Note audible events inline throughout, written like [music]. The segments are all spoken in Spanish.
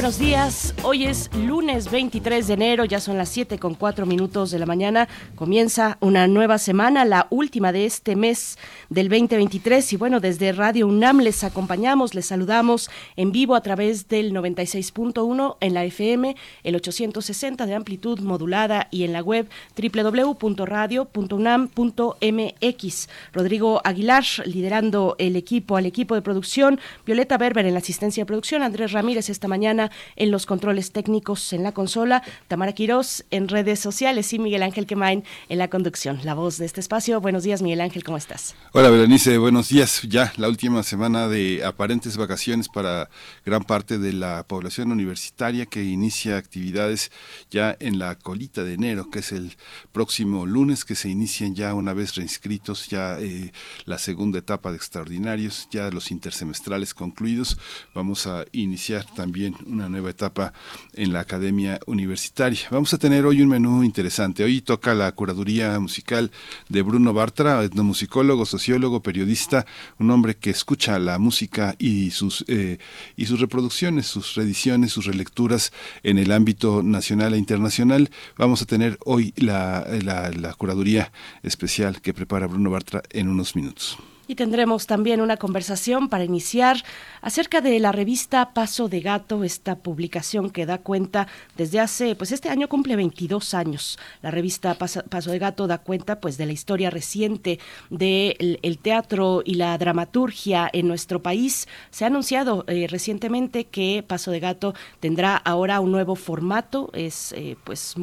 buenos días. Hoy es lunes 23 de enero, ya son las 7 con 4 minutos de la mañana. Comienza una nueva semana, la última de este mes del 2023. Y bueno, desde Radio UNAM les acompañamos, les saludamos en vivo a través del 96.1 en la FM, el 860 de amplitud modulada y en la web www.radio.unam.mx. Rodrigo Aguilar liderando el equipo, al equipo de producción, Violeta Berber en la asistencia de producción, Andrés Ramírez esta mañana en los controles técnicos en la consola, Tamara Quirós en redes sociales y Miguel Ángel Quemain en la conducción, la voz de este espacio. Buenos días, Miguel Ángel, ¿cómo estás? Berenice, buenos días. Ya la última semana de aparentes vacaciones para gran parte de la población universitaria que inicia actividades ya en la colita de enero, que es el próximo lunes, que se inician ya una vez reinscritos ya eh, la segunda etapa de extraordinarios, ya los intersemestrales concluidos. Vamos a iniciar también una nueva etapa en la academia universitaria. Vamos a tener hoy un menú interesante. Hoy toca la curaduría musical de Bruno Bartra, etnomusicólogo, sociólogo, periodista, un hombre que escucha la música y sus, eh, y sus reproducciones, sus reediciones, sus relecturas en el ámbito nacional e internacional. Vamos a tener hoy la, la, la curaduría especial que prepara Bruno Bartra en unos minutos. Y tendremos también una conversación para iniciar acerca de la revista Paso de Gato, esta publicación que da cuenta desde hace, pues este año cumple 22 años. La revista Paso, de Gato da cuenta pues de la historia reciente del el teatro y la dramaturgia en nuestro país. Se ha anunciado eh, recientemente que Paso de Gato tendrá ahora un nuevo formato. Es eh, pues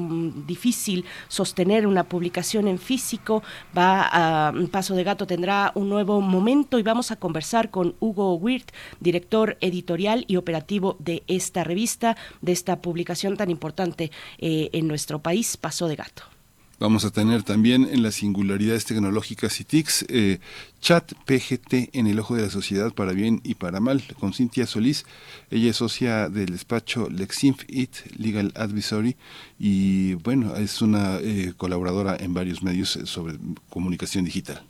difícil sostener una publicación en físico. Va a, Paso de Gato tendrá un nuevo momento y vamos a conversar con Hugo Wirth, director editorial y operativo de esta revista, de esta publicación tan importante eh, en nuestro país, Paso de Gato. Vamos a tener también en las singularidades tecnológicas y TICs eh, chat PGT en el ojo de la sociedad para bien y para mal con Cintia Solís. Ella es socia del despacho Lexinf It Legal Advisory y bueno, es una eh, colaboradora en varios medios sobre comunicación digital.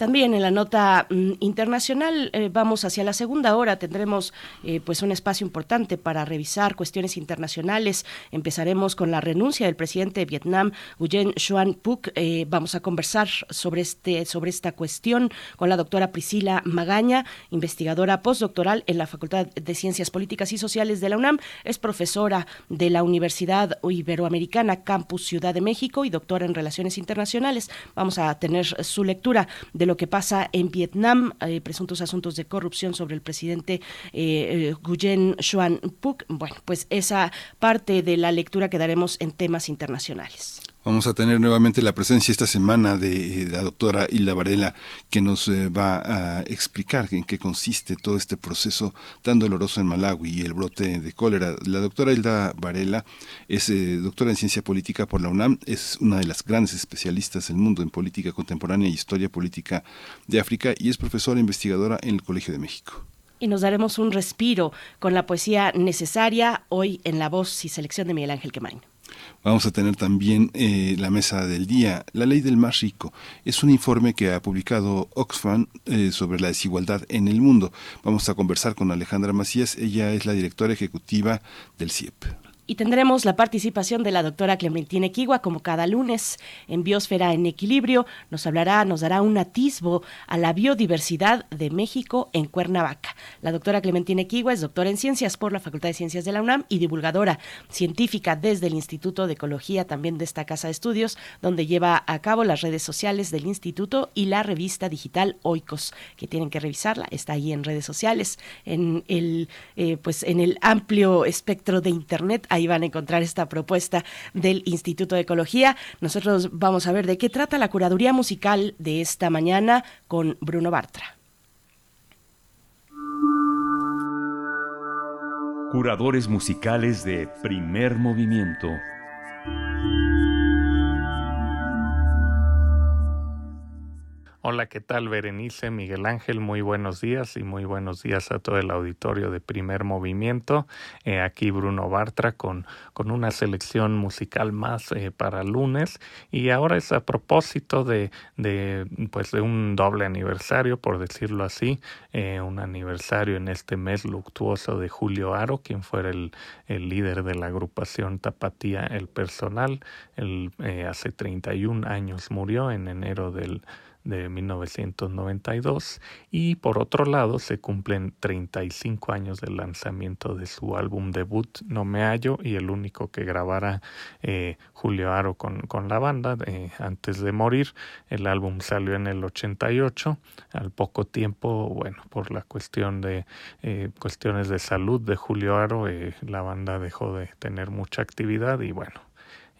También en la nota mm, internacional eh, vamos hacia la segunda hora, tendremos eh, pues un espacio importante para revisar cuestiones internacionales. Empezaremos con la renuncia del presidente de Vietnam, Nguyen Xuan Phuc. Eh, vamos a conversar sobre este sobre esta cuestión con la doctora Priscila Magaña, investigadora postdoctoral en la Facultad de Ciencias Políticas y Sociales de la UNAM, es profesora de la Universidad Iberoamericana Campus Ciudad de México y doctora en Relaciones Internacionales. Vamos a tener su lectura de lo que pasa en Vietnam, eh, presuntos asuntos de corrupción sobre el presidente eh, eh Nguyen Xuan Phuc. Bueno, pues esa parte de la lectura que daremos en temas internacionales. Vamos a tener nuevamente la presencia esta semana de, la doctora Hilda Varela, que nos eh, va a explicar en qué consiste todo este proceso tan doloroso en Malawi y el brote de cólera. La doctora Hilda Varela es eh, doctora en ciencia política por la UNAM, es una de las grandes especialistas del mundo en política contemporánea y historia política de África y es profesora investigadora en el Colegio de México y nos daremos un respiro con la poesía necesaria hoy en la voz y selección de Miguel Ángel Quemain. Vamos a tener también eh, la mesa del día, la ley del más rico. Es un informe que ha publicado Oxfam eh, sobre la desigualdad en el mundo. Vamos a conversar con Alejandra Macías, ella es la directora ejecutiva del CIEP. Y tendremos la participación de la doctora Clementina Equigua, como cada lunes en Biosfera en Equilibrio. Nos hablará, nos dará un atisbo a la biodiversidad de México en Cuernavaca. La doctora Clementina Equigua es doctora en Ciencias por la Facultad de Ciencias de la UNAM y divulgadora científica desde el Instituto de Ecología, también de esta casa de estudios, donde lleva a cabo las redes sociales del instituto y la revista digital Oikos, que tienen que revisarla. Está ahí en redes sociales, en el, eh, pues en el amplio espectro de Internet ahí van a encontrar esta propuesta del Instituto de Ecología. Nosotros vamos a ver de qué trata la curaduría musical de esta mañana con Bruno Bartra. Curadores musicales de primer movimiento. Hola, ¿qué tal Berenice, Miguel Ángel? Muy buenos días y muy buenos días a todo el auditorio de Primer Movimiento. Eh, aquí Bruno Bartra con, con una selección musical más eh, para lunes y ahora es a propósito de, de, pues de un doble aniversario, por decirlo así, eh, un aniversario en este mes luctuoso de Julio Aro, quien fuera el, el líder de la agrupación Tapatía El Personal. Él hace 31 años murió en enero del de 1992 y por otro lado se cumplen 35 años del lanzamiento de su álbum debut No me hallo y el único que grabara eh, Julio Aro con, con la banda eh, antes de morir. El álbum salió en el 88, al poco tiempo, bueno, por la cuestión de eh, cuestiones de salud de Julio Aro, la banda dejó de tener mucha actividad y bueno,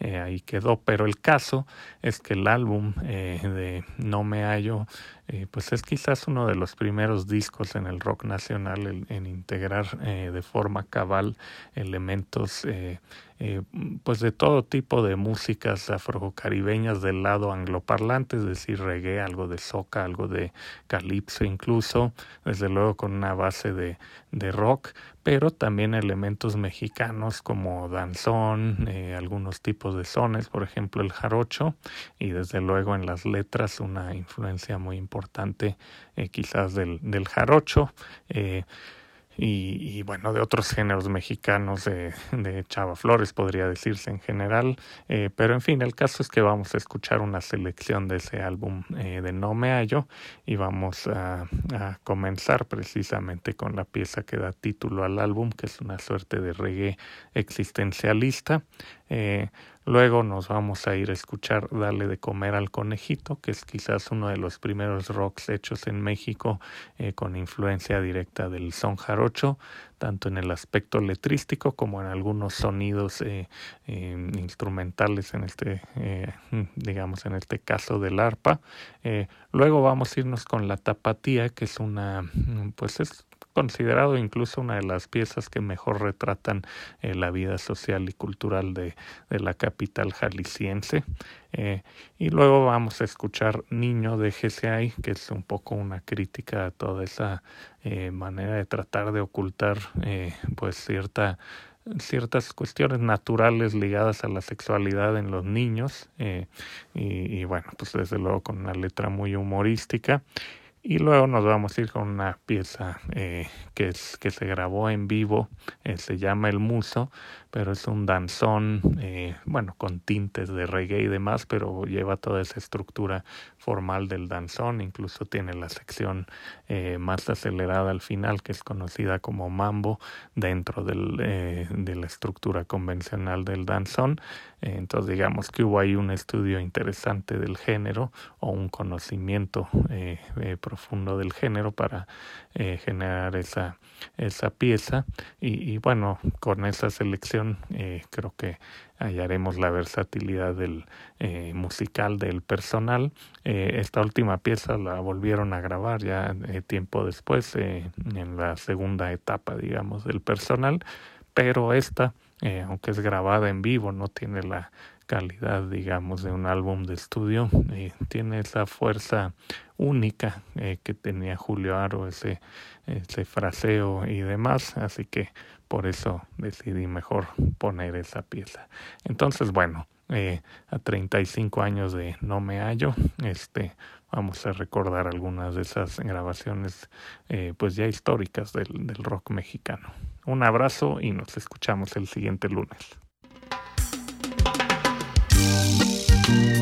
eh, ahí quedó. Pero el caso es que el álbum eh, de No Me Hallo, eh, pues es quizás uno de los primeros discos en el rock nacional en, integrar de forma cabal elementos pues de todo tipo de músicas afrocaribeñas del lado angloparlante, es decir, reggae, algo de soca, algo de calipso incluso, desde luego con una base de, de rock, pero también elementos mexicanos como danzón, eh, algunos tipos de sones, por ejemplo el jarocho, y desde luego en las letras una influencia muy importante eh, quizás del, del jarocho. Eh, y, bueno, de otros géneros mexicanos, de, Chava Flores podría decirse en general, eh, pero en fin, el caso es que vamos a escuchar una selección de ese álbum de No Me Hallo y vamos a, comenzar precisamente con la pieza que da título al álbum, que es una suerte de reggae existencialista. Luego nos vamos a ir a escuchar Dale de comer al conejito, que es quizás uno de los primeros rocks hechos en México eh, con influencia directa del son jarocho, tanto en el aspecto letrístico como en algunos sonidos eh, eh, instrumentales, en este, digamos, en este caso del arpa. luego vamos a irnos con la tapatía, que es una, pues es considerado incluso una de las piezas que mejor retratan eh, la vida social y cultural de, de la capital jalisciense. Eh, y luego vamos a escuchar Niño de GCI, que es un poco una crítica a toda esa eh, manera de tratar de ocultar pues cierta ciertas cuestiones naturales ligadas a la sexualidad en los niños y, y, bueno pues desde luego con una letra muy humorística y luego nos vamos a ir con una pieza eh, que, es, que se grabó en vivo, eh, se llama El Muso, pero es un danzón, eh, bueno, con tintes de reggae y demás, pero lleva toda esa estructura formal del danzón, incluso tiene la sección eh, más acelerada al final, que es conocida como mambo, dentro del, eh, de la estructura convencional del danzón. entonces digamos que hubo ahí un estudio interesante del género o un conocimiento profundo del género para generar esa, esa pieza y, y bueno, con esa selección creo que hallaremos la versatilidad del eh, musical del personal. Eh, esta última pieza la volvieron a grabar ya eh, tiempo después, en la segunda etapa, digamos, del personal, pero esta, aunque es grabada en vivo, no tiene la calidad, digamos, de un álbum de estudio, tiene esa fuerza única que tenía Julio Aro, ese, ese fraseo y demás, así que por eso decidí mejor poner esa pieza. Entonces, bueno, eh, a 35 años de No Me Hallo, este, vamos a recordar algunas de esas grabaciones, eh, pues ya históricas del rock mexicano. Un abrazo y nos escuchamos el siguiente lunes. No,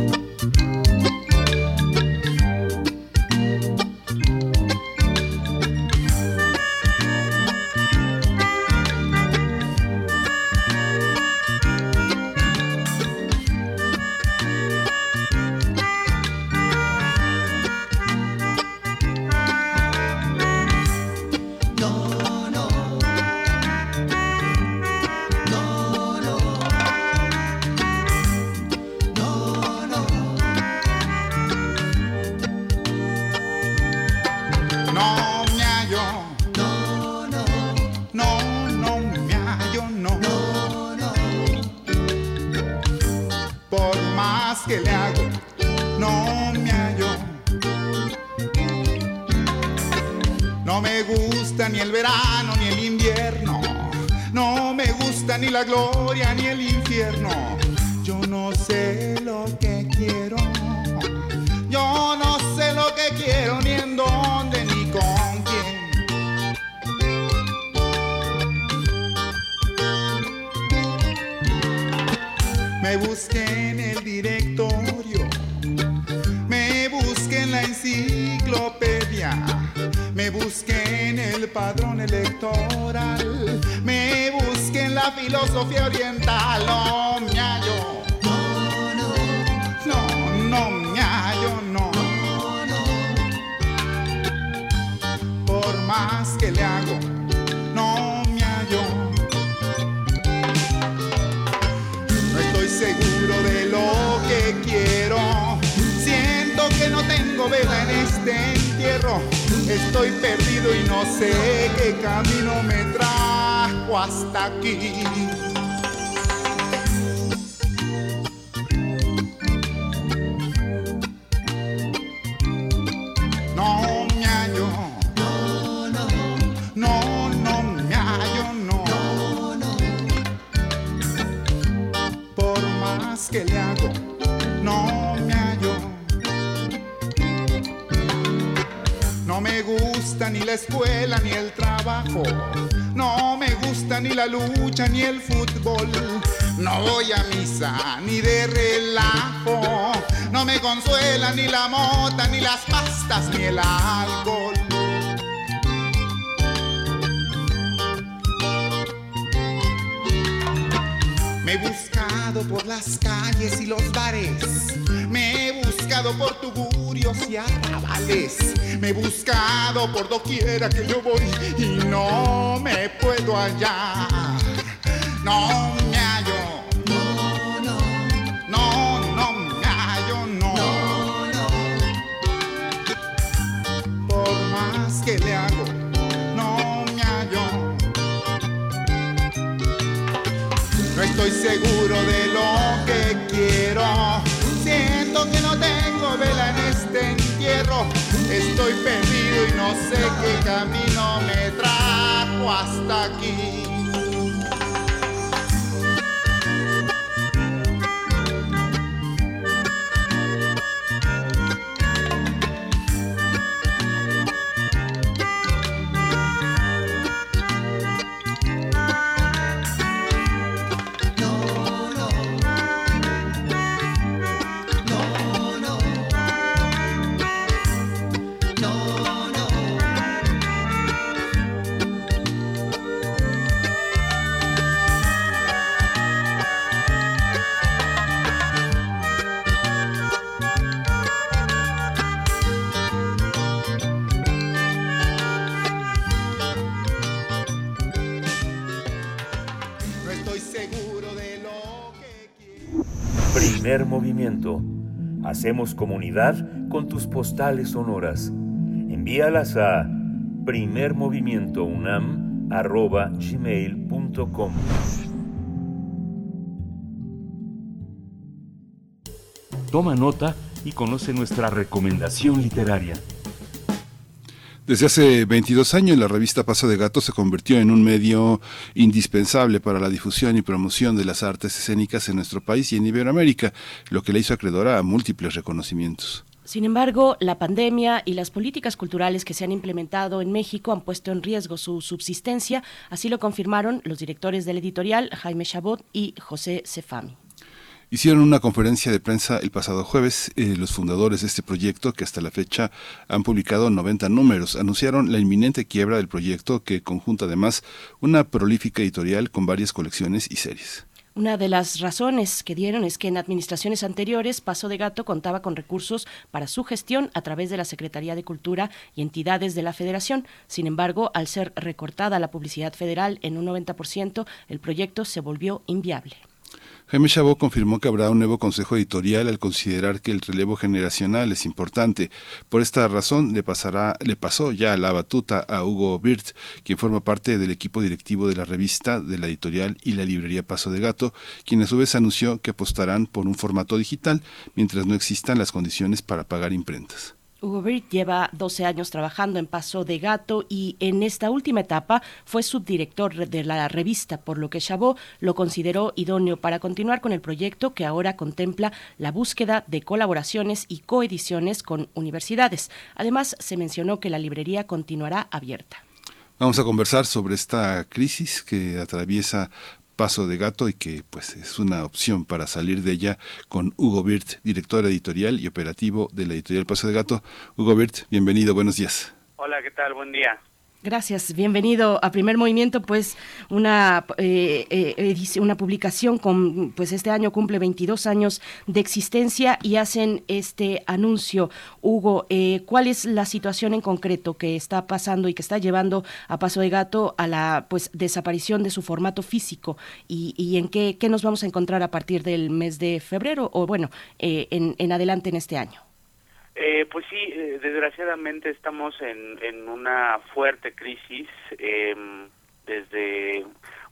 tengo vela en este entierro. Estoy perdido y no sé qué camino me trajo hasta aquí. La escuela ni el trabajo. No me gusta ni la lucha ni el fútbol. No voy a misa ni de relajo. No me consuela ni la mota ni las pastas ni el alcohol. Me he buscado por las calles y los bares. Me he buscado por tugurios y arrabales. Me he buscado por doquiera que yo voy y no me puedo hallar. No me hallo. No, no. No, no me hallo, no. Por más que le hago, no me hallo. No estoy seguro de lo que. Siento que no tengo vela en este entierro. Estoy perdido y no sé qué camino me trajo hasta aquí. Hacemos comunidad con tus postales sonoras. Envíalas a primermovimientounam.gmail.com Toma nota y conoce nuestra recomendación literaria. Desde hace 22 años la revista Paso de Gato se convirtió en un medio indispensable para la difusión y promoción de las artes escénicas en nuestro país y en Iberoamérica, lo que le hizo acreedora a múltiples reconocimientos. Sin embargo, la pandemia y las políticas culturales que se han implementado en México han puesto en riesgo su subsistencia, así lo confirmaron los directores del editorial Jaime Chabot y José Cefami. Hicieron una conferencia de prensa el pasado jueves. eh, los fundadores de este proyecto, que hasta la fecha han publicado 90 números, anunciaron la inminente quiebra del proyecto que conjunta además una prolífica editorial con varias colecciones y series. Una de las razones que dieron es que en administraciones anteriores Paso de Gato contaba con recursos para su gestión a través de la Secretaría de Cultura y entidades de la Federación. Sin embargo, al ser recortada la publicidad federal en un 90%, el proyecto se volvió inviable. Jaime Chabot confirmó que habrá un nuevo consejo editorial al considerar que el relevo generacional es importante. Por esta razón le pasará, le pasó ya la batuta a Hugo Birt, quien forma parte del equipo directivo de la revista, de la editorial y la librería Paso de Gato, quien a su vez anunció que apostarán por un formato digital mientras no existan las condiciones para pagar imprentas. Hugo Bird lleva 12 años trabajando en Paso de Gato y en esta última etapa fue subdirector de la revista, por lo que Chabot lo consideró idóneo para continuar con el proyecto que ahora contempla la búsqueda de colaboraciones y coediciones con universidades. Además, se mencionó que la librería continuará abierta. Vamos a conversar sobre esta crisis que atraviesa Paso de Gato y que pues es una opción para salir de ella con Hugo Birt, director editorial y operativo de la editorial Paso de Gato. Hugo Birt, bienvenido, buenos días. Hola, ¿qué tal? Buen día. Gracias, bienvenido a Primer Movimiento, pues una eh, eh una publicación con pues este año cumple 22 años de existencia y hacen este anuncio. Hugo, eh, ¿cuál es la situación en concreto que está pasando y que está llevando a Paso de Gato a la pues desaparición de su formato físico y, y en qué, qué, nos vamos a encontrar a partir del mes de febrero o bueno eh, en, en adelante en este año? Eh, pues sí, eh, desgraciadamente estamos en, en una fuerte crisis eh, desde,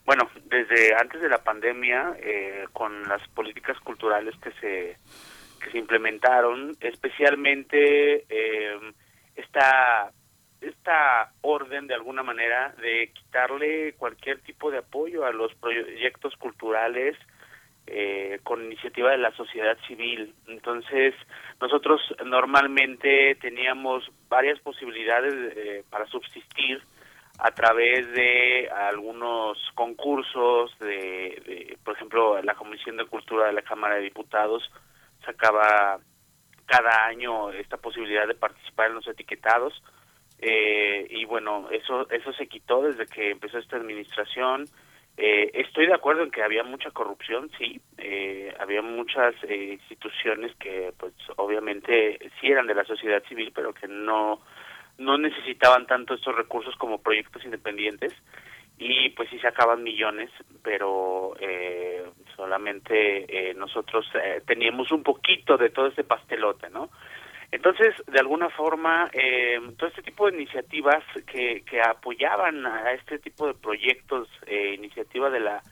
bueno, desde antes de la pandemia eh, con las políticas culturales que se que se implementaron, especialmente eh, esta esta orden de alguna manera de quitarle cualquier tipo de apoyo a los proyectos culturales eh, con iniciativa de la sociedad civil. Entonces, nosotros normalmente teníamos varias posibilidades eh, para subsistir a través de algunos concursos, de, de, por ejemplo, la Comisión de Cultura de la Cámara de Diputados sacaba cada año esta posibilidad de participar en los etiquetados eh, y bueno, eso eso se quitó desde que empezó esta administración eh, estoy de acuerdo en que había mucha corrupción, sí, eh, había muchas eh, instituciones que, pues, obviamente sí eran de la sociedad civil, pero que no no necesitaban tanto estos recursos como proyectos independientes y pues sí sacaban millones, pero eh, solamente eh, nosotros eh, teníamos un poquito de todo ese pastelote, ¿no? Entonces, de alguna forma, eh, todo este tipo de iniciativas que, que apoyaban a este tipo de proyectos, eh, iniciativa de la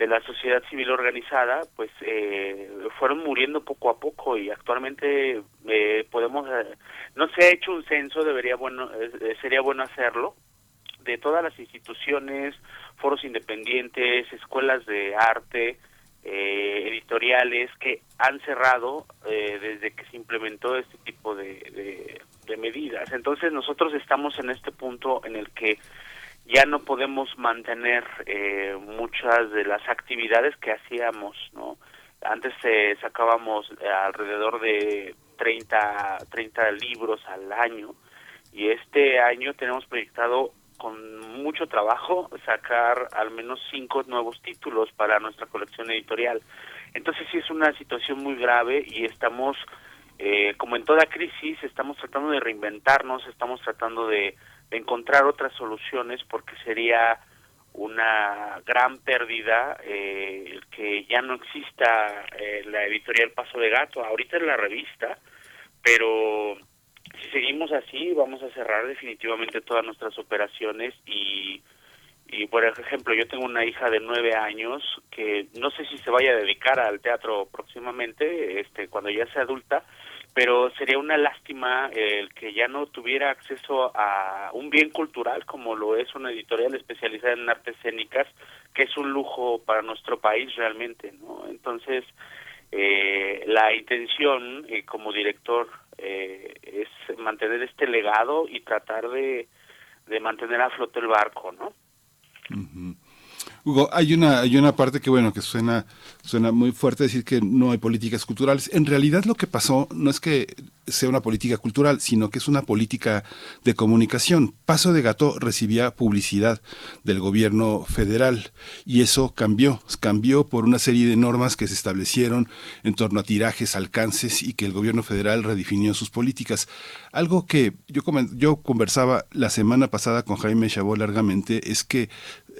de la sociedad civil organizada, pues eh, fueron muriendo poco a poco y actualmente eh, podemos, eh, no se ha hecho un censo, debería bueno, eh, sería bueno hacerlo, de todas las instituciones, foros independientes, escuelas de arte, eh, editoriales que han cerrado eh, desde que se implementó este tipo de, de, medidas. Entonces nosotros estamos en este punto en el que ya no podemos mantener eh, muchas de las actividades que hacíamos, ¿no? Antes eh, sacábamos alrededor de 30, 30 libros al año y este año tenemos proyectado con mucho trabajo sacar al menos cinco nuevos títulos para nuestra colección editorial. Entonces sí es una situación muy grave y estamos, eh, como en toda crisis, estamos tratando de reinventarnos, estamos tratando de, encontrar otras soluciones porque sería una gran pérdida eh, que ya no exista eh, la editorial Paso de Gato. Ahorita es la revista, pero si seguimos así vamos a cerrar definitivamente todas nuestras operaciones y y por ejemplo yo tengo una hija de nueve años que no sé si se vaya a dedicar al teatro próximamente este cuando ya sea adulta pero sería una lástima el que ya no tuviera acceso a un bien cultural como lo es una editorial especializada en artes escénicas que es un lujo para nuestro país realmente no entonces eh, la intención eh, como director eh, es mantener este legado y tratar de, de mantener a flote el barco, ¿no? Hugo, hay una, hay una parte que bueno, que suena, suena muy fuerte decir que no hay políticas culturales. En realidad lo que pasó no es que sea una política cultural, sino que es una política de comunicación. Paso de Gato recibía publicidad del gobierno federal y eso cambió, cambió por una serie de normas que se establecieron en torno a tirajes, alcances y que el gobierno federal redefinió sus políticas. Algo que yo, yo conversaba la semana pasada con Jaime Chabot largamente es que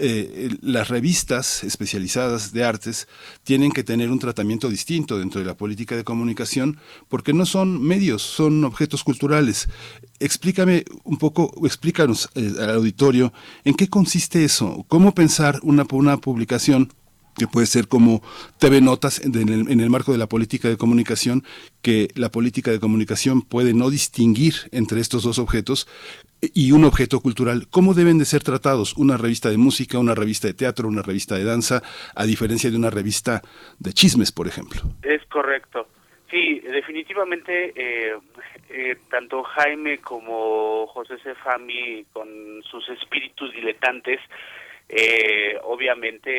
eh, las revistas especializadas de artes tienen que tener un tratamiento distinto dentro de la política de comunicación porque no son medios, son objetos culturales. Explícame un poco, explícanos eh, al auditorio en qué consiste eso, cómo pensar una, una publicación que puede ser como TV Notas en el, en el, marco de la política de comunicación, que la política de comunicación puede no distinguir entre estos dos objetos y un objeto cultural. ¿Cómo deben de ser tratados una revista de música, una revista de teatro, una revista de danza, a diferencia de una revista de chismes, por ejemplo? Es correcto. Sí, definitivamente eh, eh, tanto Jaime como José Sefami con sus espíritus diletantes eh, obviamente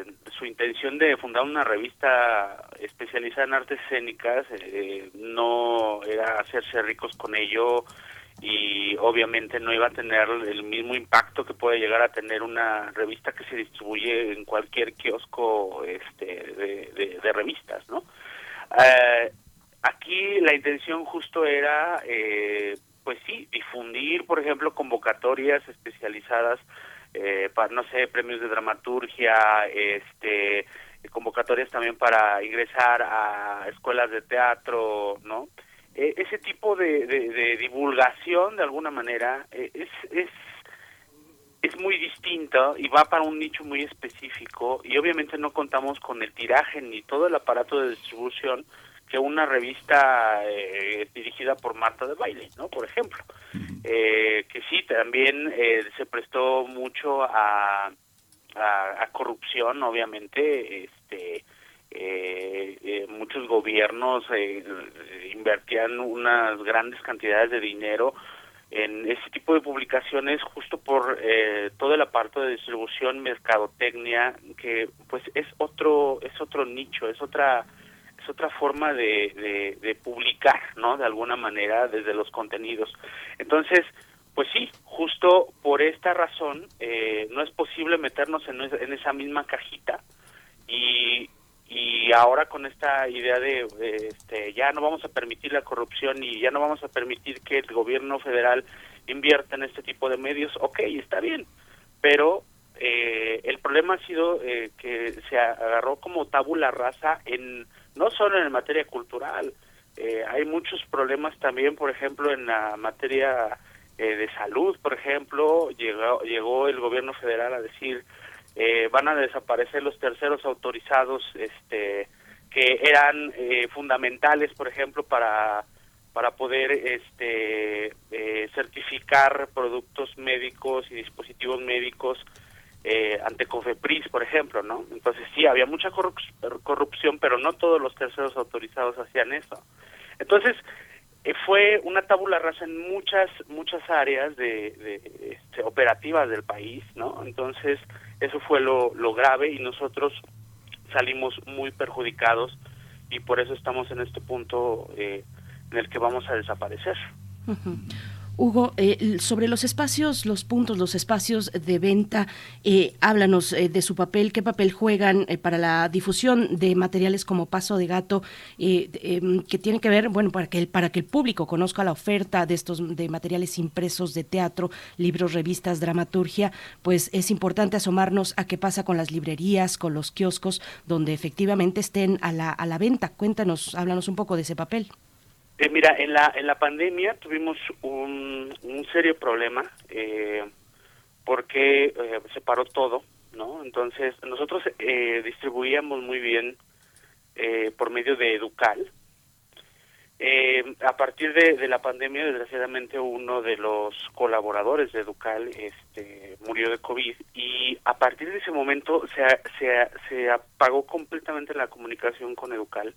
eh, su intención de fundar una revista especializada en artes escénicas eh, no era hacerse ricos con ello y obviamente no iba a tener el mismo impacto que puede llegar a tener una revista que se distribuye en cualquier kiosco este, de, revistas, ¿no? Eh, aquí la intención justo era, pues sí, difundir, por ejemplo, convocatorias especializadas eh, para, no sé, premios de dramaturgia, este, convocatorias también para ingresar a escuelas de teatro, ¿no? E, ese tipo de, de, divulgación, de alguna manera, e, es, es, es muy distinto y va para un nicho muy específico y obviamente no contamos con el tiraje ni todo el aparato de distribución que una revista eh, dirigida por Marta de Baile, ¿no? Por ejemplo, eh, que sí, también eh, se prestó mucho a, a, corrupción, obviamente, este, muchos gobiernos invertían unas grandes cantidades de dinero en ese tipo de publicaciones justo por todo el aparato de distribución, mercadotecnia, que pues es otro, es otro nicho, es otra es otra forma de, de, publicar, ¿no? De alguna manera desde los contenidos. Entonces, pues sí, justo por esta razón eh, no es posible meternos en, esa misma cajita y, y ahora con esta idea de este, ya no vamos a permitir la corrupción y ya no vamos a permitir que el gobierno federal invierta en este tipo de medios, ok, está bien, pero eh, el problema ha sido eh, que se agarró como tabula rasa en no solo en materia cultural, eh, hay muchos problemas también, por ejemplo, en la materia eh, de salud, por ejemplo, llegó, llegó el gobierno federal a decir eh, van a desaparecer los terceros autorizados este, que eran fundamentales, por ejemplo, para para poder este certificar productos médicos y dispositivos médicos eh, ante Cofepris, por ejemplo, ¿no? Entonces sí, había mucha corrupción, pero no todos los terceros autorizados hacían eso. Entonces eh, fue una tabula rasa en muchas muchas áreas de, este, operativas del país, ¿no? Entonces eso fue lo, grave y nosotros salimos muy perjudicados y por eso estamos en este punto eh, en el que vamos a desaparecer. Hugo, eh, sobre los espacios, los puntos, los espacios de venta, eh, háblanos eh, de su papel, qué papel juegan para la difusión de materiales como Paso de Gato, em, que tiene que ver, bueno, para que, el, para que el público conozca la oferta de estos de materiales impresos de teatro, libros, revistas, dramaturgia, pues es importante asomarnos a qué pasa con las librerías, con los kioscos, donde efectivamente estén a la, a la venta. Cuéntanos, háblanos un poco de ese papel. Eh, mira, en la, en la pandemia tuvimos un, un serio problema eh, porque eh, se paró todo, ¿no? Entonces, nosotros eh, distribuíamos muy bien por medio de Educal. a partir de, de, la pandemia, desgraciadamente, uno de los colaboradores de Educal este, murió de COVID y a partir de ese momento se, se, se apagó completamente la comunicación con Educal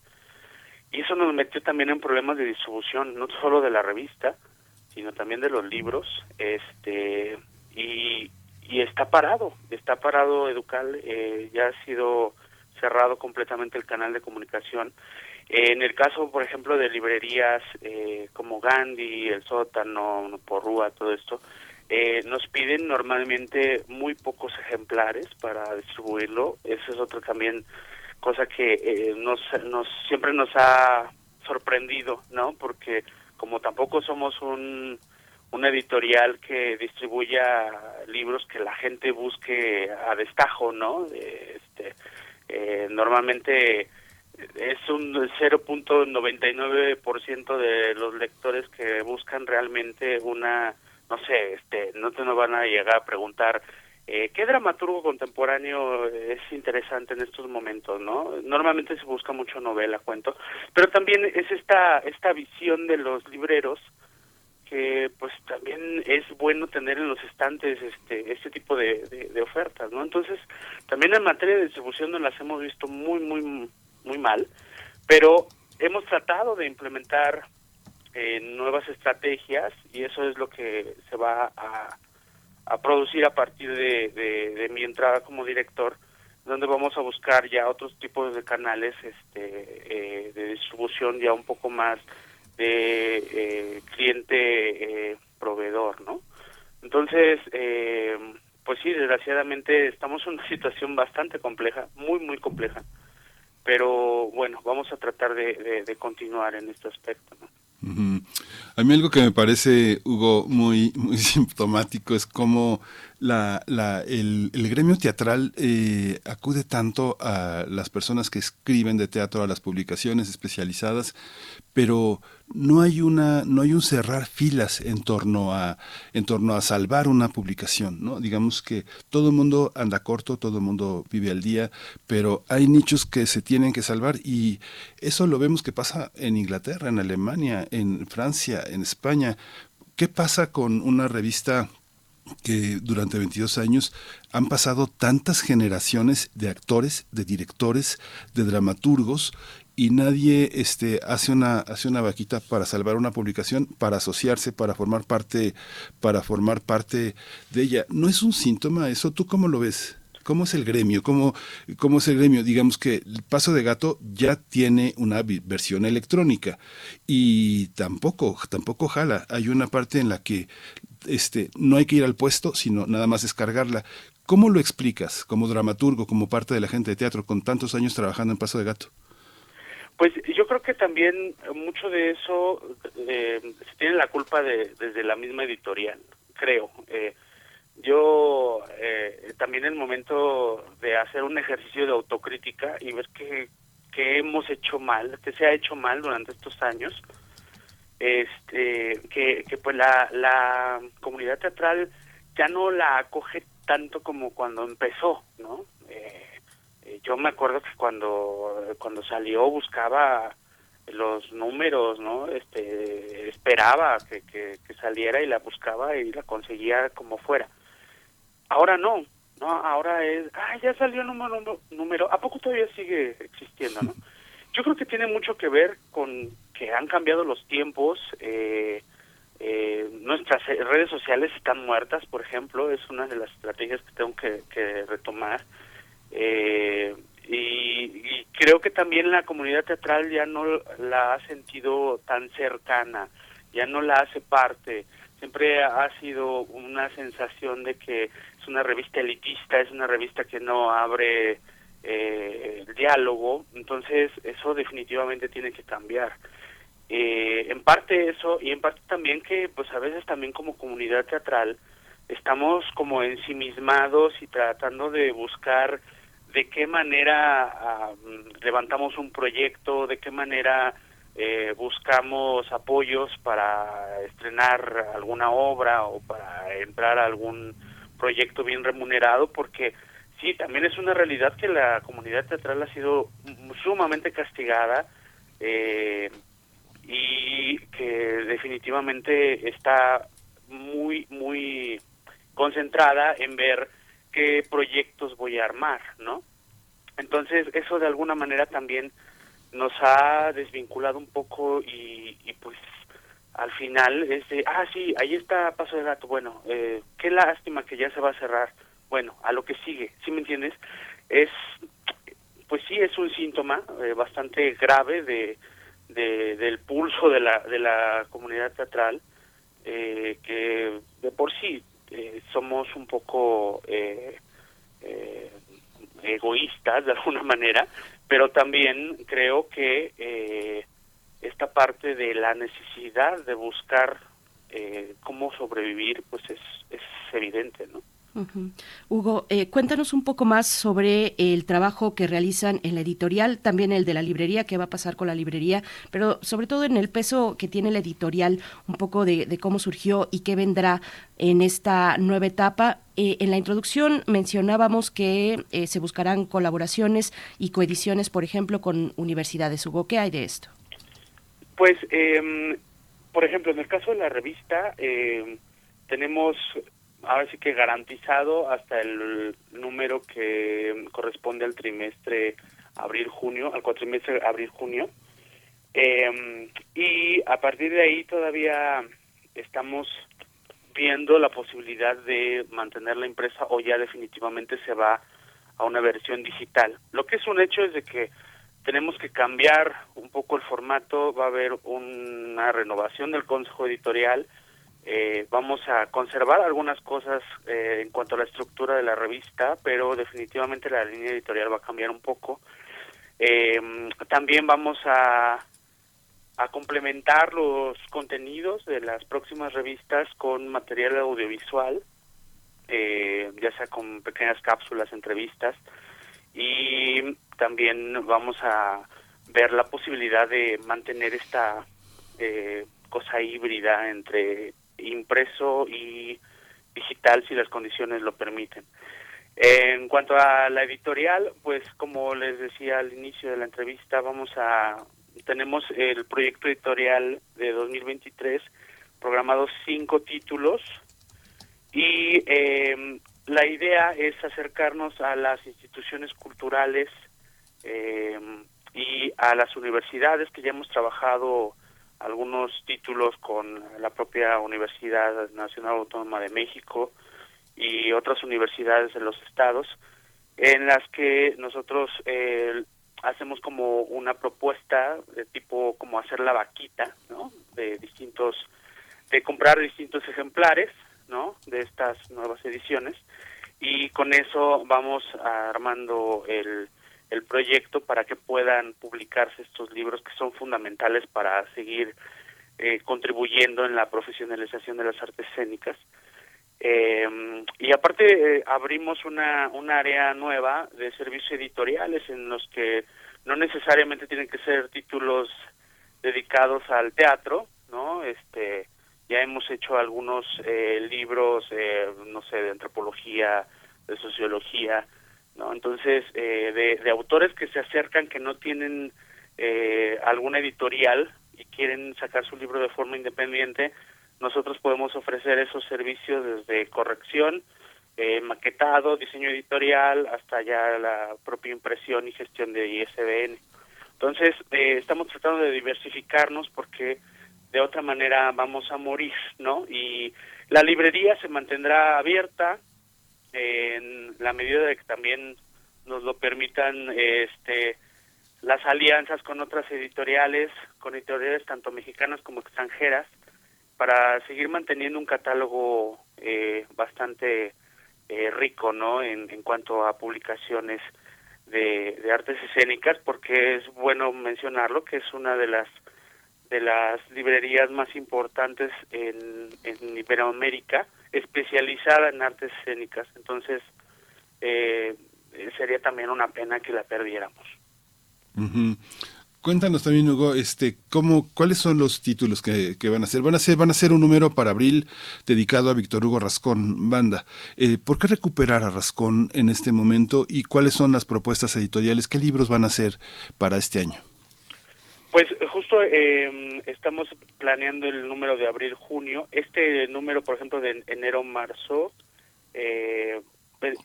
y eso nos metió también en problemas de distribución, no solo de la revista, sino también de los libros, este y, y está parado, está parado Educal, eh, ya ha sido cerrado completamente el canal de comunicación. en el caso, por ejemplo, de librerías eh, como Gandhi, El Sótano, Porrúa, todo esto, eh, nos piden normalmente muy pocos ejemplares para distribuirlo. Eso es otro también cosa que eh, nos, nos siempre nos ha sorprendido, ¿no? Porque como tampoco somos un, editorial que distribuya libros que la gente busque a destajo, ¿no? Este, eh, normalmente es un 0.99% de los lectores que buscan realmente una, no sé, este, no te nos van a llegar a preguntar Eh, ¿Qué dramaturgo contemporáneo es interesante en estos momentos, no? Normalmente se busca mucho novela, cuento, pero también es esta esta visión de los libreros que pues también es bueno tener en los estantes este este tipo de, de, ofertas, ¿no? Entonces, también en materia de distribución nos las hemos visto muy, muy, muy mal, pero hemos tratado de implementar eh, nuevas estrategias y eso es lo que se va a a producir a partir de, de, mi entrada como director, donde vamos a buscar ya otros tipos de canales este, eh, de distribución ya un poco más de eh, cliente eh, proveedor, ¿no? Entonces, pues sí, desgraciadamente estamos en una [laughs] situación bastante compleja, muy, muy compleja, pero bueno, vamos a tratar de, de continuar en este aspecto, ¿no? A mí algo que me parece, Hugo, muy, muy [laughs] sintomático es cómo la, la, el, gremio teatral eh, acude tanto a las personas que escriben de teatro, a las publicaciones especializadas, pero no hay una no hay un cerrar filas en torno a en torno a salvar una publicación no digamos que todo el mundo anda corto todo el mundo vive al día pero hay nichos que se tienen que salvar y eso lo vemos que pasa en Inglaterra en Alemania en Francia en España. Qué pasa con una revista que durante 22 años han pasado tantas generaciones de actores, de directores, de dramaturgos y nadie este hace una hace una vaquita para salvar una publicación para asociarse para formar parte para formar parte de ella. No es un síntoma eso tú cómo lo ves cómo es el gremio cómo cómo es el gremio digamos que el paso de gato ya tiene una versión electrónica y tampoco tampoco jala hay una parte en la que este no hay que ir al puesto sino nada más descargarla ¿Cómo lo explicas como dramaturgo, como parte de la gente de teatro, con tantos años trabajando en Paso de Gato? Pues yo creo que también mucho de eso eh, se tiene la culpa de, desde la misma editorial, creo. Eh, yo eh, también el momento de hacer un ejercicio de autocrítica y ver que, que hemos hecho mal, que se ha hecho mal durante estos años, este, que, que pues la, la comunidad teatral ya no la acoge tanto como cuando empezó, ¿no? Eh, eh, yo me acuerdo que cuando cuando salió buscaba los números, ¿no? Este, esperaba que, que, saliera y la buscaba y la conseguía como fuera. Ahora no, no, ahora es, ah, ya salió el número, número, ¿a poco todavía sigue existiendo, no? [laughs] Yo creo que tiene mucho que ver con que han cambiado los tiempos, eh, eh, nuestras redes sociales están muertas, por ejemplo, es una de las estrategias que tengo que, que retomar. Eh, y, creo que también la comunidad teatral ya no la ha sentido tan cercana, ya no la hace parte. Siempre ha sido una sensación de que es una revista elitista, es una revista que no abre eh, el diálogo, entonces eso definitivamente tiene que cambiar. Eh, en parte eso y en parte también que pues a veces también como comunidad teatral estamos como ensimismados y tratando de buscar de qué manera levantamos un proyecto, de qué manera eh, buscamos apoyos para estrenar alguna obra o para entrar a algún proyecto bien remunerado, porque sí, también es una realidad que la comunidad teatral ha sido sumamente castigada eh, y que definitivamente está muy, muy concentrada en ver qué proyectos voy a armar, ¿no? Entonces, eso de alguna manera también nos ha desvinculado un poco y, pues al final es de, ah, sí, ahí está Paso de Gato, bueno, eh, qué lástima que ya se va a cerrar, bueno, a lo que sigue, ¿sí me entiendes? Es, pues sí, es un síntoma eh, bastante grave de, de, del pulso de la, de la comunidad teatral, eh, que de por sí eh, somos un poco eh, egoístas de alguna manera, pero también creo que esta parte de la necesidad de buscar eh, cómo sobrevivir, pues es, es evidente, ¿no? Hugo, eh, cuéntanos un poco más sobre el trabajo que realizan en la editorial, también el de la librería, qué va a pasar con la librería, pero sobre todo en el peso que tiene la editorial, un poco de, cómo surgió y qué vendrá en esta nueva etapa. Eh, en la introducción mencionábamos que eh, se buscarán colaboraciones y coediciones, por ejemplo, con universidades. Hugo, ¿qué hay de esto? Pues, em, por ejemplo, en el caso de la revista, em, tenemos ahora sí que garantizado hasta el número que corresponde al trimestre abril-junio, al cuatrimestre abril-junio. Eh, y a partir de ahí todavía estamos viendo la posibilidad de mantener la impresa o ya definitivamente se va a una versión digital. Lo que es un hecho es de que tenemos que cambiar un poco el formato, va a haber una renovación del consejo editorial, eh, vamos a conservar algunas cosas eh, en cuanto a la estructura de la revista, pero definitivamente la línea editorial va a cambiar un poco. Eh, también vamos a, a complementar los contenidos de las próximas revistas con material audiovisual, ya sea con pequeñas cápsulas, entrevistas, y también vamos a ver la posibilidad de mantener esta cosa híbrida entre impreso y digital si las condiciones lo permiten. En cuanto a la editorial, pues como les decía al inicio de la entrevista, vamos a tenemos el proyecto editorial de 2023 programados cinco títulos y eh, la idea es acercarnos a las instituciones culturales eh, y a las universidades que ya hemos trabajado algunos títulos con la propia Universidad Nacional Autónoma de México y otras universidades de los estados, en las que nosotros eh, hacemos como una propuesta de tipo como hacer la vaquita, ¿no? De distintos, de comprar distintos ejemplares, ¿no? De estas nuevas ediciones y con eso vamos armando el el proyecto para que puedan publicarse estos libros que son fundamentales para seguir eh, contribuyendo en la profesionalización de las artes escénicas. Eh, y aparte eh, abrimos una, un área nueva de servicios editoriales en los que no necesariamente tienen que ser títulos dedicados al teatro, ¿no? Este, ya hemos hecho algunos libros, no sé, de antropología, de sociología, ¿no? Entonces, eh, de, autores que se acercan, que no tienen eh, alguna editorial y quieren sacar su libro de forma independiente, nosotros podemos ofrecer esos servicios desde corrección, eh, maquetado, diseño editorial, hasta ya la propia impresión y gestión de ISBN. Entonces, estamos tratando de diversificarnos porque de otra manera vamos a morir, ¿no? Y la librería se mantendrá abierta, en la medida de que también nos lo permitan este las alianzas con otras editoriales, con editoriales tanto mexicanas como extranjeras, para seguir manteniendo un catálogo eh, bastante eh, rico, ¿no? En, en cuanto a publicaciones de, de artes escénicas, porque es bueno mencionarlo que es una de las de las librerías más importantes en, en Iberoamérica, especializada en artes escénicas. Entonces, eh, sería también una pena que la perdiéramos. Cuéntanos también, Hugo, este, cómo, cuáles son los títulos que, van a ser. Van a ser, van a ser un número para abril dedicado a Víctor Hugo Rascón Banda. Eh, ¿Por qué recuperar a Rascón en este momento y cuáles son las propuestas editoriales? ¿Qué libros van a ser para este año? Pues justo eh, estamos planeando el número de abril-junio. Este número, por ejemplo, de enero-marzo, eh, pues,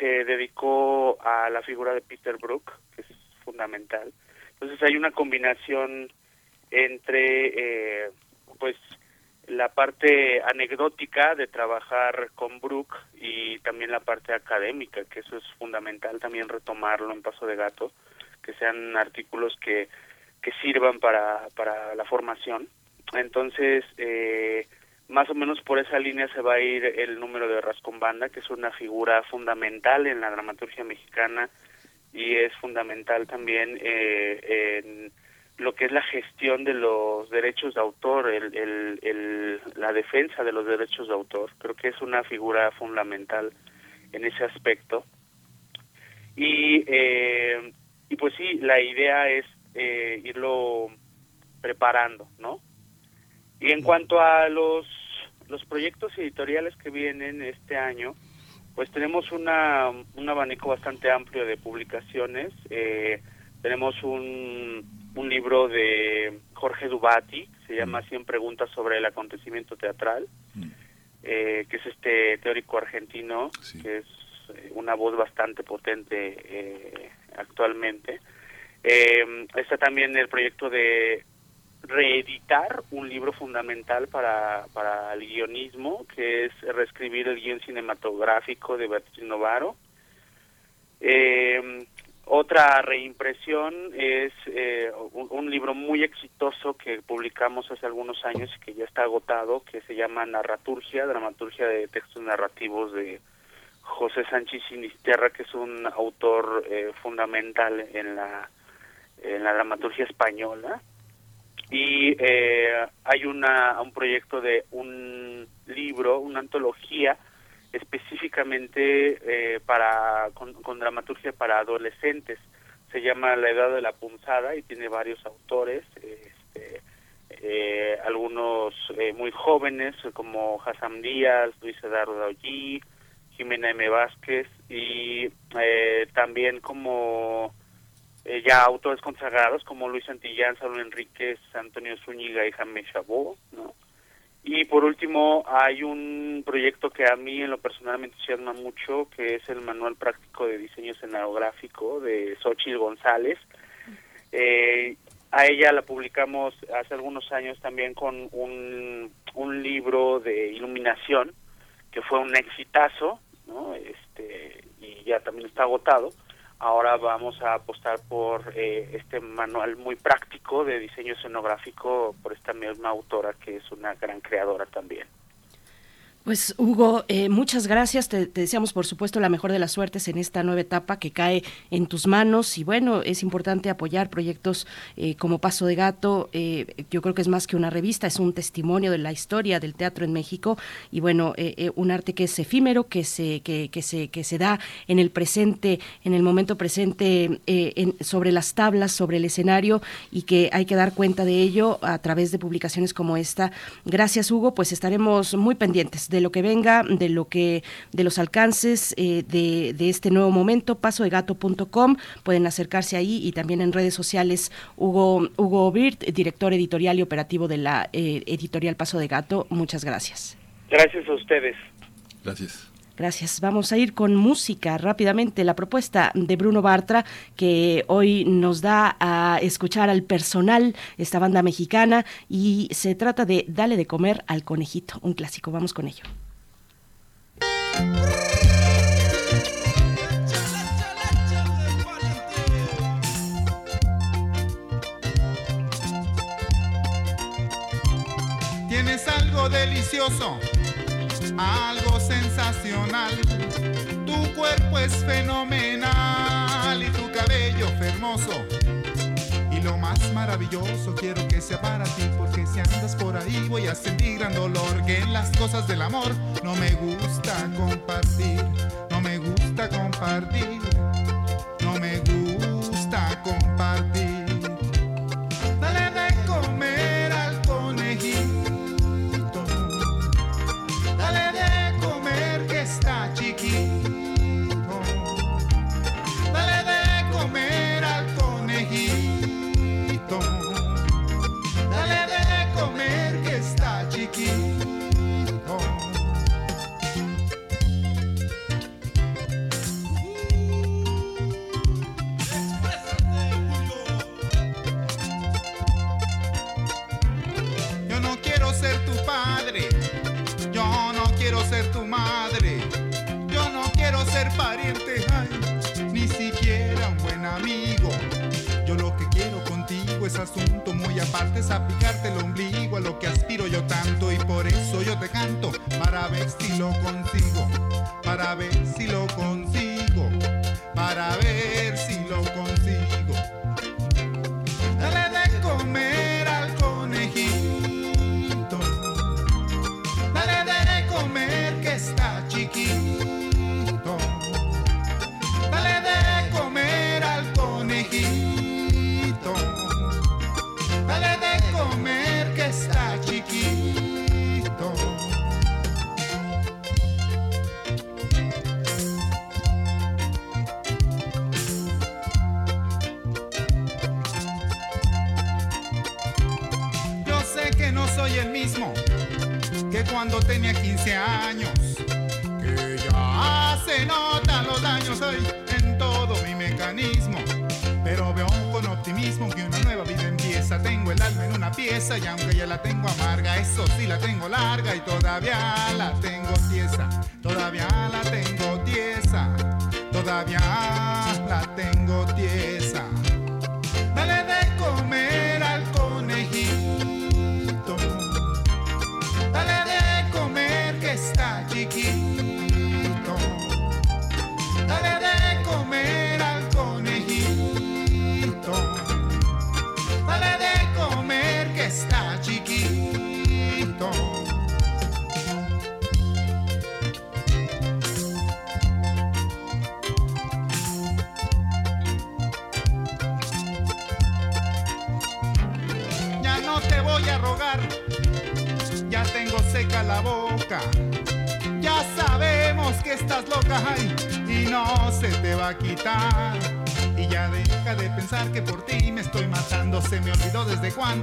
se dedicó a la figura de Peter Brook, que es fundamental. Entonces hay una combinación entre, eh, pues, la parte anecdótica de trabajar con Brook y también la parte académica, que eso es fundamental también retomarlo en Paso de Gato, que sean artículos que que sirvan para, para la formación. Entonces, eh, más o menos por esa línea se va a ir el número de Rascón Banda, que es una figura fundamental en la dramaturgia mexicana y es fundamental también eh, en lo que es la gestión de los derechos de autor, el, el, la defensa de los derechos de autor. Creo que es una figura fundamental en ese aspecto. Y, eh, y pues sí, la idea es eh, irlo preparando, ¿no? Y en cuanto a los, los proyectos editoriales que vienen este año, pues tenemos una, un abanico bastante amplio de publicaciones. Eh, tenemos un, un libro de Jorge Dubati, se llama mm. Cien preguntas sobre el acontecimiento teatral, mm. eh, que es este teórico argentino, que es eh, una voz bastante potente eh, actualmente. Está también el proyecto de reeditar un libro fundamental para, para el guionismo, que es reescribir el guion cinematográfico de Beatriz Novaro. Eh, otra reimpresión es eh, un, libro muy exitoso que publicamos hace algunos años y que ya está agotado, que se llama Narraturgia, Dramaturgia de Textos Narrativos de José Sánchez Sinisterra, que es un autor eh, fundamental en la, en la dramaturgia española. Y eh, hay una, un proyecto de un libro, una antología, específicamente eh, para con, dramaturgia para adolescentes. Se llama La Edad de la Punzada y tiene varios autores, este, eh, algunos eh, muy jóvenes como Hassan Díaz, Luis Eduardo Allí, Jimena M. Vázquez y también como ya autores consagrados como Luis Santillán, Saulo Enríquez, Antonio Zúñiga y Jaime Chabot, ¿no? Y por último, hay un proyecto que a mí en lo personal me entusiasma mucho, que es el Manual Práctico de Diseño Escenográfico de Xochitl González. Eh, a ella la publicamos hace algunos años también con un, un libro de iluminación, que fue un exitazo, ¿no? este, y ya también está agotado ahora vamos a apostar por eh, este manual muy práctico de diseño escenográfico por esta misma autora que es una gran creadora también. Pues Hugo, eh, muchas gracias. Te, deseamos, por supuesto, la mejor de las suertes en esta nueva etapa que cae en tus manos. Y bueno, es importante apoyar proyectos eh, como Paso de Gato. Eh, yo creo que es más que una revista, es un testimonio de la historia del teatro en México. Y bueno, un arte que es efímero, que se, que, que, se, que se da en el presente, en el momento presente, sobre las tablas, sobre el escenario, y que hay que dar cuenta de ello a través de publicaciones como esta. Gracias, Hugo. Pues estaremos muy pendientes de lo que venga, de lo que, de los alcances eh, de, de, este nuevo momento, pasodegato.com, pueden acercarse ahí y también en redes sociales Hugo, Hugo Birt, director editorial y operativo de la eh, editorial Paso de Gato, muchas gracias. Gracias a ustedes. Gracias. Gracias. Vamos a ir con música rápidamente. La propuesta de Bruno Bartra, que hoy nos da a escuchar al personal, esta banda mexicana, y se trata de Dale de comer al conejito, un clásico. Vamos con ello. Tienes algo delicioso algo sensacional. Tu cuerpo es fenomenal y tu cabello fermoso. Y lo más maravilloso quiero que sea para ti, porque si andas por ahí voy a sentir gran dolor. Que en las cosas del amor no me gusta compartir, no me gusta compartir, no me gusta compartir.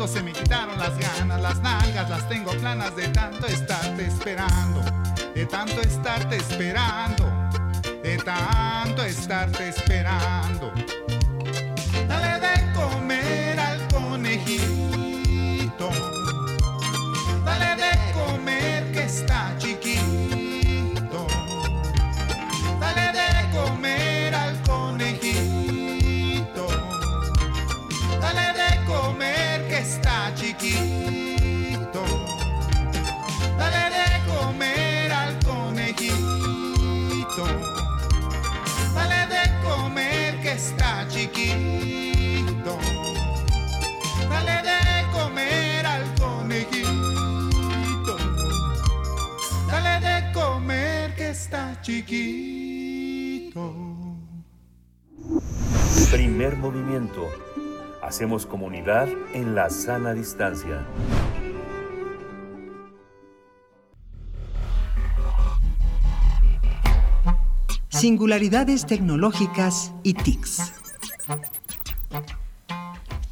Se me quitaron las ganas, las nalgas, las tengo planas de tanto estarte esperando. De tanto estarte esperando. De tanto estarte esperando. Dale de comer al conejito. Dale de comer Hacemos comunidad en la sana distancia. Singularidades tecnológicas y TICs.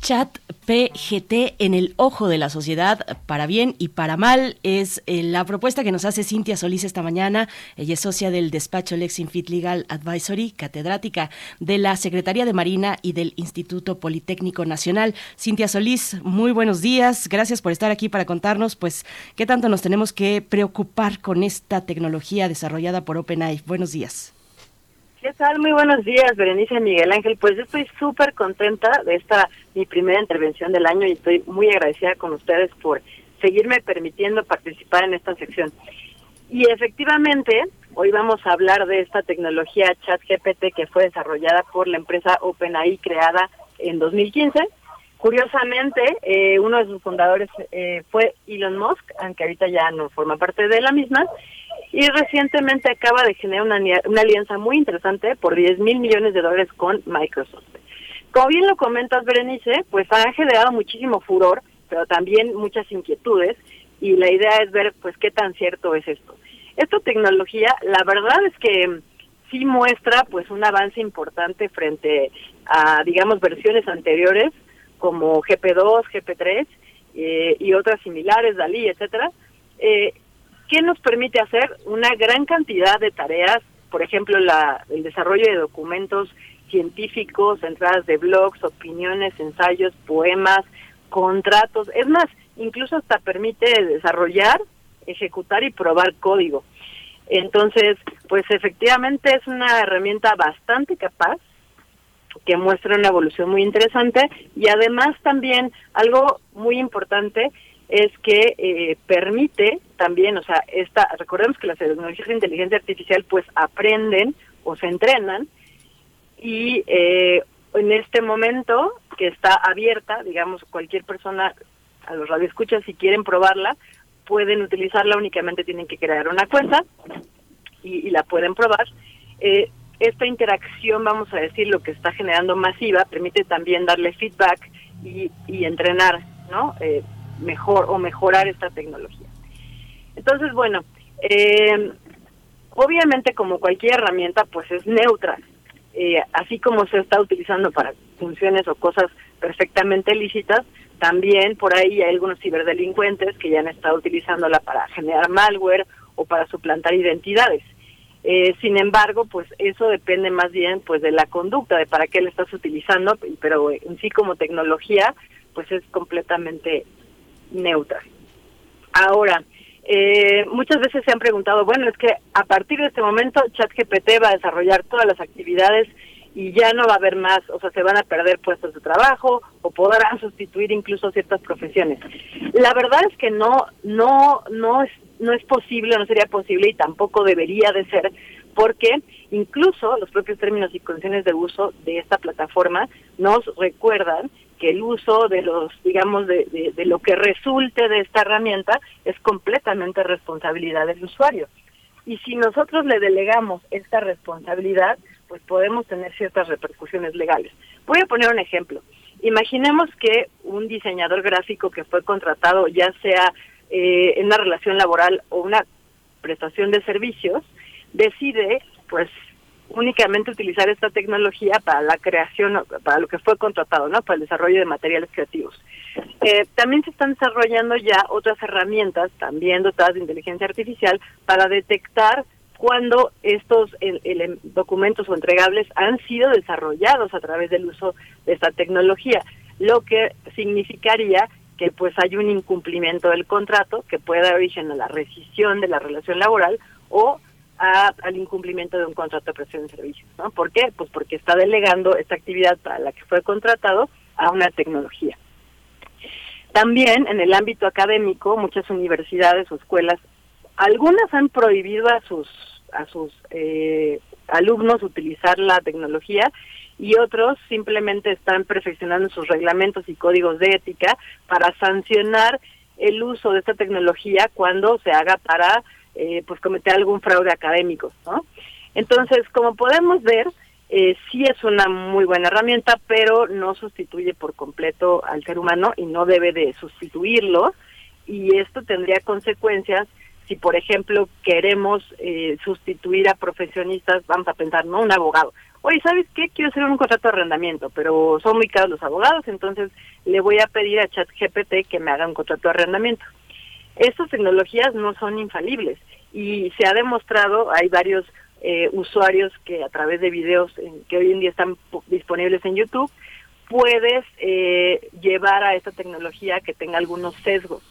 Chat PGT en el ojo de la sociedad, para bien y para mal, es eh, la propuesta que nos hace Cintia Solís esta mañana. Ella es socia del despacho Lexinfit Legal Advisory, catedrática de la Secretaría de Marina y del Instituto Politécnico Nacional. Cintia Solís, muy buenos días. Gracias por estar aquí para contarnos, pues, qué tanto nos tenemos que preocupar con esta tecnología desarrollada por OpenAI. Buenos días. ¿Qué tal? Muy buenos días, Berenice Miguel Ángel. Pues yo estoy súper contenta de esta mi primera intervención del año y estoy muy agradecida con ustedes por seguirme permitiendo participar en esta sección. Y efectivamente, hoy vamos a hablar de esta tecnología ChatGPT que fue desarrollada por la empresa OpenAI creada en 2015. Curiosamente, eh, uno de sus fundadores eh, fue Elon Musk, aunque ahorita ya no forma parte de la misma, y recientemente acaba de generar una, una alianza muy interesante por 10 mil millones de dólares con Microsoft. Como bien lo comentas, Berenice, pues ha generado muchísimo furor, pero también muchas inquietudes, y la idea es ver pues qué tan cierto es esto. Esta tecnología, la verdad es que sí muestra pues un avance importante frente a, digamos, versiones anteriores como GP2, GP3 eh, y otras similares, Dalí, etcétera. Eh, ¿Qué nos permite hacer una gran cantidad de tareas? Por ejemplo, la, el desarrollo de documentos científicos, entradas de blogs, opiniones, ensayos, poemas, contratos. Es más, incluso hasta permite desarrollar, ejecutar y probar código. Entonces, pues efectivamente es una herramienta bastante capaz que muestra una evolución muy interesante y además también algo muy importante es que eh, permite también, o sea, esta, recordemos que las tecnologías de inteligencia artificial pues aprenden o se entrenan y eh, en este momento que está abierta, digamos, cualquier persona a los radioescuchas si quieren probarla, pueden utilizarla, únicamente tienen que crear una cuenta y, y la pueden probar. Eh, esta interacción, vamos a decir, lo que está generando masiva, permite también darle feedback y, y entrenar, ¿no? Eh, mejor o mejorar esta tecnología. Entonces, bueno, eh, obviamente como cualquier herramienta, pues es neutra. Eh, así como se está utilizando para funciones o cosas perfectamente lícitas, También por ahí hay algunos ciberdelincuentes que ya han estado utilizándola para generar malware o para suplantar identidades. Eh, sin embargo, pues eso depende más bien pues de la conducta, de para qué le estás utilizando, pero en sí como tecnología, pues es completamente neutra. Ahora, eh, muchas veces se han preguntado, bueno, es que a partir de este momento ChatGPT va a desarrollar todas las actividades y ya no va a haber más, o sea, se van a perder puestos de trabajo o podrán sustituir incluso ciertas profesiones. La verdad es que no, no, no es, no es posible, no sería posible y tampoco debería de ser, porque incluso los propios términos y condiciones de uso de esta plataforma nos recuerdan que el uso de los, digamos, de, de lo que resulte de esta herramienta es completamente responsabilidad del usuario. Y si nosotros le delegamos esta responsabilidad, pues podemos tener ciertas repercusiones legales. Voy a poner un ejemplo. Imaginemos que un diseñador gráfico que fue contratado, ya sea eh, en una relación laboral o una prestación de servicios, decide, pues, únicamente utilizar esta tecnología para la creación, para lo que fue contratado, ¿no? Para el desarrollo de materiales creativos. Eh, también se están desarrollando ya otras herramientas, también dotadas de inteligencia artificial, para detectar cuando estos documentos o entregables han sido desarrollados a través del uso de esta tecnología, lo que significaría que pues hay un incumplimiento del contrato que puede dar origen a la rescisión de la relación laboral o al incumplimiento de un contrato de prestación de servicios. ¿no? ¿Por qué? Pues porque está delegando esta actividad para la que fue contratado a una tecnología. También en el ámbito académico, muchas universidades o escuelas algunas han prohibido a sus a sus eh, alumnos utilizar la tecnología y otros simplemente están perfeccionando sus reglamentos y códigos de ética para sancionar el uso de esta tecnología cuando se haga para eh, pues cometer algún fraude académico, ¿no? Entonces, como podemos ver, eh, sí es una muy buena herramienta, pero no sustituye por completo al ser humano y no debe de sustituirlo y esto tendría consecuencias si por ejemplo queremos eh, sustituir a profesionistas, vamos a pensar, ¿no? Un abogado. Oye, ¿sabes qué? Quiero hacer un contrato de arrendamiento, pero son muy caros los abogados, entonces le voy a pedir a ChatGPT que me haga un contrato de arrendamiento. Estas tecnologías no son infalibles y se ha demostrado, hay varios eh, usuarios que a través de videos que hoy en día están disponibles en YouTube, puedes eh, llevar a esta tecnología que tenga algunos sesgos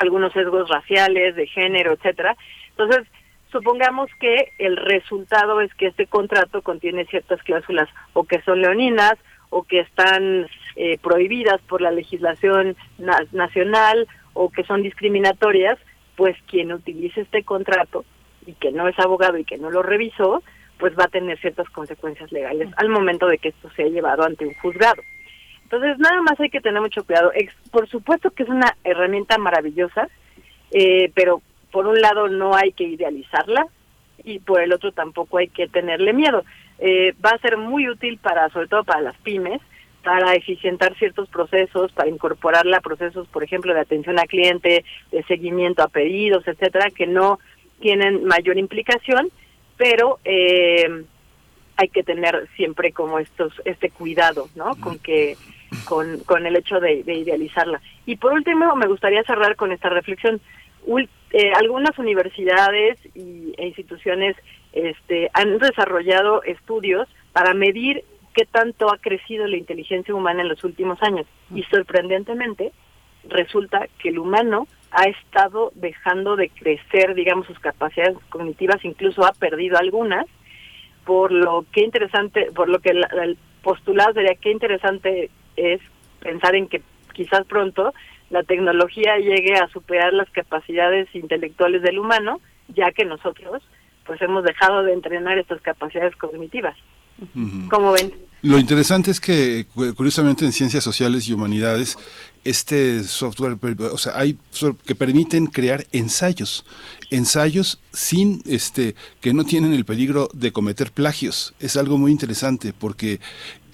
algunos sesgos raciales, de género, etcétera. Entonces, supongamos que el resultado es que este contrato contiene ciertas cláusulas o que son leoninas o que están eh, prohibidas por la legislación nacional o que son discriminatorias, pues quien utilice este contrato y que no es abogado y que no lo revisó, pues va a tener ciertas consecuencias legales al momento de que esto sea llevado ante un juzgado. Entonces, nada más hay que tener mucho cuidado. Por supuesto que es una herramienta maravillosa, eh, pero por un lado no hay que idealizarla y por el otro tampoco hay que tenerle miedo. Eh, va a ser muy útil para, sobre todo para las pymes, para eficientar ciertos procesos, para incorporarla a procesos, por ejemplo, de atención al cliente, de seguimiento a pedidos, etcétera, que no tienen mayor implicación, pero eh, hay que tener siempre como estos este cuidado, ¿no? Con que con, con el hecho de, idealizarla. Y por último, me gustaría cerrar con esta reflexión. Eh, algunas universidades y, e instituciones este, han desarrollado estudios para medir qué tanto ha crecido la inteligencia humana en los últimos años. Y sorprendentemente, resulta que el humano ha estado dejando de crecer, digamos, sus capacidades cognitivas, incluso ha perdido algunas, por lo que interesante, por lo que el postulado sería qué interesante es pensar en que quizás pronto la tecnología llegue a superar las capacidades intelectuales del humano, ya que nosotros pues hemos dejado de entrenar estas capacidades cognitivas. ¿Cómo ven? Lo interesante es que, curiosamente, en ciencias sociales y humanidades, este software, o sea, hay que permiten crear ensayos, ensayos sin, este, que no tienen el peligro de cometer plagios. Es algo muy interesante porque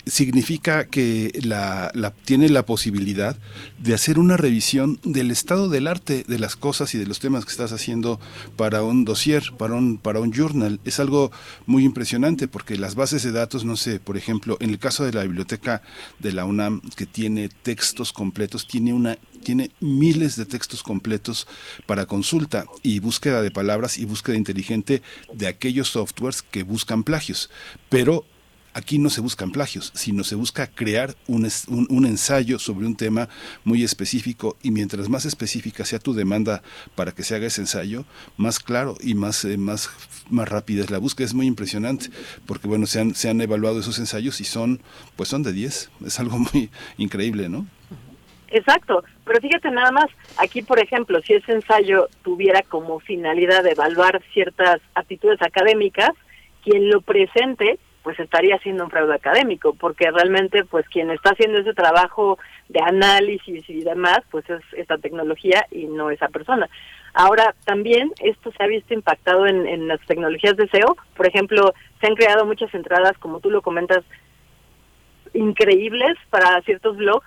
significa que la, tiene la posibilidad de hacer una revisión del estado del arte, de las cosas y de los temas que estás haciendo para un dossier, para un, para un journal. Es algo muy impresionante porque las bases de datos, no sé, por ejemplo, en el caso de la biblioteca de la UNAM, que tiene textos completos, tiene una tiene miles de textos completos para consulta y búsqueda de palabras y búsqueda inteligente de aquellos softwares que buscan plagios. Pero aquí no se buscan plagios, sino se busca crear un, un, ensayo sobre un tema muy específico y mientras más específica sea tu demanda para que se haga ese ensayo, más claro y más, eh, más, más rápida es la búsqueda. Es muy impresionante porque bueno, se han, se han evaluado esos ensayos y son, pues son de 10. Es algo [laughs] muy increíble, ¿no? Exacto, pero fíjate nada más, aquí por ejemplo, si ese ensayo tuviera como finalidad evaluar ciertas actitudes académicas, quien lo presente pues estaría haciendo un fraude académico, porque realmente pues quien está haciendo ese trabajo de análisis y demás, pues es esta tecnología y no esa persona. Ahora, también esto se ha visto impactado en, en las tecnologías de SEO, por ejemplo, se han creado muchas entradas, como tú lo comentas, increíbles para ciertos blogs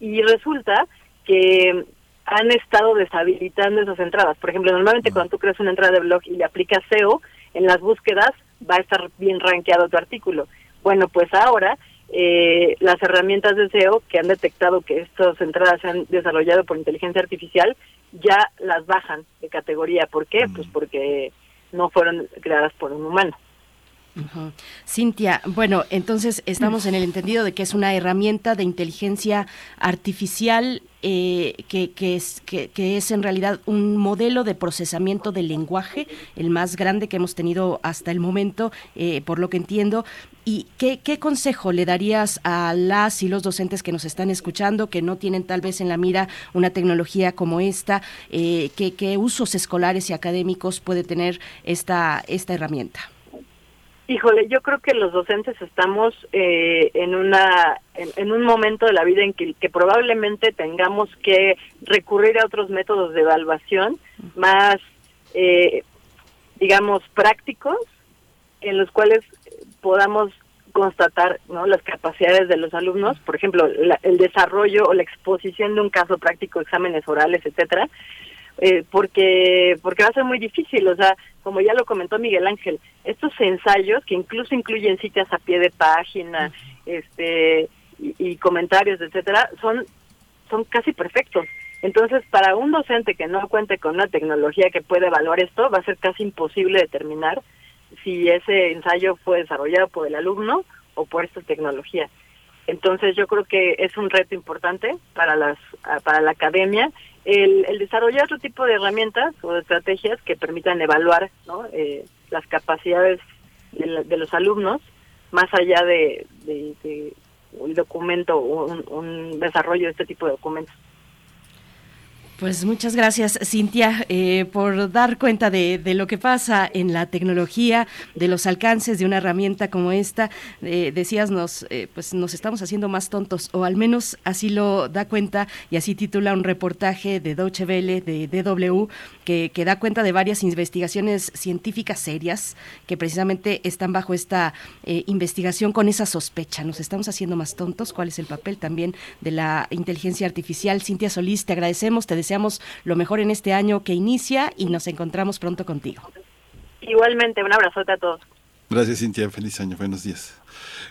y resulta que han estado deshabilitando esas entradas. Por ejemplo, normalmente cuando tú creas una entrada de blog y le aplicas SEO, en las búsquedas va a estar bien rankeado tu artículo. Bueno, pues ahora eh, las herramientas de SEO que han detectado que estas entradas se han desarrollado por inteligencia artificial ya las bajan de categoría. ¿Por qué? Pues porque no fueron creadas por un humano. Cintia, bueno, entonces estamos en el entendido de que es una herramienta de inteligencia artificial eh, que, es, que, es en realidad un modelo de procesamiento del lenguaje, el más grande que hemos tenido hasta el momento, eh, por lo que entiendo. ¿Y qué, consejo le darías a las y los docentes que nos están escuchando, que no tienen tal vez en la mira una tecnología como esta? Eh, ¿qué, usos escolares y académicos puede tener esta, esta herramienta? Híjole, yo creo que los docentes estamos eh, en una en, un momento de la vida en que, que, probablemente tengamos que recurrir a otros métodos de evaluación más, eh, digamos, prácticos, en los cuales podamos constatar ¿no? las capacidades de los alumnos, por ejemplo, el desarrollo o la exposición de un caso práctico, exámenes orales, etcétera, eh, porque porque va a ser muy difícil, o sea, como ya lo comentó Miguel Ángel, estos ensayos que incluso incluyen citas a pie de página, este y, comentarios, etcétera, son son casi perfectos. Entonces, para un docente que no cuente con una tecnología que pueda evaluar esto, va a ser casi imposible determinar si ese ensayo fue desarrollado por el alumno o por esta tecnología. Entonces, yo creo que es un reto importante para las para la academia el, desarrollar otro tipo de herramientas o estrategias que permitan evaluar eh, las capacidades de, los alumnos más allá de, un documento o un desarrollo de este tipo de documentos. Pues muchas gracias, Cintia, eh, por dar cuenta de, lo que pasa en la tecnología, de los alcances de una herramienta como esta. Eh, decías, nos, eh, pues nos estamos haciendo más tontos, o al menos así lo da cuenta y así titula un reportaje de Deutsche Welle, de DW, que, da cuenta de varias investigaciones científicas serias que precisamente están bajo esta investigación con esa sospecha. Nos estamos haciendo más tontos. ¿Cuál es el papel también de la inteligencia artificial? Cintia Solís, te agradecemos, te deseamos lo mejor en este año que inicia y nos encontramos pronto contigo. Igualmente, un abrazote a todos. Gracias, Cintia. Feliz año. Buenos días.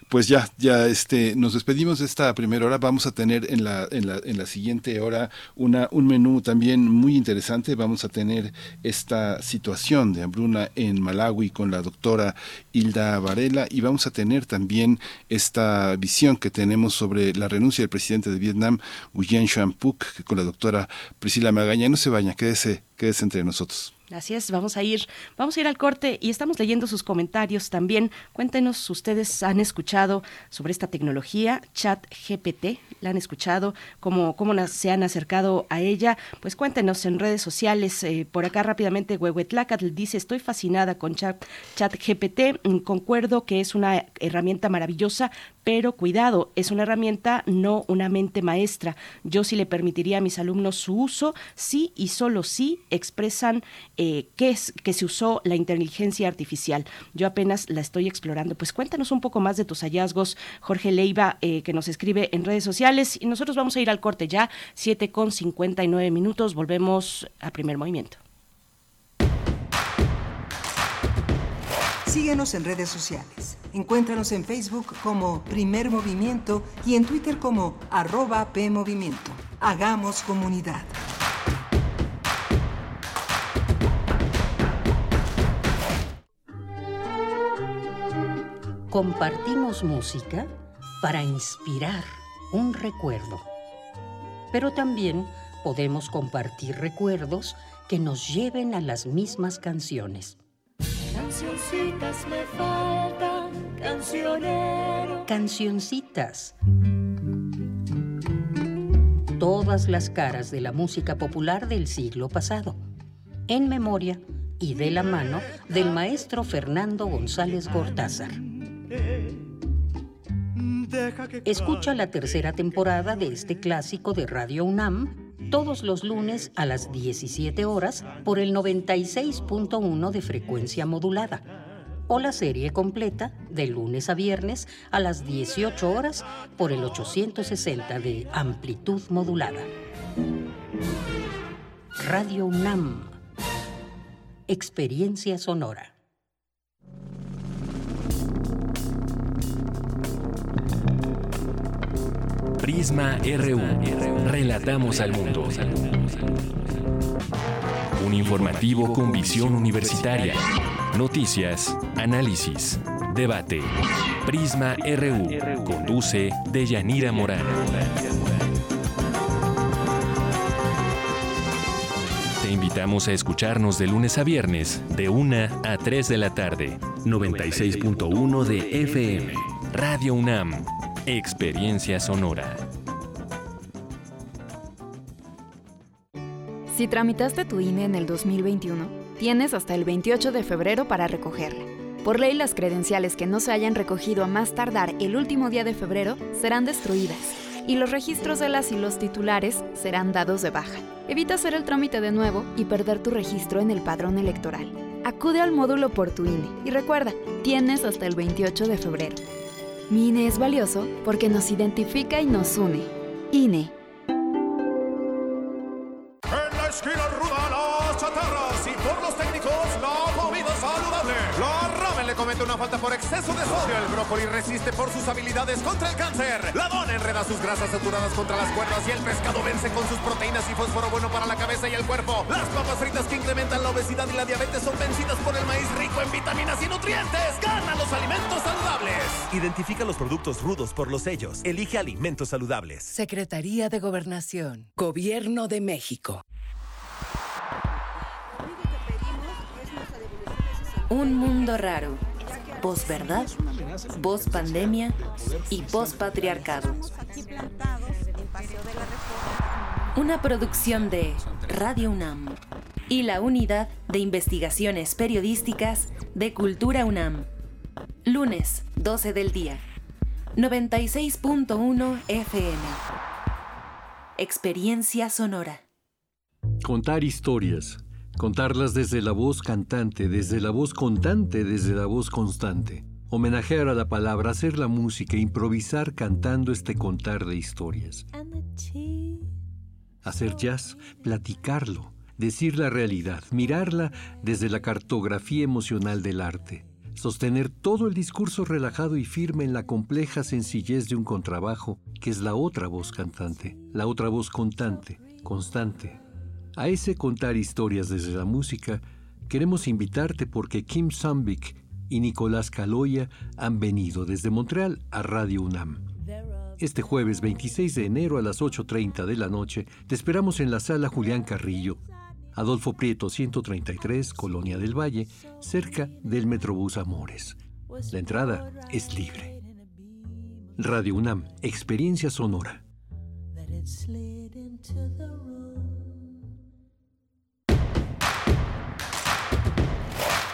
Pues ya, ya este, nos despedimos de esta primera hora. Vamos a tener en la, en la, en la siguiente hora una, un menú también muy interesante. Vamos a tener esta situación de hambruna en Malawi con la doctora Hilda Varela y vamos a tener también esta visión que tenemos sobre la renuncia del presidente de Vietnam, Nguyen Xuan Phuc, con la doctora Priscila Magaña. No se vaya, quédese, quédese entre nosotros. Así es, vamos a ir, vamos a ir al corte y estamos leyendo sus comentarios también. Cuéntenos, ustedes han escuchado sobre esta tecnología, Chat GPT, la han escuchado, cómo, cómo se han acercado a ella. Pues cuéntenos en redes sociales. Eh, por acá rápidamente, Huehuetlacatl dice, estoy fascinada con Chat, Chat GPT, concuerdo que es una herramienta maravillosa, pero cuidado, es una herramienta, no una mente maestra. Yo sí le permitiría a mis alumnos su uso, sí y solo si expresan eh, qué es que se usó la inteligencia artificial. Yo apenas la estoy explorando. Pues cuéntanos un poco más de tus hallazgos, Jorge Leiva, eh, que nos escribe en redes sociales. Y nosotros vamos a ir al corte ya, 7 con 59 minutos. Volvemos a primer movimiento. Síguenos en redes sociales. Encuéntranos en Facebook como Primer Movimiento y en Twitter como arroba PMovimiento. Hagamos comunidad. Compartimos música para inspirar un recuerdo. Pero también podemos compartir recuerdos que nos lleven a las mismas canciones. Cancioncitas me faltan, cancionero. Cancioncitas. Todas las caras de la música popular del siglo pasado. En memoria y de la mano del maestro Fernando González Gortázar. Escucha la tercera temporada de este clásico de Radio UNAM todos los lunes a las 17 horas por el 96.1 de frecuencia modulada o la serie completa de lunes a viernes a las 18 horas por el 860 de amplitud modulada. Radio UNAM. Experiencia sonora. Prisma RU. Relatamos al mundo. Un informativo con visión universitaria. Noticias, análisis, debate. Prisma RU. Conduce Deyanira Morán. Te invitamos a escucharnos de lunes a viernes, de 1 a 3 de la tarde. 96.1 de FM. Radio UNAM. Experiencia sonora. Si tramitaste tu INE en el 2021, tienes hasta el 28 de febrero para recogerla. Por ley, las credenciales que no se hayan recogido a más tardar el último día de febrero serán destruidas y los registros de las y los titulares serán dados de baja. Evita hacer el trámite de nuevo y perder tu registro en el padrón electoral. Acude al módulo por tu INE y recuerda, tienes hasta el 28 de febrero. Mi INE es valioso porque nos identifica y nos une. INE. Comete una falta por exceso de sodio. El brócoli resiste por sus habilidades contra el cáncer. La dona enreda sus grasas saturadas contra las cuerdas y el pescado vence con sus proteínas y fósforo bueno para la cabeza y el cuerpo. Las papas fritas que incrementan la obesidad y la diabetes son vencidas por el maíz rico en vitaminas y nutrientes. Gana los alimentos saludables. Identifica los productos rudos por los sellos. Elige alimentos saludables. Secretaría de Gobernación. Gobierno de México. Un mundo raro. Posverdad, voz pandemia y voz patriarcado. Una producción de Radio UNAM y la Unidad de Investigaciones Periodísticas de Cultura UNAM. Lunes, 12 del día. 96.1 FM. Experiencia sonora. Contar historias. Contarlas desde la voz cantante, desde la voz contante, desde la voz constante. Homenajear a la palabra, hacer la música, improvisar cantando este contar de historias. Hacer jazz, platicarlo, decir la realidad, mirarla desde la cartografía emocional del arte. Sostener todo el discurso relajado y firme en la compleja sencillez de un contrabajo, que es la otra voz cantante, la otra voz contante, constante. A ese contar historias desde la música, queremos invitarte porque Kim Sambik y Nicolás Caloya han venido desde Montreal a Radio UNAM. Este jueves 26 de enero a las 8.30 de la noche te esperamos en la sala Julián Carrillo, Adolfo Prieto 133, Colonia del Valle, cerca del Metrobús Amores. La entrada es libre. Radio UNAM, Experiencia Sonora.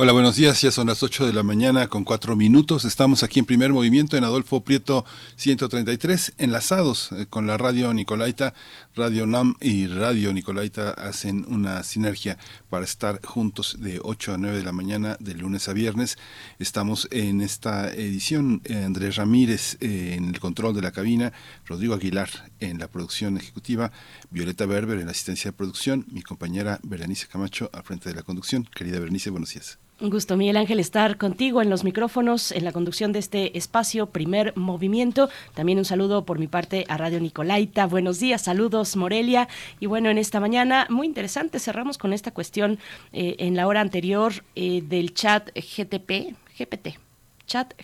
Hola, buenos días. Ya son las 8 de la mañana con 4 minutos. Estamos aquí en primer movimiento en Adolfo Prieto 133, enlazados eh, con la radio Nicolaita. Radio NAM y Radio Nicolaita hacen una sinergia para estar juntos de 8 a 9 de la mañana de lunes a viernes. Estamos en esta edición. eh, Andrés Ramírez eh, en el control de la cabina, Rodrigo Aguilar en la producción ejecutiva, Violeta Berber en la asistencia de producción, mi compañera Berenice Camacho al frente de la conducción. Querida Berenice, buenos días. Un gusto, Miguel Ángel, estar contigo en los micrófonos, en la conducción de este espacio, primer movimiento. También un saludo por mi parte a Radio Nicolaita. Buenos días, saludos, Morelia. Y bueno, en esta mañana, muy interesante, cerramos con esta cuestión eh, en la hora anterior eh, del chat GTP, GPT, chat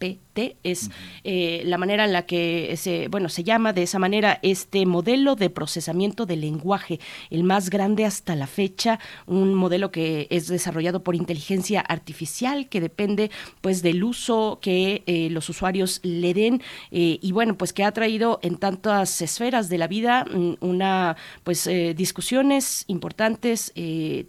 GPT es eh, la manera en la que se, bueno, se llama de esa manera este modelo de procesamiento del lenguaje, el más grande hasta la fecha, un modelo que es desarrollado por inteligencia artificial que depende pues del uso que eh, los usuarios le den eh, y bueno, pues que ha traído en tantas esferas de la vida mm, una pues discusiones importantes,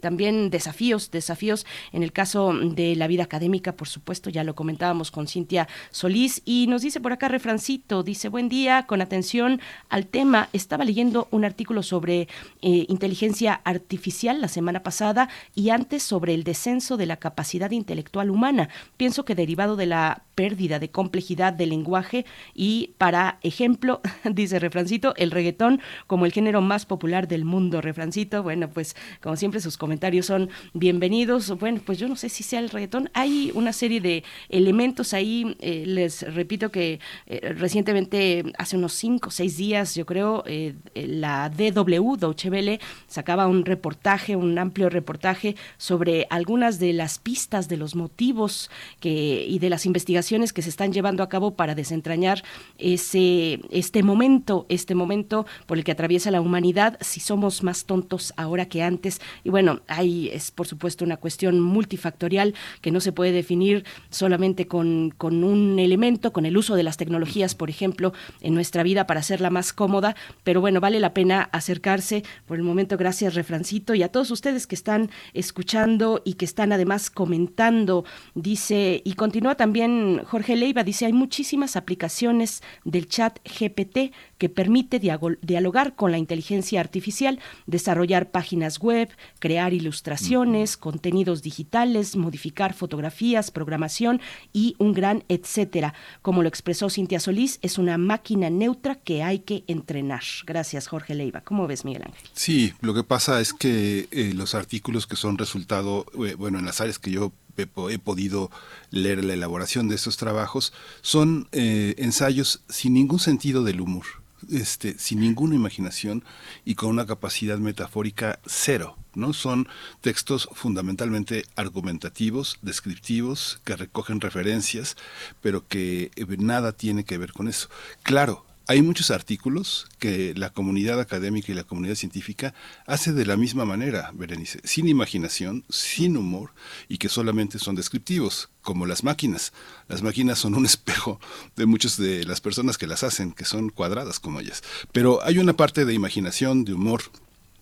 también desafíos, desafíos en el caso de la vida académica, por supuesto, ya lo comentábamos con Cintia Solís y nos dice por acá refrancito, dice buen día, con atención al tema, estaba leyendo un artículo sobre eh, inteligencia artificial la semana pasada y antes sobre el descenso de la capacidad intelectual humana. Pienso que derivado de la pérdida de complejidad del lenguaje y para ejemplo, [laughs] dice refrancito, el reggaetón como el género más popular del mundo, refrancito, bueno, pues como siempre sus comentarios son bienvenidos. Bueno, pues yo no sé si sea el reggaetón, hay una serie de elementos ahí, eh, les repito que eh, recientemente, hace unos cinco o seis días, yo creo, eh, la DW, Deutsche Welle, sacaba un reportaje, un amplio reportaje sobre algunas de las pistas, de los motivos que, y de las investigaciones que se están llevando a cabo para desentrañar ese, este momento, este momento por el que atraviesa la humanidad, si somos más tontos ahora que antes. Y bueno, ahí es por supuesto una cuestión multifactorial que no se puede definir solamente con, con un elemento, con el uso de las tecnologías, por ejemplo, en nuestra vida para hacerla más cómoda, pero bueno, vale la pena acercarse. Por el momento, gracias, Refrancito, y a todos ustedes que están escuchando y que están además comentando. Dice, y continúa también Jorge Leiva, dice, hay muchísimas aplicaciones del chat GPT que permite dialogar con la inteligencia artificial, desarrollar páginas web, crear ilustraciones, contenidos digitales, modificar fotografías, programación y un gran etcétera. Como lo expresó Cintia Solís, es una máquina neutra que hay que entrenar. Gracias, Jorge Leiva. ¿Cómo ves, Miguel Ángel? Sí, lo que pasa es que eh, los artículos que son resultado, eh, bueno, en las áreas que yo he, po- he podido leer la elaboración de estos trabajos, son eh, ensayos sin ningún sentido del humor, este, sin ninguna imaginación y con una capacidad metafórica cero. ¿no? Son textos fundamentalmente argumentativos, descriptivos, que recogen referencias, pero que eh, nada tiene que ver con eso. Claro, hay muchos artículos que la comunidad académica y la comunidad científica hace de la misma manera, Berenice, sin imaginación, sin humor y que solamente son descriptivos, como las máquinas. Las máquinas son un [laughs] espejo de muchas de las personas que las hacen, que son cuadradas como ellas. Pero hay una parte de imaginación, de humor,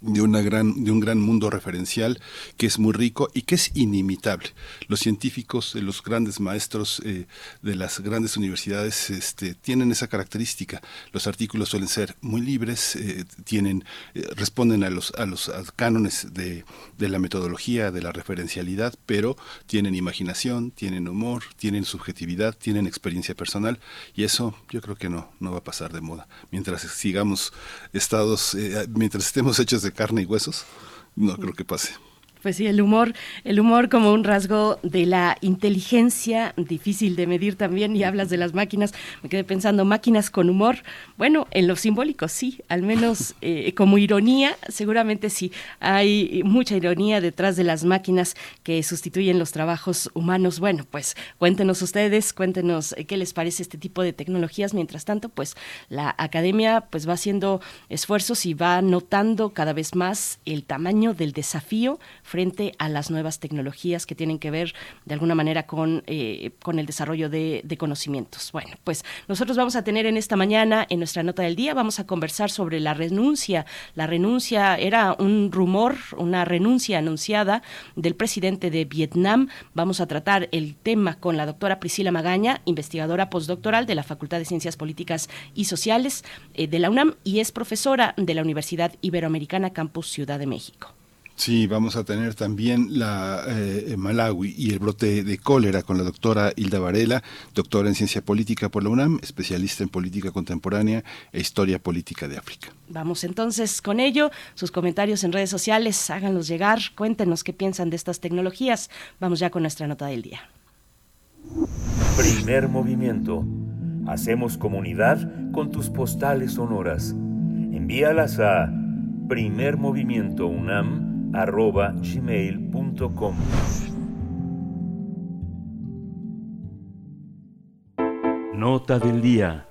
de, una gran, de un gran mundo referencial que es muy rico y que es inimitable. Los científicos, eh, los grandes maestros eh, de las grandes universidades este, tienen esa característica. Los artículos suelen ser muy libres, eh, tienen, responden a los, a los cánones de, de la metodología, de la referencialidad, pero tienen imaginación, tienen humor, tienen subjetividad, tienen experiencia personal y eso yo creo que no, no va a pasar de moda. Mientras sigamos estados, mientras estemos hechos de carne y huesos, no creo que pase. Pues sí, el humor, el humor como un rasgo de la inteligencia, difícil de medir también, y hablas de las máquinas, me quedé pensando, máquinas con humor, bueno, en lo simbólico sí, al menos [laughs] eh, como ironía, seguramente sí, hay mucha ironía detrás de las máquinas que sustituyen los trabajos humanos. Bueno, pues cuéntenos ustedes, cuéntenos eh, qué les parece este tipo de tecnologías, mientras tanto, pues la academia pues va haciendo esfuerzos y va notando cada vez más el tamaño del desafío frente a las nuevas tecnologías que tienen que ver de alguna manera con, eh, con el desarrollo de, de conocimientos. Bueno, pues nosotros vamos a tener en esta mañana, en nuestra nota del día, vamos a conversar sobre la renuncia. La renuncia era un rumor, una renuncia anunciada del presidente de Vietnam. Vamos a tratar el tema con la doctora Priscila Magaña, investigadora postdoctoral de la Facultad de Ciencias Políticas y Sociales eh, de la UNAM y es profesora de la Universidad Iberoamericana Campus Ciudad de México. Sí, vamos a tener también la eh, Malawi y el brote de cólera con la doctora Hilda Varela, doctora en ciencia política por la UNAM, especialista en política contemporánea e historia política de África. Vamos entonces con ello. Sus comentarios en redes sociales, háganlos llegar, cuéntenos qué piensan de estas tecnologías. Vamos ya con nuestra nota del día. Primer movimiento. Hacemos comunidad con tus postales sonoras. Envíalas a primermovimientounam arroba gmail.com. Nota del día.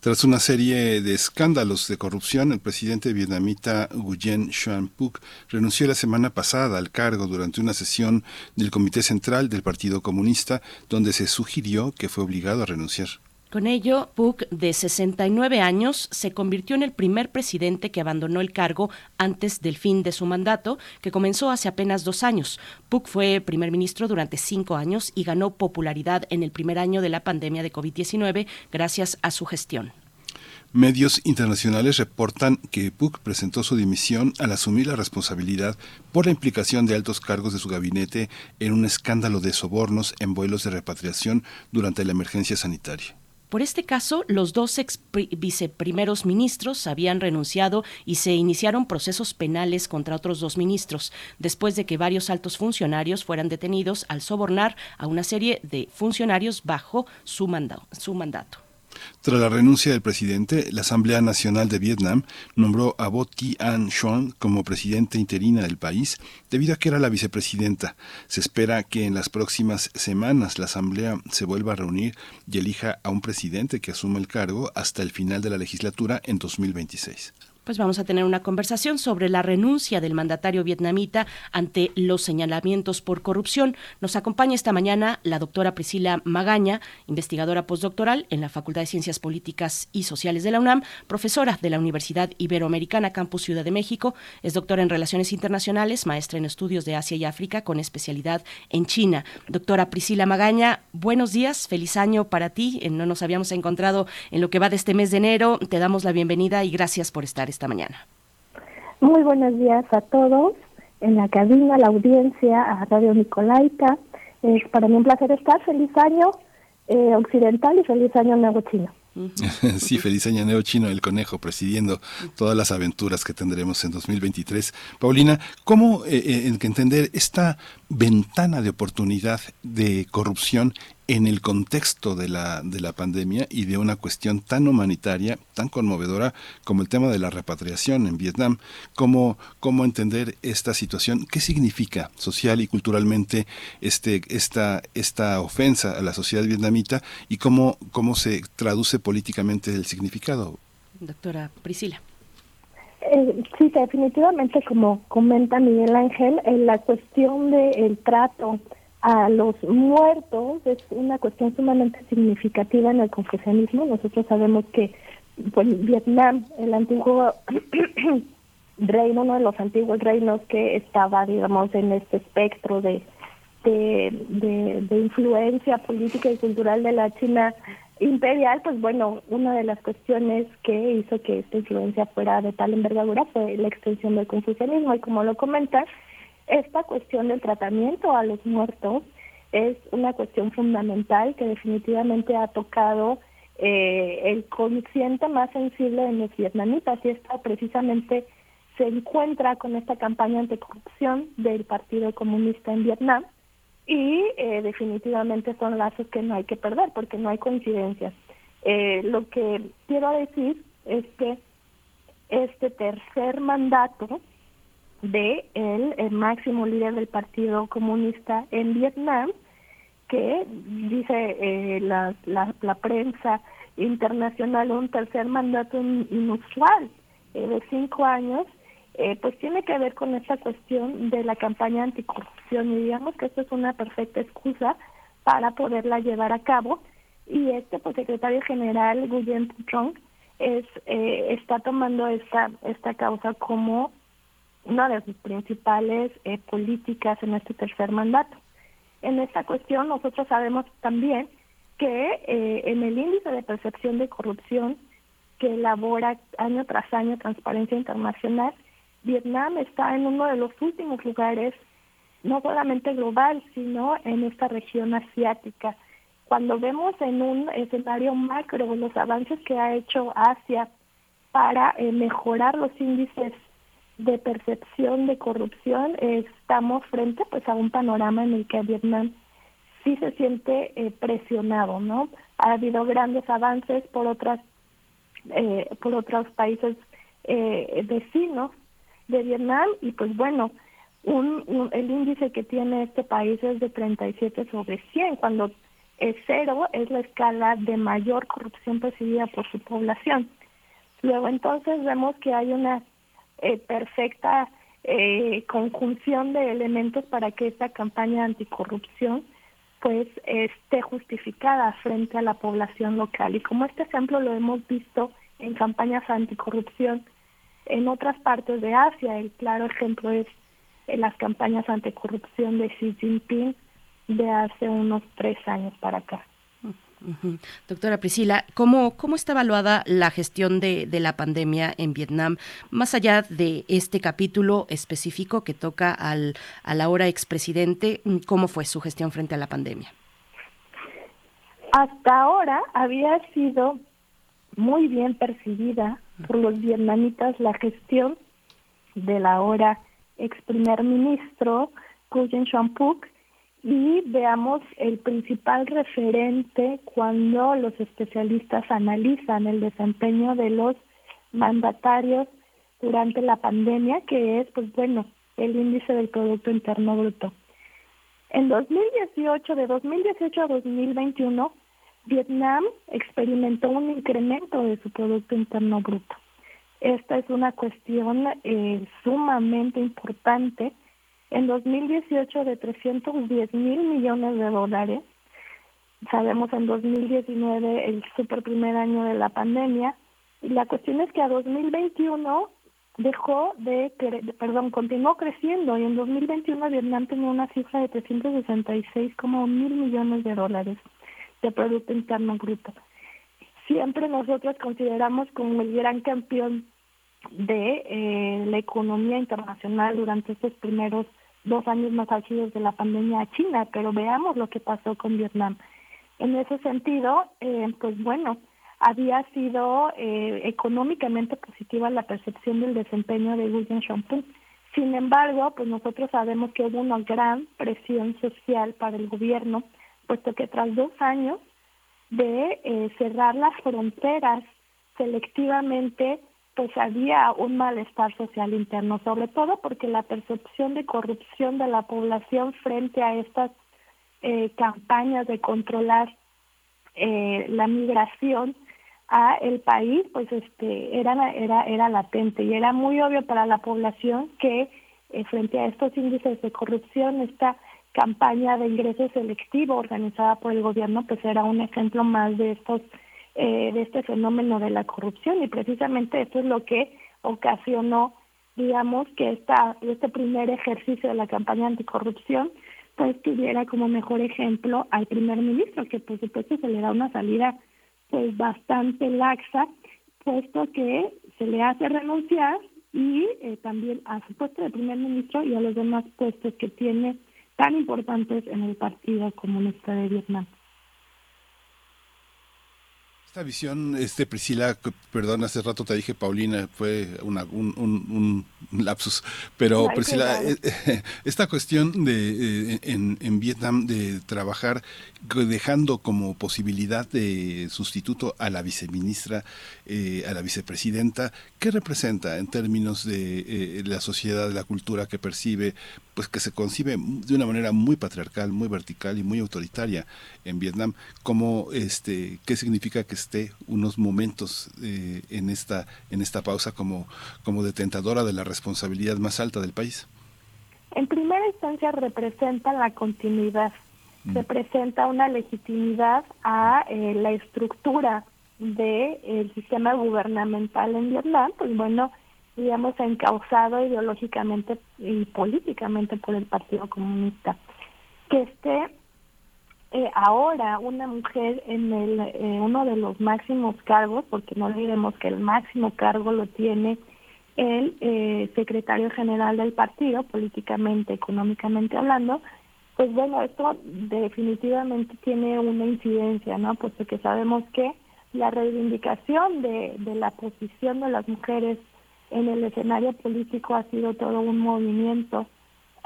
Tras una serie de escándalos de corrupción, el presidente vietnamita Nguyen Xuan Phuc renunció la semana pasada al cargo durante una sesión del Comité Central del Partido Comunista, donde se sugirió que fue obligado a renunciar. Con ello, Puck, de 69 años, se convirtió en el primer presidente que abandonó el cargo antes del fin de su mandato, que comenzó hace apenas dos años. Puck fue primer ministro durante cinco años y ganó popularidad en el primer año de la pandemia de COVID-19 gracias a su gestión. Medios internacionales reportan que Puck presentó su dimisión al asumir la responsabilidad por la implicación de altos cargos de su gabinete en un escándalo de sobornos en vuelos de repatriación durante la emergencia sanitaria. Por este caso, los dos ex viceprimeros ministros habían renunciado y se iniciaron procesos penales contra otros dos ministros, después de que varios altos funcionarios fueran detenidos al sobornar a una serie de funcionarios bajo su, su mandato. Tras la renuncia del presidente, la Asamblea Nacional de Vietnam nombró a Bo Thi An Xuan como presidenta interina del país debido a que era la vicepresidenta. Se espera que en las próximas semanas la Asamblea se vuelva a reunir y elija a un presidente que asuma el cargo hasta el final de la legislatura en 2026 pues vamos a tener una conversación sobre la renuncia del mandatario vietnamita ante los señalamientos por corrupción. Nos acompaña esta mañana la doctora Priscila Magaña, investigadora postdoctoral en la Facultad de Ciencias Políticas y Sociales de la UNAM, profesora de la Universidad Iberoamericana Campus Ciudad de México, es doctora en Relaciones Internacionales, maestra en Estudios de Asia y África con especialidad en China. Doctora Priscila Magaña, buenos días, feliz año para ti. Eh, no nos habíamos encontrado en lo que va de este mes de enero. Te damos la bienvenida y gracias por estar esta mañana. Muy buenos días a todos, en la cabina, la audiencia, a Radio Nicolaita. Es para mí un placer estar. Feliz año eh, occidental y feliz año nuevo chino. [laughs] Sí, feliz año nuevo chino, el conejo presidiendo todas las aventuras que tendremos en 2023. Paulina, ¿cómo eh, eh, entender esta ventana de oportunidad de corrupción en el contexto de la, de la pandemia y de una cuestión tan humanitaria, tan conmovedora como el tema de la repatriación en Vietnam. ¿Cómo, cómo entender esta situación? ¿Qué significa social y culturalmente este, esta, esta ofensa a la sociedad vietnamita y cómo, cómo se traduce políticamente el significado? Doctora Priscila. Eh, sí, definitivamente, como comenta Miguel Ángel, en la cuestión del trato a los muertos es una cuestión sumamente significativa en el confucianismo. Nosotros sabemos que pues, Vietnam, el antiguo [clears throat] reino, uno de los antiguos reinos que estaba, digamos, en este espectro de, de, influencia política y cultural de la China imperial, pues bueno, una de las cuestiones que hizo que esta influencia fuera de tal envergadura fue la extensión del confucianismo y como lo comenta, esta cuestión del tratamiento a los muertos es una cuestión fundamental que definitivamente ha tocado eh, el consciente más sensible de los vietnamitas y esta precisamente se encuentra con esta campaña anticorrupción del Partido Comunista en Vietnam y eh, definitivamente son lazos que no hay que perder porque no hay coincidencias. Eh, lo que quiero decir es que este tercer mandato de el, máximo líder del Partido Comunista en Vietnam, que dice eh, la, la, la, prensa internacional un tercer mandato inusual eh, de cinco años eh, pues tiene que ver con esta cuestión de la campaña anticorrupción. Y digamos que esto es una perfecta excusa para poderla llevar a cabo. Y este pues secretario general Guillem Trong es eh, está tomando esta esta causa como una de sus principales eh, políticas en este tercer mandato. En esta cuestión nosotros sabemos también que eh, en el índice de percepción de corrupción que elabora año tras año Transparencia Internacional, Vietnam está en uno de los últimos lugares, no solamente global, sino en esta región asiática. Cuando vemos en un escenario macro los avances que ha hecho Asia para eh, mejorar los índices de percepción de corrupción, estamos frente pues a un panorama en el que Vietnam sí se siente eh, presionado, ¿no? Ha habido grandes avances por otras eh, por otros países eh, vecinos de Vietnam y pues bueno, un, el índice que tiene este país es de 37 sobre 100, cuando es cero es la escala de mayor corrupción percibida por su población. Luego entonces vemos que hay una eh, perfecta eh, conjunción de elementos para que esta campaña anticorrupción pues esté justificada frente a la población local. Y como este ejemplo lo hemos visto en campañas anticorrupción en otras partes de Asia, el claro ejemplo es en las campañas anticorrupción de Xi Jinping de hace unos tres años para acá. Doctora Priscila, ¿cómo, ¿cómo está evaluada la gestión de, de, la pandemia en Vietnam, más allá de este capítulo específico que toca al, al ahora expresidente? ¿Cómo fue su gestión frente a la pandemia? Hasta ahora había sido muy bien percibida por los vietnamitas la gestión del ahora ex primer ministro Nguyen Xuan Phuc y veamos el principal referente cuando los especialistas analizan el desempeño de los mandatarios durante la pandemia, que es, pues bueno, el índice del Producto Interno Bruto. En 2018, de 2018 a 2021, Vietnam experimentó un incremento de su Producto Interno Bruto. Esta es una cuestión eh, sumamente importante en 2018 de 310 mil millones de dólares. Sabemos en 2019 el super primer año de la pandemia. Y la cuestión es que a 2021 dejó de, perdón, continuó creciendo y en 2021 Vietnam tenía una cifra de 366,1 mil millones de dólares de Producto Interno Bruto. Siempre nosotros consideramos como el gran campeón de eh, la economía internacional durante estos primeros dos años más álgidos de la pandemia a China, pero veamos lo que pasó con Vietnam. En ese sentido, eh, pues bueno, había sido eh, económicamente positiva la percepción del desempeño de William Shampoo. Sin embargo, pues nosotros sabemos que hubo una gran presión social para el gobierno, puesto que tras dos años de eh, cerrar las fronteras selectivamente pues había un malestar social interno, sobre todo porque la percepción de corrupción de la población frente a estas eh, campañas de controlar eh, la migración a el país, pues este era era era latente. Y era muy obvio para la población que eh, frente a estos índices de corrupción esta campaña de ingreso selectivo organizada por el gobierno pues era un ejemplo más de estos eh, de este fenómeno de la corrupción y precisamente esto es lo que ocasionó digamos que esta este primer ejercicio de la campaña anticorrupción pues tuviera como mejor ejemplo al primer ministro que por supuesto se le da una salida pues bastante laxa puesto que se le hace renunciar y eh, también a su puesto de primer ministro y a los demás puestos que tiene tan importantes en el Partido Comunista de Vietnam. Esta visión, este Priscila, perdón, hace rato te dije Paulina, fue una, un, un, lapsus, pero Priscila, eh, esta cuestión de eh, en, en Vietnam de trabajar dejando como posibilidad de sustituto a la viceministra, eh, a la vicepresidenta, ¿qué representa en términos de la sociedad, la cultura que percibe, pues que se concibe de una manera muy patriarcal, muy vertical y muy autoritaria en Vietnam? ¿Cómo, este, qué significa que esté unos momentos eh, en esta en esta pausa como como detentadora de la responsabilidad más alta del país. En primera instancia representa la continuidad, mm. representa una legitimidad a eh, la estructura del sistema gubernamental en Vietnam, pues bueno, digamos, encausado ideológicamente y políticamente por el Partido Comunista. Que esté eh, ahora una mujer en el eh, uno de los máximos cargos, porque no olvidemos que el máximo cargo lo tiene el eh, secretario general del partido, políticamente, económicamente hablando, pues bueno, esto definitivamente tiene una incidencia, ¿no? Puesto que sabemos que la reivindicación de la posición de las mujeres en el escenario político ha sido todo un movimiento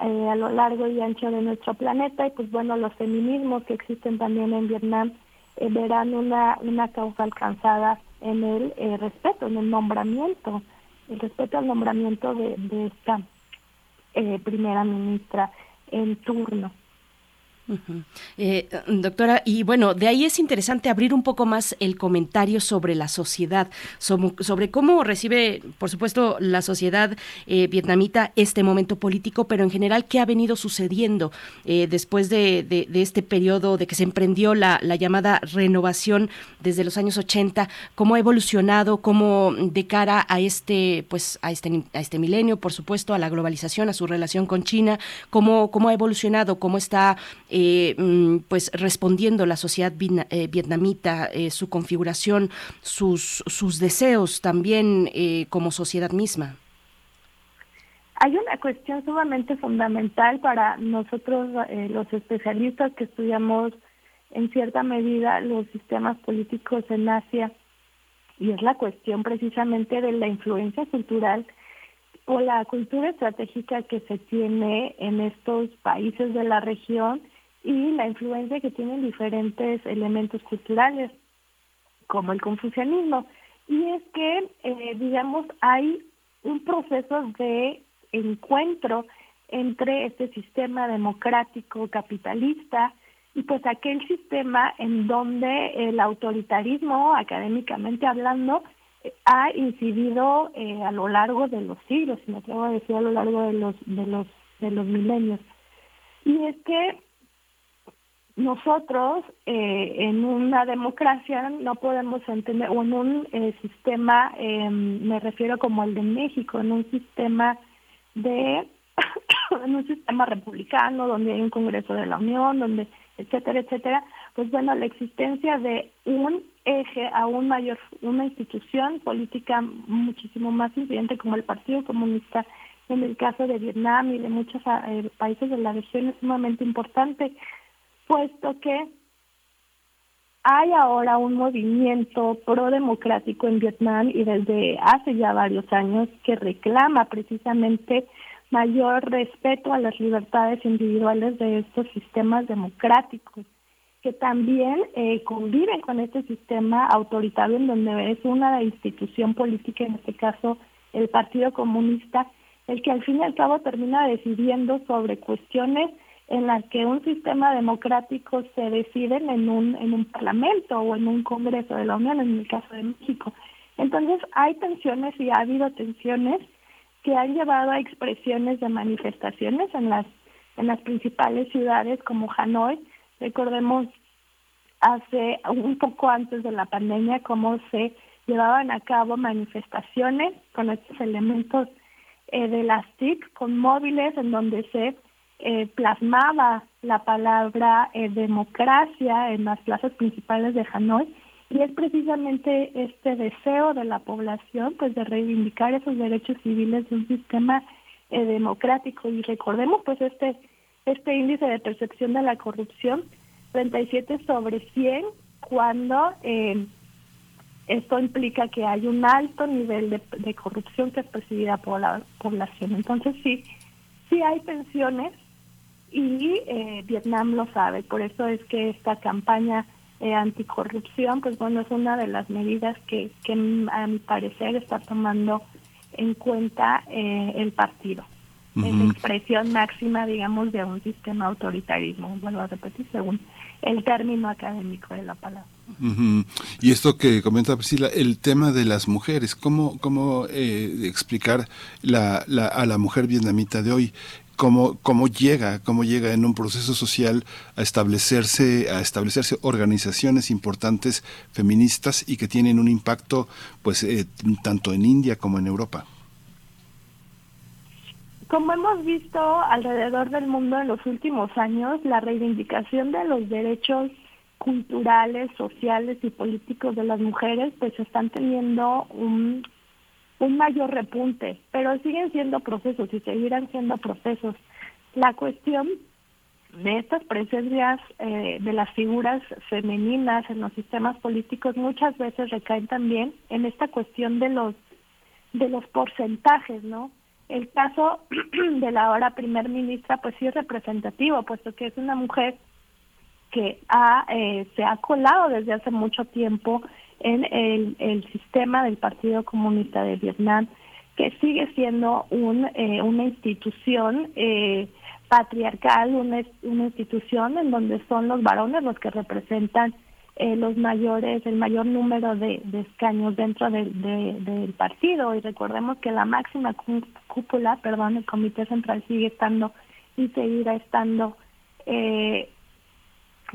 eh, a lo largo y ancho de nuestro planeta y pues bueno, los feminismos que existen también en Vietnam eh, verán una, una causa alcanzada en el eh, respeto, en el nombramiento, el respeto al nombramiento de, de esta primera ministra en turno. Eh, doctora, y bueno, de ahí es interesante abrir un poco más el comentario sobre la sociedad, sobre, cómo recibe, por supuesto, la sociedad eh, vietnamita este momento político, pero en general, qué ha venido sucediendo eh, después de, este periodo de que se emprendió la, llamada renovación desde los años 80, cómo ha evolucionado, cómo de cara a este, pues, a este, a este milenio, por supuesto, a la globalización, a su relación con China, cómo, cómo ha evolucionado, cómo está eh, mm, pues respondiendo la sociedad eh, vietnamita, eh, su configuración, sus, sus deseos también como sociedad misma? Hay una cuestión sumamente fundamental para nosotros los especialistas que estudiamos en cierta medida los sistemas políticos en Asia y es la cuestión precisamente de la influencia cultural o la cultura estratégica que se tiene en estos países de la región y la influencia que tienen diferentes elementos culturales, como el confucianismo. Y es que, eh, digamos, hay un proceso de encuentro entre este sistema democrático capitalista y pues aquel sistema en donde el autoritarismo, académicamente hablando, ha incidido eh, a lo largo de los siglos, si me atrevo a decir a lo largo de los de los de los milenios. Y es que nosotros eh, en una democracia no podemos entender, o en un eh, sistema, eh, me refiero como el de México, en un sistema de, [coughs] en un sistema republicano donde hay un Congreso de la Unión, donde, etcétera, etcétera, pues bueno, la existencia de un eje aún mayor, una institución política muchísimo más influyente como el Partido Comunista en el caso de Vietnam y de muchos países de la región es sumamente importante puesto que hay ahora un movimiento pro-democrático en Vietnam y desde hace ya varios años que reclama precisamente mayor respeto a las libertades individuales de estos sistemas democráticos, que también eh, conviven con este sistema autoritario en donde es una institución política, en este caso el Partido Comunista, el que al fin y al cabo termina decidiendo sobre cuestiones en las que un sistema democrático se decide en un, en un parlamento o en un congreso de la Unión, en el caso de México. Entonces hay tensiones y ha habido tensiones que han llevado a expresiones de manifestaciones en las en las principales ciudades como Hanoi. Recordemos hace un poco antes de la pandemia cómo se llevaban a cabo manifestaciones con estos elementos eh, de las TIC, con móviles en donde se eh, plasmaba la palabra eh, democracia en las plazas principales de Hanoi y es precisamente este deseo de la población pues de reivindicar esos derechos civiles de un sistema eh, democrático. Y recordemos pues este este índice de percepción de la corrupción 37 sobre 100 cuando esto implica que hay un alto nivel de, de corrupción que es percibida por la población. Entonces sí sí hay tensiones y eh, Vietnam lo sabe. Por eso es que esta campaña eh, anticorrupción, pues bueno, es una de las medidas que, que a mi parecer está tomando en cuenta eh, el partido. en expresión máxima, digamos, de un sistema autoritarismo. Vuelvo a repetir, según el término académico de la palabra. Y esto que comenta Priscila, el tema de las mujeres, ¿cómo, cómo eh, explicar la, la, a la mujer vietnamita de hoy? Cómo, cómo llega, cómo llega en un proceso social a establecerse, a establecerse organizaciones importantes feministas y que tienen un impacto, pues, eh, tanto en India como en Europa. Como hemos visto alrededor del mundo en los últimos años, la reivindicación de los derechos culturales, sociales y políticos de las mujeres pues están teniendo un, un mayor repunte, pero siguen siendo procesos y seguirán siendo procesos. La cuestión de estas presencias eh, de las figuras femeninas en los sistemas políticos muchas veces recaen también en esta cuestión de los de los porcentajes, ¿no? El caso [clears throat] de la ahora primer ministra, pues sí es representativo, puesto que es una mujer que ha, eh, se ha colado desde hace mucho tiempo en el, sistema del Partido Comunista de Vietnam, que sigue siendo un, eh, una institución eh, patriarcal, una, una institución en donde son los varones los que representan eh, los mayores, el mayor número de, escaños dentro del partido. Y recordemos que la máxima cúpula, perdón, el Comité Central sigue estando y seguirá estando eh,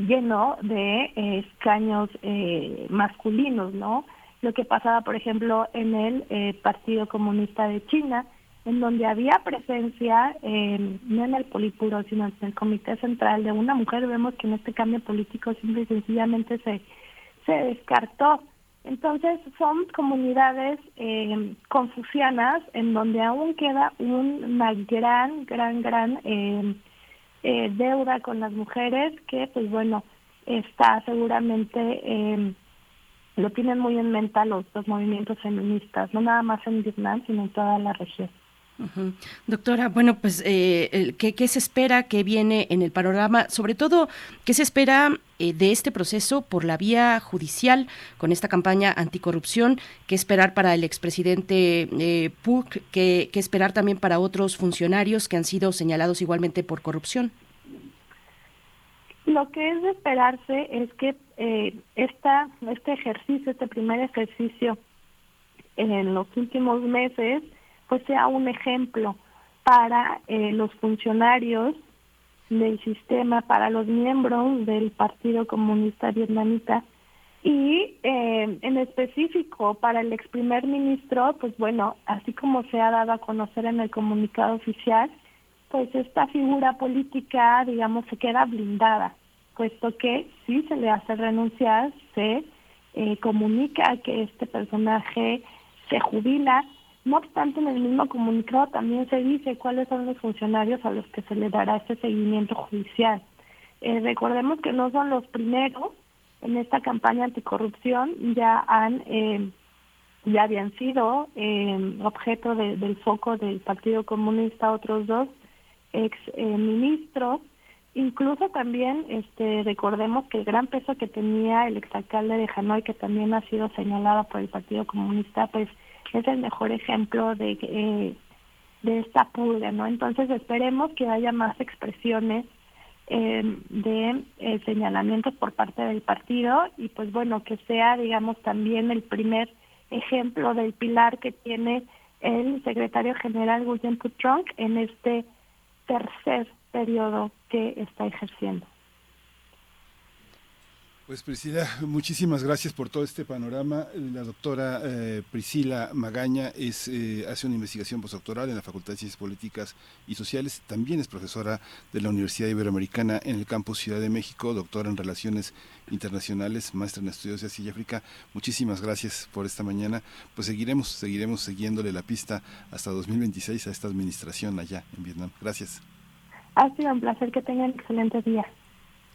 lleno de eh, escaños eh, masculinos, ¿no? Lo que pasaba, por ejemplo, en el Partido Comunista de China, en donde había presencia, no en el Politburo, sino en el Comité Central de una mujer, vemos que en este cambio político simple y sencillamente se, se descartó. Entonces son comunidades eh, confucianas en donde aún queda una gran, gran, gran eh, eh, deuda con las mujeres que, pues bueno, está seguramente, eh, lo tienen muy en mente los, los movimientos feministas, no nada más en Vietnam, sino en toda la región. Doctora, bueno, pues, eh, ¿qué, se espera que viene en el panorama? Sobre todo, ¿qué se espera eh, de este proceso por la vía judicial con esta campaña anticorrupción? ¿Qué esperar para el expresidente eh, Puc? ¿Qué, esperar también para otros funcionarios que han sido señalados igualmente por corrupción? Lo que es de esperarse es que eh, esta, este ejercicio, este primer ejercicio en los últimos meses, pues sea un ejemplo para eh, los funcionarios del sistema, para los miembros del Partido Comunista Vietnamita. Y eh, en específico para el ex primer ministro, pues bueno, así como se ha dado a conocer en el comunicado oficial, pues esta figura política, digamos, se queda blindada, puesto que si se le hace renunciar, se eh, comunica que este personaje se jubila no obstante, en el mismo comunicado también se dice cuáles son los funcionarios a los que se le dará este seguimiento judicial. Eh, recordemos que no son los primeros en esta campaña anticorrupción, ya han eh, ya habían sido eh, objeto del foco del Partido Comunista otros dos ex ministros. Incluso también este, recordemos que el gran peso que tenía el exalcalde de Hanoi, que también ha sido señalado por el Partido Comunista, pues es el mejor ejemplo de, eh, de esta pulga, ¿no? Entonces esperemos que haya más expresiones eh, de eh, señalamientos por parte del partido y pues bueno, que sea, digamos, también el primer ejemplo del pilar que tiene el secretario general William Putrong en este tercer periodo que está ejerciendo. Pues Priscila, muchísimas gracias por todo este panorama. La doctora eh, Priscila Magaña es, eh, hace una investigación postdoctoral en la Facultad de Ciencias Políticas y Sociales. También es profesora de la Universidad Iberoamericana en el campus Ciudad de México, doctora en Relaciones Internacionales, maestra en Estudios de Asia y África. Muchísimas gracias por esta mañana. Pues seguiremos, seguiremos siguiéndole la pista hasta 2026 a esta administración allá en Vietnam. Gracias. Ha sido un placer que tengan excelente día.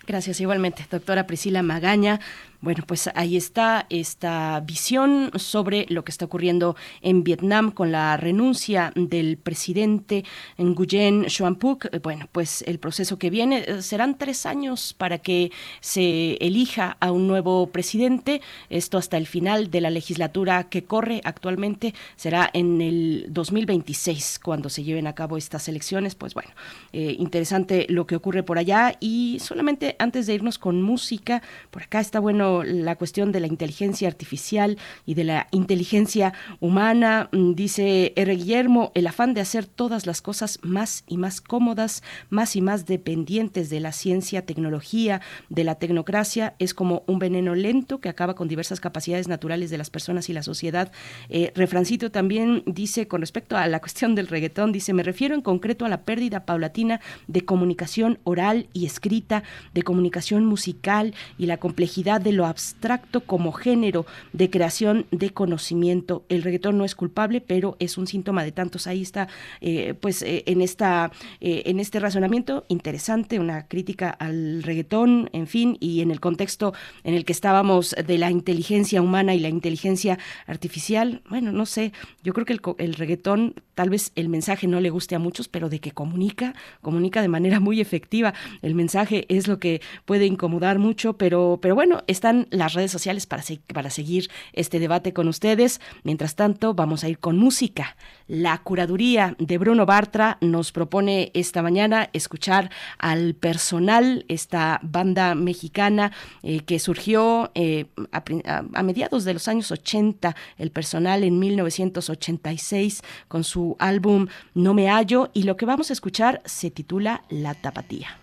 Gracias igualmente, doctora Priscila Magaña. Bueno, pues ahí está esta visión sobre lo que está ocurriendo en Vietnam con la renuncia del presidente Nguyen Xuan Phuc. Bueno, pues el proceso que viene eh, serán tres años para que se elija a un nuevo presidente. Esto hasta el final de la legislatura que corre actualmente será en el 2026 cuando se lleven a cabo estas elecciones. Pues bueno, eh, interesante lo que ocurre por allá y solamente antes de irnos con música, por acá está bueno la cuestión de la inteligencia artificial y de la inteligencia humana. Mm, dice R. Guillermo, el afán de hacer todas las cosas más y más cómodas, más y más dependientes de la ciencia, tecnología, de la tecnocracia, es como un veneno lento que acaba con diversas capacidades naturales de las personas y la sociedad. Eh, Refrancito también dice, con respecto a la cuestión del reggaetón, dice, me refiero en concreto a la pérdida paulatina de comunicación oral y escrita, de comunicación musical y la complejidad de lo abstracto como género de creación de conocimiento. El reggaetón no es culpable, pero es un síntoma de tantos. Ahí está, eh, pues, eh, en esta, eh, en este razonamiento interesante, una crítica al reggaetón, en fin, y en el contexto en el que estábamos de la inteligencia humana y la inteligencia artificial. Bueno, no sé, yo creo que el, el reggaetón, tal vez el mensaje no le guste a muchos, pero de que comunica, comunica de manera muy efectiva. El mensaje es lo que puede incomodar mucho, pero, pero bueno, están las redes sociales para, para seguir este debate con ustedes. Mientras tanto, vamos a ir con música. La curaduría de Bruno Bartra nos propone esta mañana escuchar al personal, esta banda mexicana eh, que surgió eh, a, mediados de los años 80, el personal en 1986 con su álbum No me hallo y lo que vamos a escuchar se titula La Tapatía.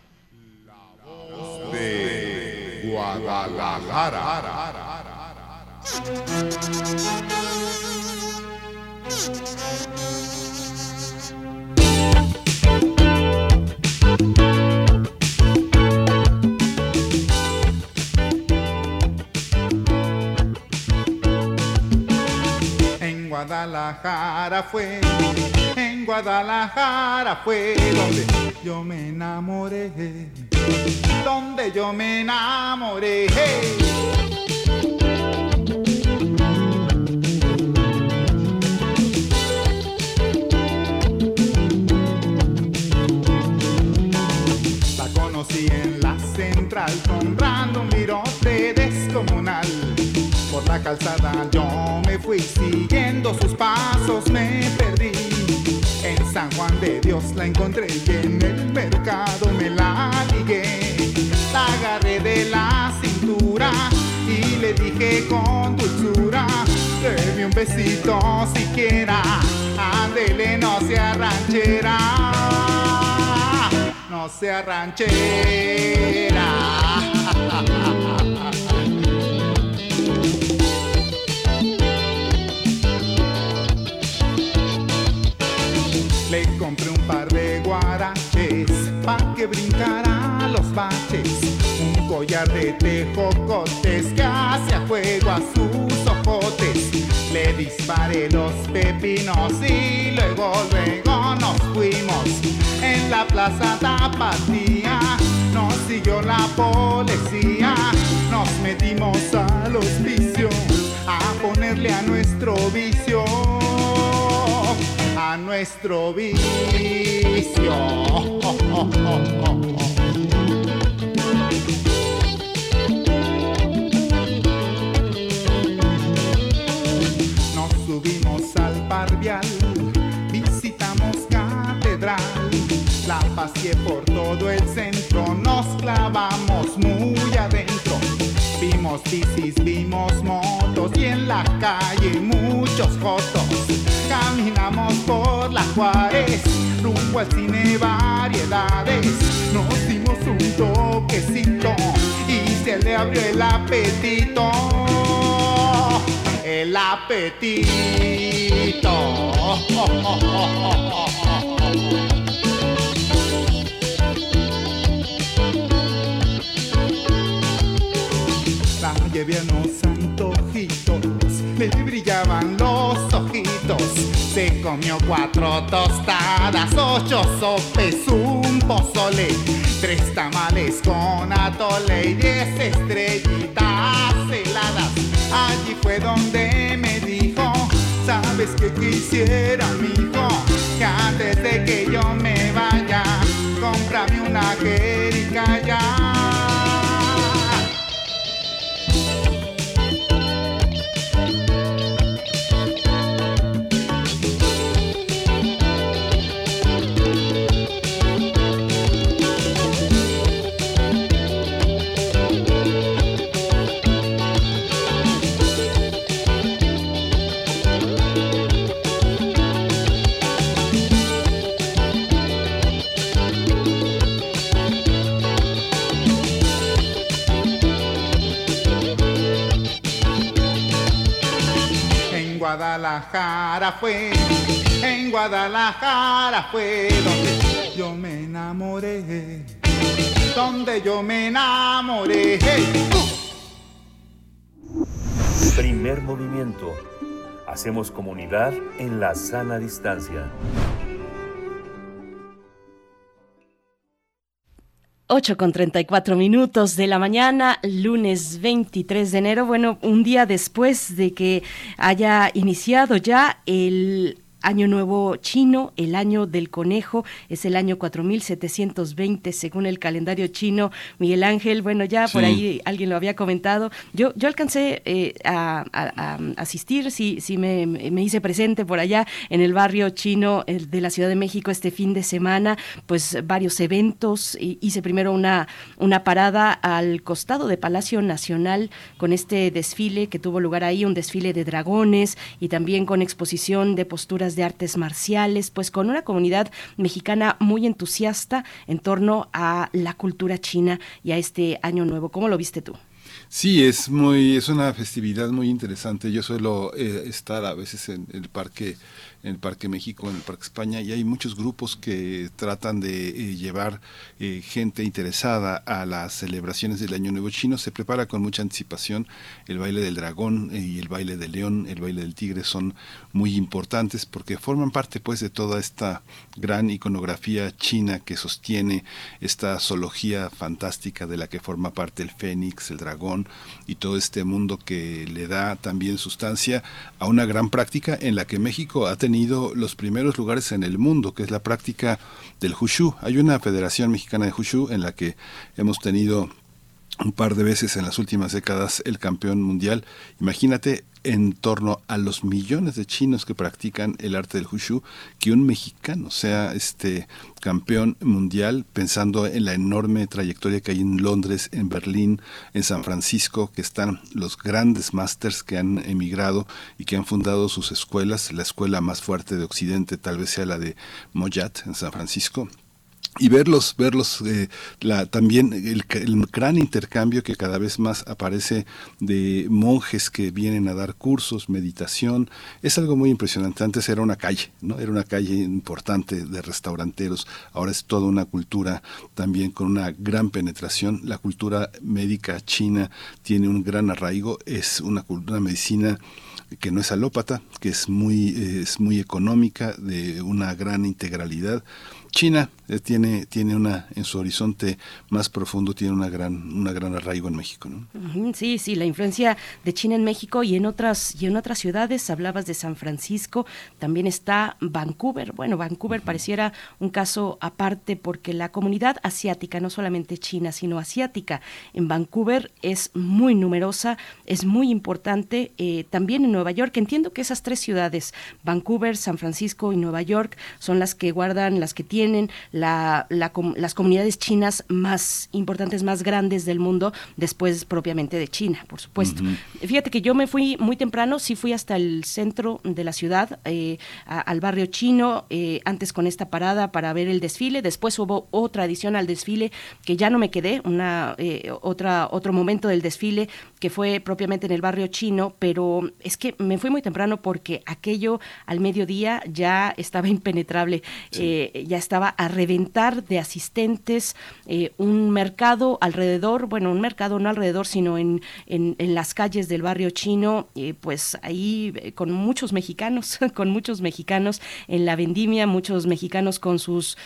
de Guadalajara. En Guadalajara fue, en Guadalajara fue donde yo me enamoré, donde yo me enamoré. La conocí en la central comprando un virote descomunal. Por la calzada yo me fui siguiendo sus pasos, me perdí. En San Juan de Dios la encontré y en el mercado me la ligué. La agarré de la cintura y le dije con dulzura, deme un besito siquiera, ándele no sea ranchera, no sea ranchera. [laughs] Le compré un par de guaraches pa' que brincara los baches. Un collar de tejocotes que hace a fuego a sus ojotes. Le disparé los pepinos y luego, luego nos fuimos. En la plaza Tapatía nos siguió la policía. Nos metimos al hospicio a ponerle a nuestro vicio a nuestro vicio. Nos subimos al parvial, visitamos catedral, la paseé por todo el centro, nos clavamos muy adentro. Vimos bicis, vimos motos y en la calle muchos fotos. Juárez, rumbo al cine variedades. Nos dimos un toquecito y se le abrió el apetito. El apetito. Llevé a unos antojitos, le brillaban los ojitos. Comió cuatro tostadas, ocho sopes, un pozole, tres tamales con atole y diez estrellitas heladas. Allí fue donde me dijo, ¿sabes qué quisiera, mijo? Que antes de que yo me vaya, cómprame una jerica Guadalajara fue, en Guadalajara fue donde yo me enamoré, donde yo me enamoré. Primer movimiento. Hacemos comunidad en la sana distancia. 8 con 34 minutos de la mañana, lunes 23 de enero. Bueno, un día después de que haya iniciado ya el Año Nuevo Chino, el año del conejo, es el año 4720 según el calendario chino. Miguel Ángel, bueno, ya por ahí alguien lo había comentado. Yo, yo alcancé eh, a, a- a asistir, sí, sí me, me hice presente por allá en el barrio chino eh, de la Ciudad de México este fin de semana, pues varios eventos. Hice primero una, una parada al costado de Palacio Nacional con este desfile que tuvo lugar ahí, un desfile de dragones y también con exposición de posturas de artes marciales, pues con una comunidad mexicana muy entusiasta en torno a la cultura china y a este año nuevo. ¿Cómo lo viste tú? Sí, es muy, es una festividad muy interesante. Yo suelo eh, estar a veces en el parque, en el Parque México, en el Parque España, y hay muchos grupos que tratan de eh, llevar eh, gente interesada a las celebraciones del Año Nuevo Chino. Se prepara con mucha anticipación. El baile del dragón eh, y el baile del león, el baile del tigre son muy importantes porque forman parte, pues, de toda esta gran iconografía china que sostiene esta zoología fantástica de la que forma parte el fénix, el dragón y todo este mundo que le da también sustancia a una gran práctica en la que México ha tenido los primeros lugares en el mundo, que es la práctica del Hushu. Hay una Federación Mexicana de Hushu en la que hemos tenido un par de veces en las últimas décadas el campeón mundial. Imagínate en torno a los millones de chinos que practican el arte del Hushu, que un mexicano sea este campeón mundial, pensando en la enorme trayectoria que hay en Londres, en Berlín, en San Francisco, que están los grandes másters que han emigrado y que han fundado sus escuelas. La escuela más fuerte de Occidente tal vez sea la de Moyat en San Francisco y verlos, verlos, eh, la, también el, gran intercambio que cada vez más aparece de monjes que vienen a dar cursos, meditación, es algo muy impresionante. Antes era una calle, ¿no? Era una calle importante de restauranteros, ahora es toda una cultura también con una gran penetración. La cultura médica china tiene un gran arraigo, es una, cul- una medicina que no es alópata, que es muy, eh, es muy económica, de una gran integralidad. China tiene, tiene una, en su horizonte más profundo, tiene una gran, una gran arraigo en México. ¿no? Sí, sí, la influencia de China en México y en otras y en otras ciudades. Hablabas de San Francisco, también está Vancouver. Bueno, Vancouver pareciera un caso aparte porque la comunidad asiática, no solamente china, sino asiática, en Vancouver es muy numerosa, es muy importante. eh, también en Nueva York, entiendo que esas tres ciudades, Vancouver, San Francisco y Nueva York, son las que guardan, las que tienen la, la las comunidades chinas más importantes, más grandes del mundo, después propiamente de China, por supuesto. Fíjate que yo me fui muy temprano, sí fui hasta el centro de la ciudad, eh, a- al barrio chino, eh, antes con esta parada para ver el desfile, después hubo otra adición al desfile que ya no me quedé, una eh, otra otro momento del desfile que fue propiamente en el barrio chino, pero es que me fui muy temprano porque aquello al mediodía ya estaba impenetrable, eh, ya estaba a reventar de asistentes, eh, un mercado alrededor, bueno, un mercado no alrededor, sino en, en, las calles del barrio chino, eh, pues ahí con muchos mexicanos, [laughs] con muchos mexicanos en la vendimia, muchos mexicanos con sus,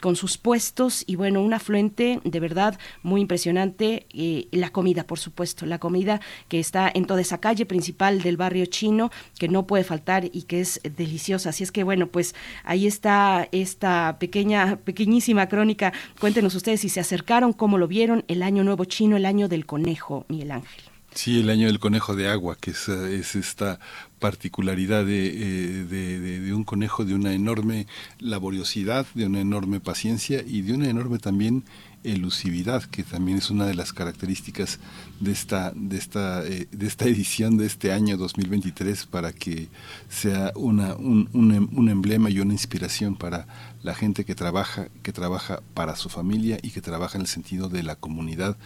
con sus puestos y bueno, un afluente de verdad muy impresionante. la comida, por supuesto, la comida que está en toda esa calle principal del barrio chino, que no puede faltar y que es deliciosa. Así es que bueno, pues ahí está esta pequeña, pequeñísima crónica. Cuéntenos ustedes si se acercaron, cómo lo vieron, el año nuevo chino, el año del conejo, Miguel Ángel. Sí, el año del conejo de agua, que es, es esta particularidad de, eh, de, de, un conejo de una enorme laboriosidad, de una enorme paciencia y de una enorme también elusividad, que también es una de las características de esta, de esta, eh, de esta edición de este año 2023 para que sea una, un, un, un, emblema y una inspiración para la gente que trabaja, que trabaja para su familia y que trabaja en el sentido de la comunidad,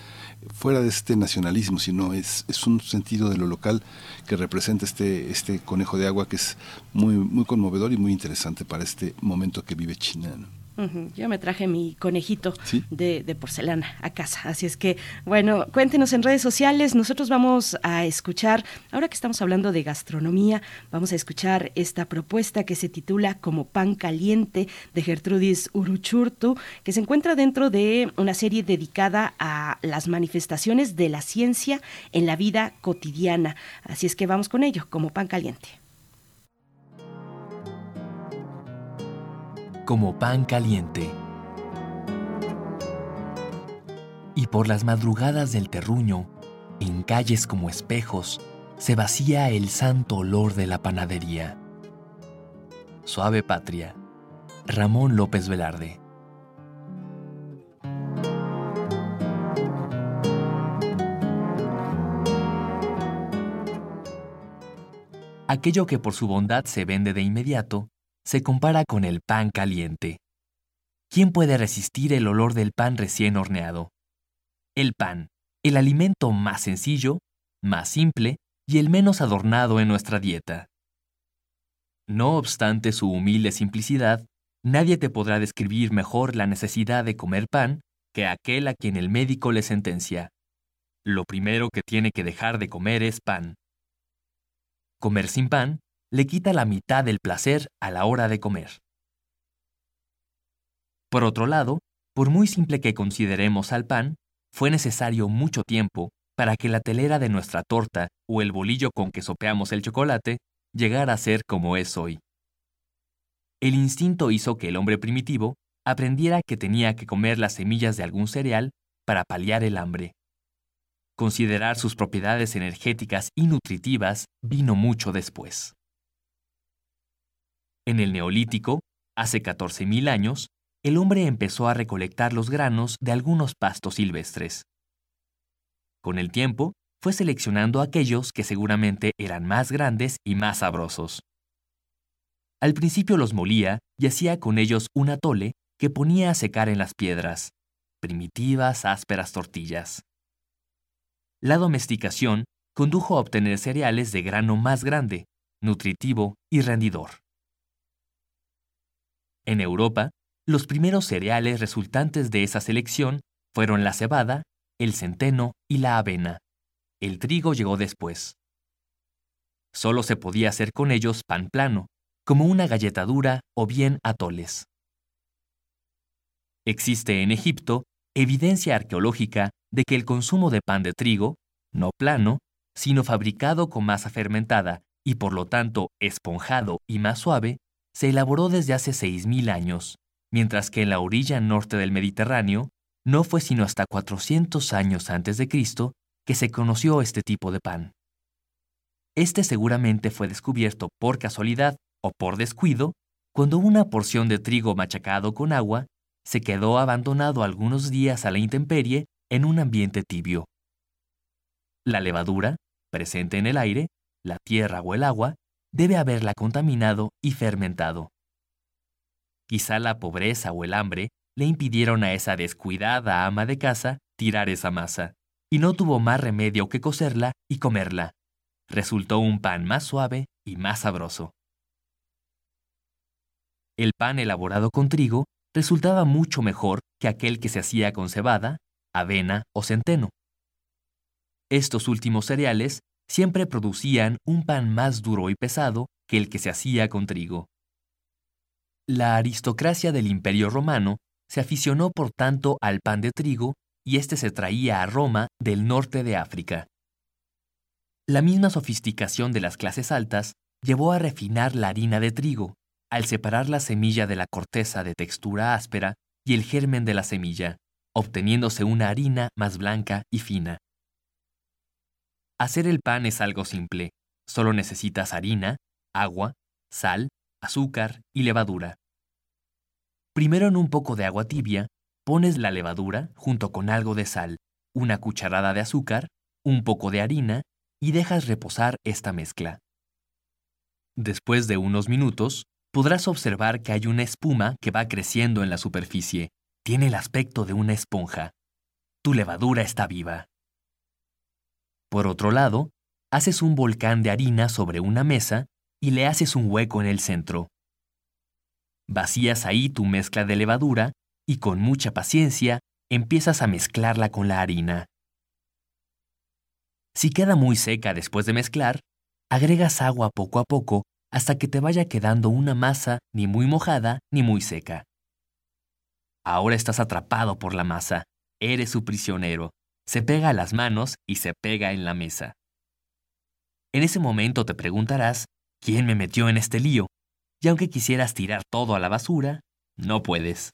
fuera de este nacionalismo, sino es, es un sentido de lo local que representa este, este conejo de agua que es muy, muy conmovedor y muy interesante para este momento que vive China. Yo me traje mi conejito de, porcelana a casa. Así es que, bueno, cuéntenos en redes sociales. Nosotros vamos a escuchar, ahora que estamos hablando de gastronomía, vamos a escuchar esta propuesta que se titula Como pan caliente de Gertrudis Uruchurtu, que se encuentra dentro de una serie dedicada a las manifestaciones de la ciencia en la vida cotidiana. Así es que vamos con ello, como pan caliente. Como pan caliente. Y por las madrugadas del terruño, en calles como espejos, se vacía el santo olor de la panadería. Suave Patria, Ramón López Velarde. Aquello que por su bondad se vende de inmediato, se compara con el pan caliente. ¿Quién puede resistir el olor del pan recién horneado? El pan, el alimento más sencillo, más simple y el menos adornado en nuestra dieta. No obstante su humilde simplicidad, nadie te podrá describir mejor la necesidad de comer pan que aquel a quien el médico le sentencia. Lo primero que tiene que dejar de comer es pan. Comer sin pan le quita la mitad del placer a la hora de comer. Por otro lado, por muy simple que consideremos al pan, fue necesario mucho tiempo para que la telera de nuestra torta o el bolillo con que sopeamos el chocolate llegara a ser como es hoy. El instinto hizo que el hombre primitivo aprendiera que tenía que comer las semillas de algún cereal para paliar el hambre. Considerar sus propiedades energéticas y nutritivas vino mucho después. En el Neolítico, hace 14.000 años, el hombre empezó a recolectar los granos de algunos pastos silvestres. Con el tiempo, fue seleccionando aquellos que seguramente eran más grandes y más sabrosos. Al principio los molía y hacía con ellos un atole que ponía a secar en las piedras, primitivas, ásperas tortillas. La domesticación condujo a obtener cereales de grano más grande, nutritivo y rendidor. En Europa, los primeros cereales resultantes de esa selección fueron la cebada, el centeno y la avena. El trigo llegó después. Solo se podía hacer con ellos pan plano, como una galleta dura o bien atoles. Existe en Egipto evidencia arqueológica de que el consumo de pan de trigo, no plano, sino fabricado con masa fermentada y por lo tanto esponjado y más suave, se elaboró desde hace 6.000 años, mientras que en la orilla norte del Mediterráneo no fue sino hasta 400 años antes de Cristo que se conoció este tipo de pan. Este seguramente fue descubierto por casualidad o por descuido cuando una porción de trigo machacado con agua se quedó abandonado algunos días a la intemperie en un ambiente tibio. La levadura, presente en el aire, la tierra o el agua, debe haberla contaminado y fermentado. Quizá la pobreza o el hambre le impidieron a esa descuidada ama de casa tirar esa masa, y no tuvo más remedio que cocerla y comerla. Resultó un pan más suave y más sabroso. El pan elaborado con trigo resultaba mucho mejor que aquel que se hacía con cebada, avena o centeno. Estos últimos cereales siempre producían un pan más duro y pesado que el que se hacía con trigo. La aristocracia del Imperio romano se aficionó por tanto al pan de trigo y éste se traía a Roma del norte de África. La misma sofisticación de las clases altas llevó a refinar la harina de trigo, al separar la semilla de la corteza de textura áspera y el germen de la semilla, obteniéndose una harina más blanca y fina. Hacer el pan es algo simple, solo necesitas harina, agua, sal, azúcar y levadura. Primero en un poco de agua tibia, pones la levadura junto con algo de sal, una cucharada de azúcar, un poco de harina y dejas reposar esta mezcla. Después de unos minutos, podrás observar que hay una espuma que va creciendo en la superficie. Tiene el aspecto de una esponja. Tu levadura está viva. Por otro lado, haces un volcán de harina sobre una mesa y le haces un hueco en el centro. Vacías ahí tu mezcla de levadura y con mucha paciencia empiezas a mezclarla con la harina. Si queda muy seca después de mezclar, agregas agua poco a poco hasta que te vaya quedando una masa ni muy mojada ni muy seca. Ahora estás atrapado por la masa, eres su prisionero, se pega a las manos y se pega en la mesa. En ese momento te preguntarás, ¿quién me metió en este lío? Y aunque quisieras tirar todo a la basura, no puedes.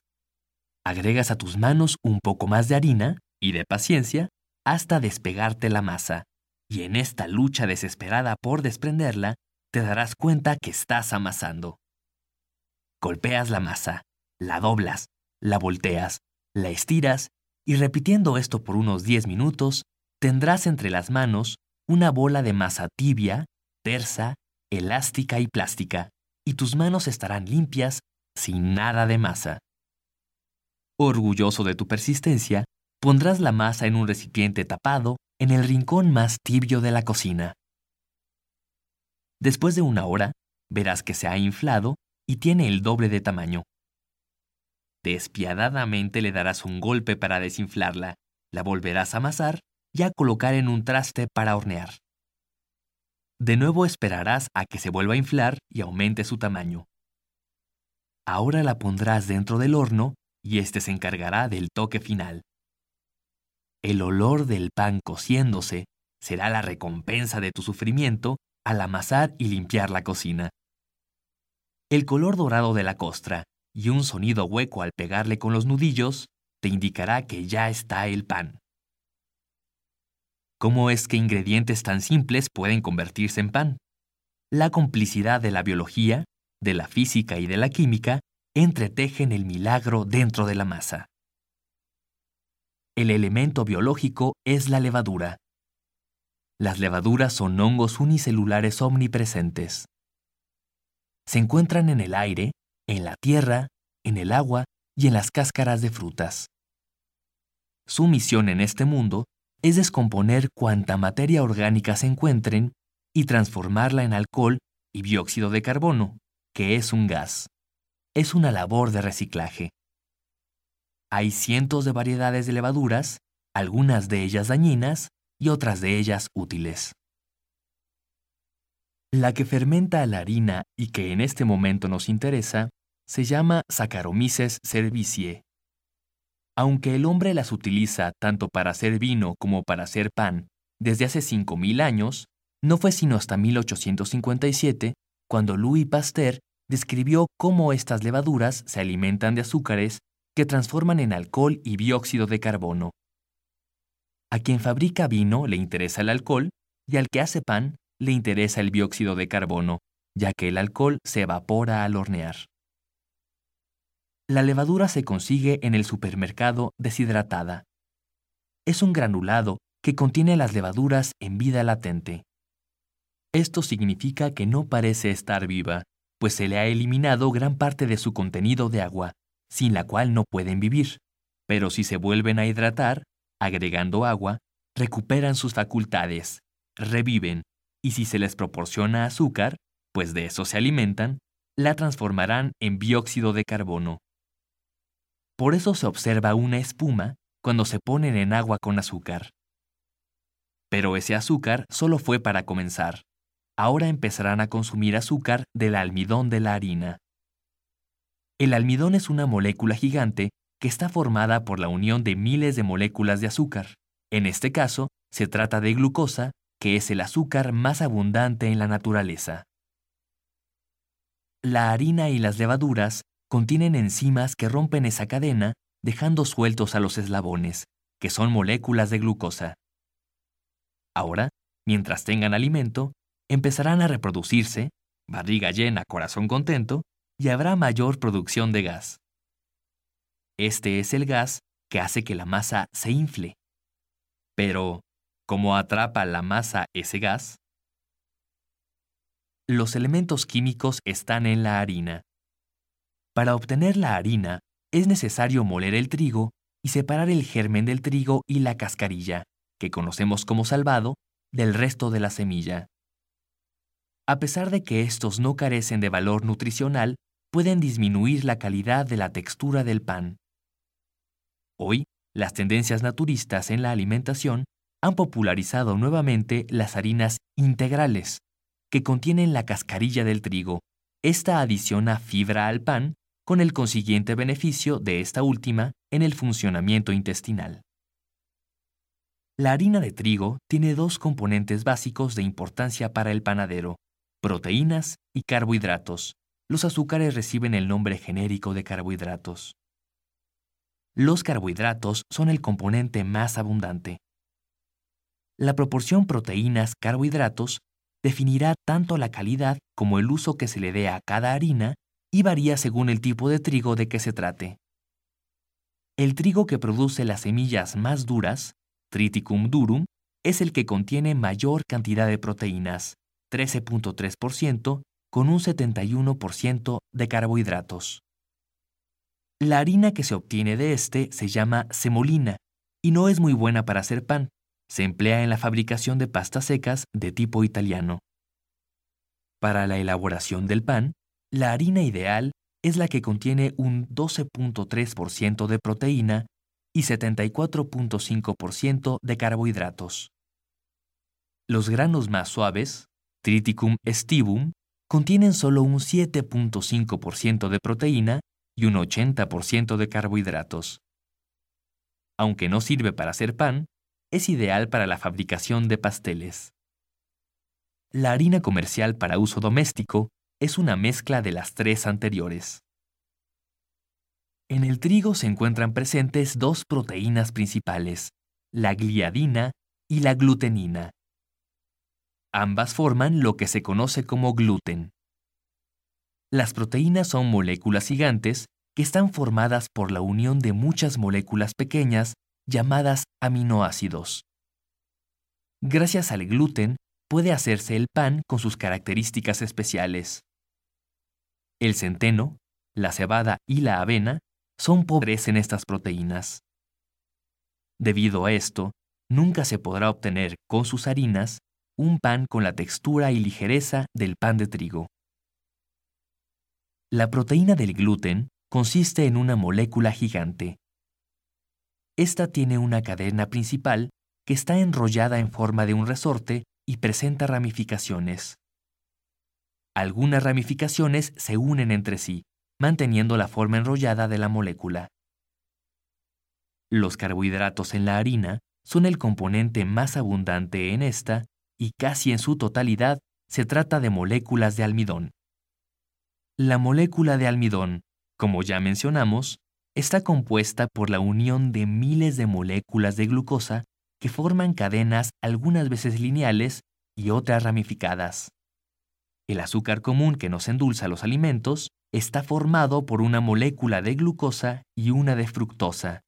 Agregas a tus manos un poco más de harina y de paciencia hasta despegarte la masa y en esta lucha desesperada por desprenderla, te darás cuenta que estás amasando. Golpeas la masa, la doblas, la volteas, la estiras y repitiendo esto por unos 10 minutos, tendrás entre las manos una bola de masa tibia, tersa, elástica y plástica, y tus manos estarán limpias, sin nada de masa. Orgulloso de tu persistencia, pondrás la masa en un recipiente tapado en el rincón más tibio de la cocina. Después de una hora, verás que se ha inflado y tiene el doble de tamaño. Despiadadamente le darás un golpe para desinflarla, la volverás a amasar y a colocar en un traste para hornear. De nuevo esperarás a que se vuelva a inflar y aumente su tamaño. Ahora la pondrás dentro del horno y éste se encargará del toque final. El olor del pan cociéndose será la recompensa de tu sufrimiento al amasar y limpiar la cocina. El color dorado de la costra y un sonido hueco al pegarle con los nudillos te indicará que ya está el pan. ¿Cómo es que ingredientes tan simples pueden convertirse en pan? La complicidad de la biología, de la física y de la química entretejen el milagro dentro de la masa. El elemento biológico es la levadura. Las levaduras son hongos unicelulares omnipresentes. Se encuentran en el aire, en la tierra, en el agua y en las cáscaras de frutas. Su misión en este mundo es descomponer cuanta materia orgánica se encuentren y transformarla en alcohol y dióxido de carbono, que es un gas. Es una labor de reciclaje. Hay cientos de variedades de levaduras, algunas de ellas dañinas y otras de ellas útiles. La que fermenta la harina y que en este momento nos interesa se llama Saccharomyces cerevisiae. Aunque el hombre las utiliza tanto para hacer vino como para hacer pan desde hace 5.000 años, no fue sino hasta 1857 cuando Louis Pasteur describió cómo estas levaduras se alimentan de azúcares que transforman en alcohol y dióxido de carbono. A quien fabrica vino le interesa el alcohol y al que hace pan le interesa el dióxido de carbono, ya que el alcohol se evapora al hornear. La levadura se consigue en el supermercado deshidratada. Es un granulado que contiene las levaduras en vida latente. Esto significa que no parece estar viva, pues se le ha eliminado gran parte de su contenido de agua, sin la cual no pueden vivir, pero si se vuelven a hidratar, agregando agua, recuperan sus facultades, reviven, y si se les proporciona azúcar, pues de eso se alimentan, la transformarán en dióxido de carbono. Por eso se observa una espuma cuando se ponen en agua con azúcar. Pero ese azúcar solo fue para comenzar. Ahora empezarán a consumir azúcar del almidón de la harina. El almidón es una molécula gigante que está formada por la unión de miles de moléculas de azúcar. En este caso, se trata de glucosa, que es el azúcar más abundante en la naturaleza. La harina y las levaduras contienen enzimas que rompen esa cadena dejando sueltos a los eslabones, que son moléculas de glucosa. Ahora, mientras tengan alimento, empezarán a reproducirse, barriga llena, corazón contento, y habrá mayor producción de gas. Este es el gas que hace que la masa se infle. Pero, ¿cómo atrapa la masa ese gas? Los elementos químicos están en la harina. Para obtener la harina, es necesario moler el trigo y separar el germen del trigo y la cascarilla, que conocemos como salvado, del resto de la semilla. A pesar de que estos no carecen de valor nutricional, pueden disminuir la calidad de la textura del pan. Hoy, las tendencias naturistas en la alimentación han popularizado nuevamente las harinas integrales, que contienen la cascarilla del trigo. Esta adiciona fibra al pan, con el consiguiente beneficio de esta última en el funcionamiento intestinal. La harina de trigo tiene dos componentes básicos de importancia para el panadero, proteínas y carbohidratos. Los azúcares reciben el nombre genérico de carbohidratos. Los carbohidratos son el componente más abundante. La proporción proteínas-carbohidratos definirá tanto la calidad como el uso que se le dé a cada harina y varía según el tipo de trigo de que se trate. El trigo que produce las semillas más duras, Triticum durum, es el que contiene mayor cantidad de proteínas, 13.3%, con un 71% de carbohidratos. La harina que se obtiene de este se llama semolina y no es muy buena para hacer pan. Se emplea en la fabricación de pastas secas de tipo italiano. Para la elaboración del pan, la harina ideal es la que contiene un 12.3% de proteína y 74.5% de carbohidratos. Los granos más suaves, Triticum estivum, contienen solo un 7.5% de proteína y un 80% de carbohidratos. Aunque no sirve para hacer pan, es ideal para la fabricación de pasteles. La harina comercial para uso doméstico es una mezcla de las tres anteriores. En el trigo se encuentran presentes dos proteínas principales, la gliadina y la glutenina. Ambas forman lo que se conoce como gluten. Las proteínas son moléculas gigantes que están formadas por la unión de muchas moléculas pequeñas llamadas aminoácidos. Gracias al gluten puede hacerse el pan con sus características especiales. El centeno, la cebada y la avena son pobres en estas proteínas. Debido a esto, nunca se podrá obtener con sus harinas un pan con la textura y ligereza del pan de trigo. La proteína del gluten consiste en una molécula gigante. Esta tiene una cadena principal que está enrollada en forma de un resorte y presenta ramificaciones. Algunas ramificaciones se unen entre sí, manteniendo la forma enrollada de la molécula. Los carbohidratos en la harina son el componente más abundante en esta y casi en su totalidad se trata de moléculas de almidón. La molécula de almidón, como ya mencionamos, está compuesta por la unión de miles de moléculas de glucosa que forman cadenas algunas veces lineales y otras ramificadas. El azúcar común que nos endulza los alimentos está formado por una molécula de glucosa y una de fructosa.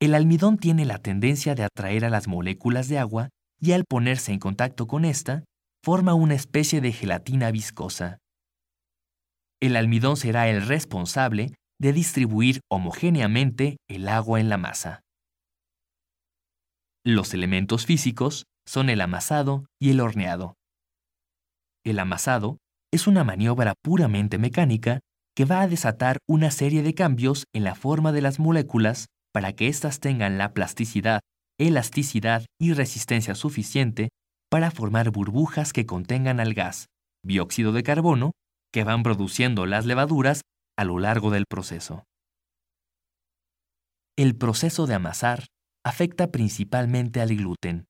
El almidón tiene la tendencia de atraer a las moléculas de agua y al ponerse en contacto con esta, forma una especie de gelatina viscosa el almidón será el responsable de distribuir homogéneamente el agua en la masa. Los elementos físicos son el amasado y el horneado. El amasado es una maniobra puramente mecánica que va a desatar una serie de cambios en la forma de las moléculas para que éstas tengan la plasticidad, elasticidad y resistencia suficiente para formar burbujas que contengan al gas, dióxido de carbono, que van produciendo las levaduras a lo largo del proceso. El proceso de amasar afecta principalmente al gluten.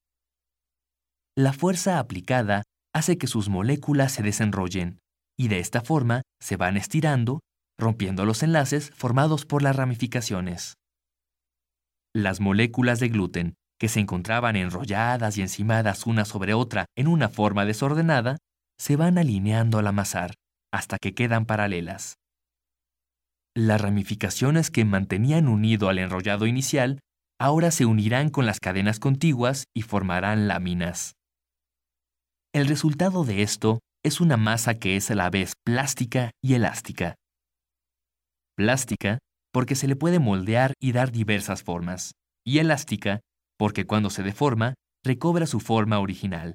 La fuerza aplicada hace que sus moléculas se desenrollen y de esta forma se van estirando, rompiendo los enlaces formados por las ramificaciones. Las moléculas de gluten, que se encontraban enrolladas y encimadas una sobre otra en una forma desordenada, se van alineando al amasar hasta que quedan paralelas. Las ramificaciones que mantenían unido al enrollado inicial ahora se unirán con las cadenas contiguas y formarán láminas. El resultado de esto es una masa que es a la vez plástica y elástica. Plástica porque se le puede moldear y dar diversas formas, y elástica porque cuando se deforma recobra su forma original.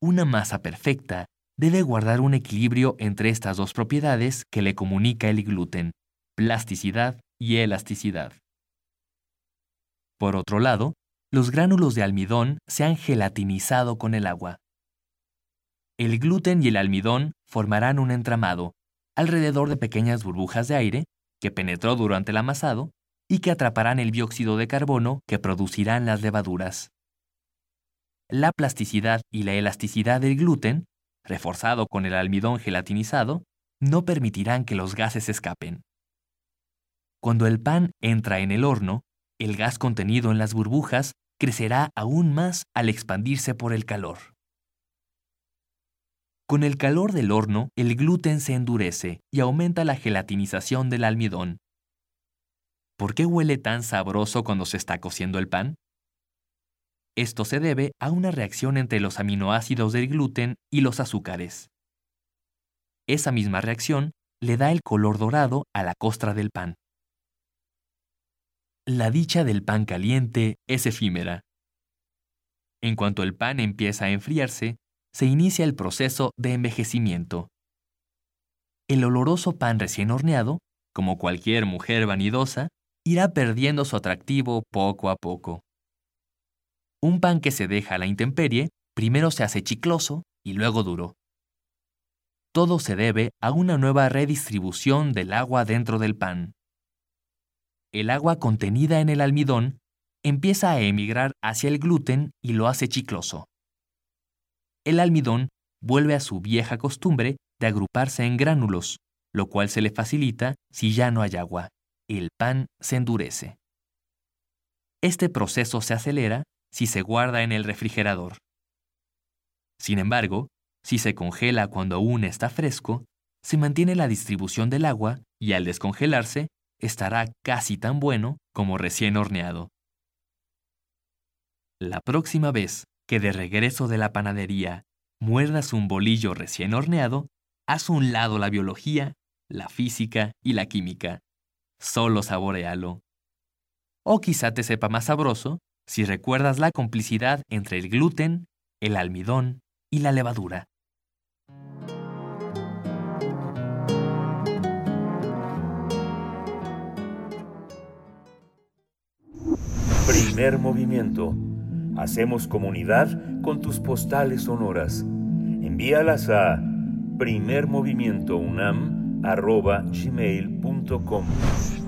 Una masa perfecta debe guardar un equilibrio entre estas dos propiedades que le comunica el gluten, plasticidad y elasticidad. Por otro lado, los gránulos de almidón se han gelatinizado con el agua. El gluten y el almidón formarán un entramado, alrededor de pequeñas burbujas de aire, que penetró durante el amasado y que atraparán el dióxido de carbono que producirán las levaduras. La plasticidad y la elasticidad del gluten, reforzado con el almidón gelatinizado, no permitirán que los gases escapen. Cuando el pan entra en el horno, el gas contenido en las burbujas crecerá aún más al expandirse por el calor. Con el calor del horno, el gluten se endurece y aumenta la gelatinización del almidón. ¿Por qué huele tan sabroso cuando se está cociendo el pan? Esto se debe a una reacción entre los aminoácidos del gluten y los azúcares. Esa misma reacción le da el color dorado a la costra del pan. La dicha del pan caliente es efímera. En cuanto el pan empieza a enfriarse, se inicia el proceso de envejecimiento. El oloroso pan recién horneado, como cualquier mujer vanidosa, irá perdiendo su atractivo poco a poco. Un pan que se deja a la intemperie primero se hace chicloso y luego duro. Todo se debe a una nueva redistribución del agua dentro del pan el agua contenida en el almidón empieza a emigrar hacia el gluten y lo hace chicloso. El almidón vuelve a su vieja costumbre de agruparse en gránulos, lo cual se le facilita si ya no hay agua. El pan se endurece. Este proceso se acelera si se guarda en el refrigerador. Sin embargo, si se congela cuando aún está fresco, se mantiene la distribución del agua y al descongelarse estará casi tan bueno como recién horneado. La próxima vez que de regreso de la panadería muerdas un bolillo recién horneado, haz un lado la biología, la física y la química. Solo saborealo. O quizá te sepa más sabroso si recuerdas la complicidad entre el gluten, el almidón y la levadura. Primer movimiento. Hacemos comunidad con tus postales sonoras. Envíalas a primermovimientounam.gmail.com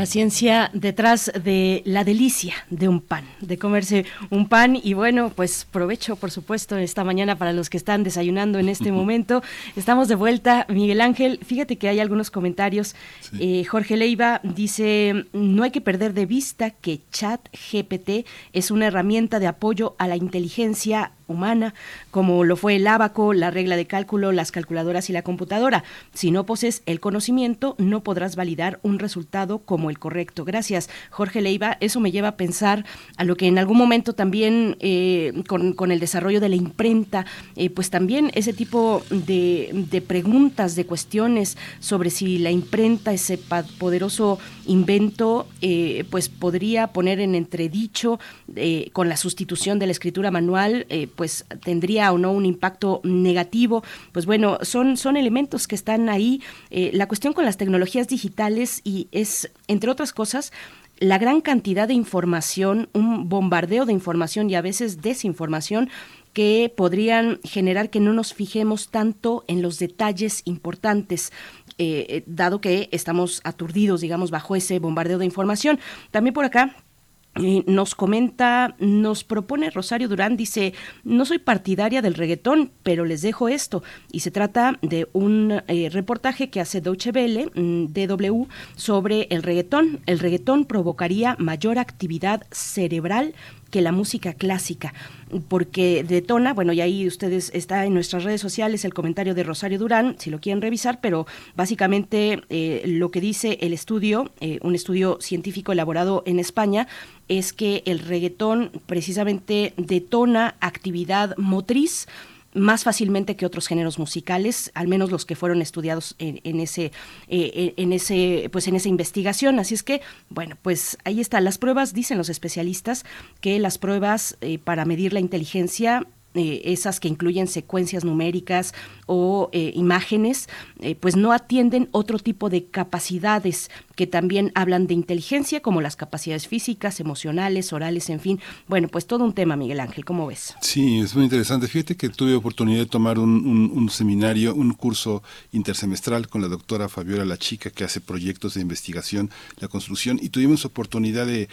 La ciencia detrás de la delicia de un pan, de comerse un pan y bueno, pues provecho por supuesto esta mañana para los que están desayunando en este [laughs] momento. Estamos de vuelta, Miguel Ángel, fíjate que hay algunos comentarios. Eh, Jorge Leiva dice, no hay que perder de vista que Chat GPT es una herramienta de apoyo a la inteligencia humana, como lo fue el abaco, la regla de cálculo, las calculadoras y la computadora. Si no posees el conocimiento, no podrás validar un resultado como el correcto. Gracias, Jorge Leiva. Eso me lleva a pensar a lo que en algún momento también eh, con, el desarrollo de la imprenta, eh, pues también ese tipo de, de preguntas, de cuestiones sobre si la imprenta, ese poderoso invento, eh, pues podría poner en entredicho con la sustitución de la escritura manual, pues tendría o no un impacto negativo. Pues bueno, son, son elementos que están ahí. Eh, la cuestión con las tecnologías digitales y es, entre otras cosas, la gran cantidad de información, un bombardeo de información y a veces desinformación que podrían generar que no nos fijemos tanto en los detalles importantes. Eh, eh, dado que estamos aturdidos, digamos, bajo ese bombardeo de información. También por acá nos comenta, nos propone Rosario Durán, dice, no soy partidaria del reggaetón, pero les dejo esto. Y se trata de un eh, reportaje que hace Deutsche Welle, mm, DW, sobre el reggaetón. El reggaetón provocaría mayor actividad cerebral que la música clásica, porque detona, bueno, y ahí ustedes está en nuestras redes sociales el comentario de Rosario Durán, si lo quieren revisar, pero básicamente eh, lo que dice el estudio, eh, un estudio científico elaborado en España, es que el reggaetón precisamente detona actividad motriz, más fácilmente que otros géneros musicales, al menos los que fueron estudiados en, ese, eh, en ese, pues en esa investigación. Así es que, bueno, pues ahí están las pruebas. Dicen los especialistas que las pruebas eh, para medir la inteligencia eh, esas que incluyen secuencias numéricas o eh, imágenes, eh, pues no atienden otro tipo de capacidades que también hablan de inteligencia, como las capacidades físicas, emocionales, orales, en fin. Bueno, pues todo un tema, Miguel Ángel, ¿cómo ves? Sí, es muy interesante. Fíjate que tuve oportunidad de tomar un, seminario, un curso intersemestral con la doctora Fabiola La Chica, que hace proyectos de investigación, la construcción, y tuvimos oportunidad de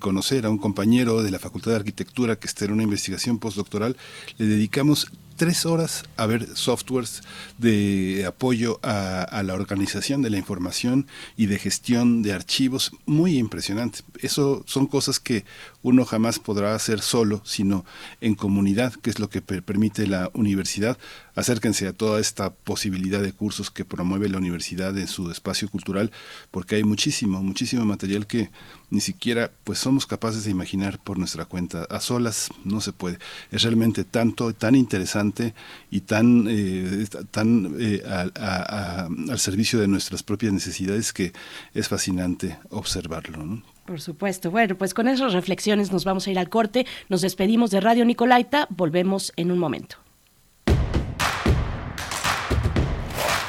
conocer a un compañero de la Facultad de Arquitectura que está en una investigación postdoctoral le dedicamos tres horas a ver softwares de apoyo a, la organización de la información y de gestión de archivos muy impresionante. Eso son cosas que uno jamás podrá hacer solo, sino en comunidad, que es lo que permite la universidad. Acérquense a toda esta posibilidad de cursos que promueve la universidad en su espacio cultural, porque hay muchísimo, muchísimo material que ni siquiera pues somos capaces de imaginar por nuestra cuenta. A solas no se puede. Es realmente tanto, tan interesante y tan, eh, tan eh, al servicio de nuestras propias necesidades que es fascinante observarlo. Por supuesto. Bueno, pues con esas reflexiones nos vamos a ir al corte. Nos despedimos de Radio Nicolaita. Volvemos en un momento.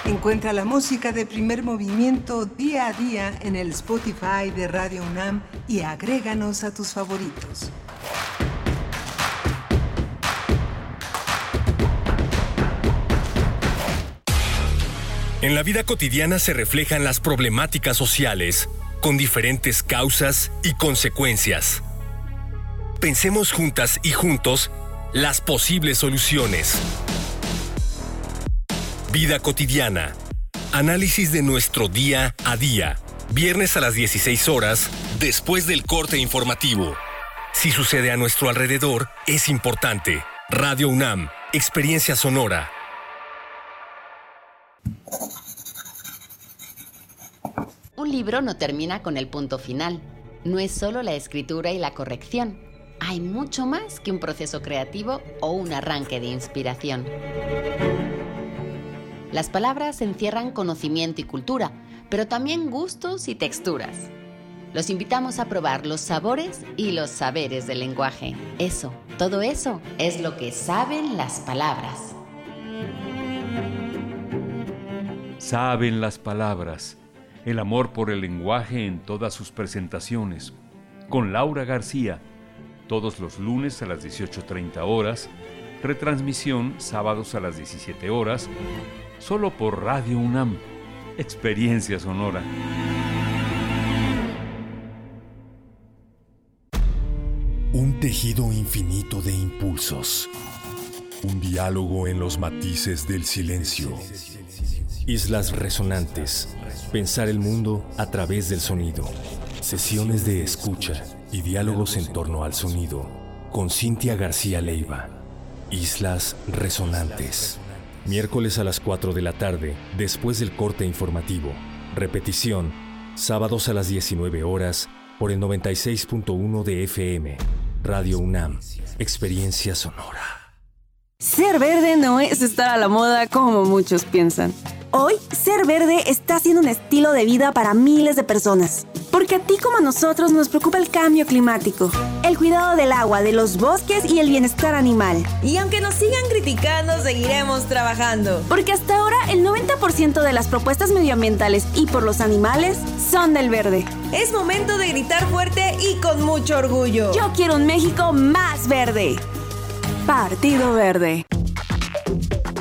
Encuentra la música de primer movimiento día a día en el Spotify de Radio UNAM y agréganos a tus favoritos. En la vida cotidiana se reflejan las problemáticas sociales con diferentes causas y consecuencias. Pensemos juntas y juntos las posibles soluciones. Vida cotidiana. Análisis de nuestro día a día. Viernes a las 16 horas, después del corte informativo. Si sucede a nuestro alrededor, es importante. Radio UNAM, Experiencia Sonora. Un libro no termina con el punto final. No es solo la escritura y la corrección. Hay mucho más que un proceso creativo o un arranque de inspiración. Las palabras encierran conocimiento y cultura, pero también gustos y texturas. Los invitamos a probar los sabores y los saberes del lenguaje. Eso, todo eso es lo que saben las palabras. Saben las palabras el amor por el lenguaje en todas sus presentaciones, con Laura García, todos los lunes a las 18.30 horas, retransmisión sábados a las 17 horas, solo por Radio UNAM, Experiencia Sonora. Un tejido infinito de impulsos, un diálogo en los matices del silencio. Islas Resonantes. Pensar el mundo a través del sonido. Sesiones de escucha y diálogos en torno al sonido. Con Cintia García Leiva. Islas Resonantes. Miércoles a las 4 de la tarde, después del corte informativo. Repetición, sábados a las 19 horas, por el 96.1 de FM. Radio UNAM. Experiencia sonora. Ser verde no es estar a la moda como muchos piensan. Hoy, ser verde está siendo un estilo de vida para miles de personas. Porque a ti como a nosotros nos preocupa el cambio climático, el cuidado del agua, de los bosques y el bienestar animal. Y aunque nos sigan criticando, seguiremos trabajando. Porque hasta ahora el 90% de las propuestas medioambientales y por los animales son del verde. Es momento de gritar fuerte y con mucho orgullo. Yo quiero un México más verde. Partido Verde.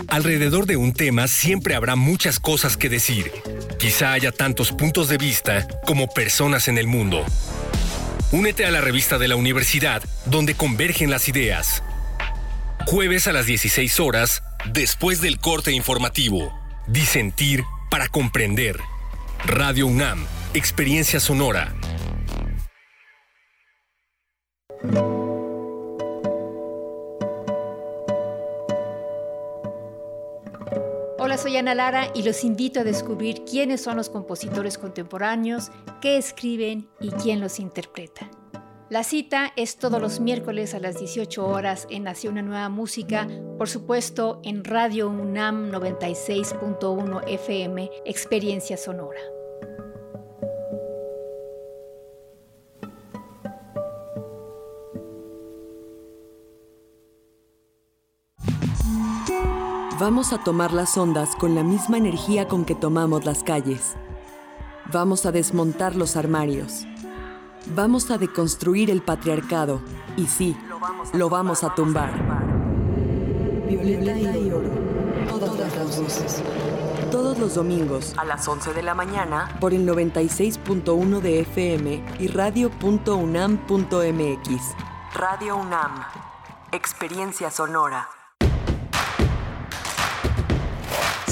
Alrededor de un tema siempre habrá muchas cosas que decir. Quizá haya tantos puntos de vista como personas en el mundo. Únete a la revista de la universidad donde convergen las ideas. Jueves a las 16 horas, después del corte informativo. Disentir para comprender. Radio UNAM, Experiencia Sonora. Hola, soy Ana Lara y los invito a descubrir quiénes son los compositores contemporáneos, qué escriben y quién los interpreta. La cita es todos los miércoles a las 18 horas en Nació una nueva música, por supuesto en Radio UNAM 96.1 FM, Experiencia Sonora. Vamos a tomar las ondas con la misma energía con que tomamos las calles. Vamos a desmontar los armarios. Vamos a deconstruir el patriarcado. Y sí, lo vamos a tumbar. Violeta y oro. Todas las voces. Todos los domingos a las 11 de la mañana por el 96.1 de FM y radio.unam.mx. Radio UNAM. Experiencia sonora.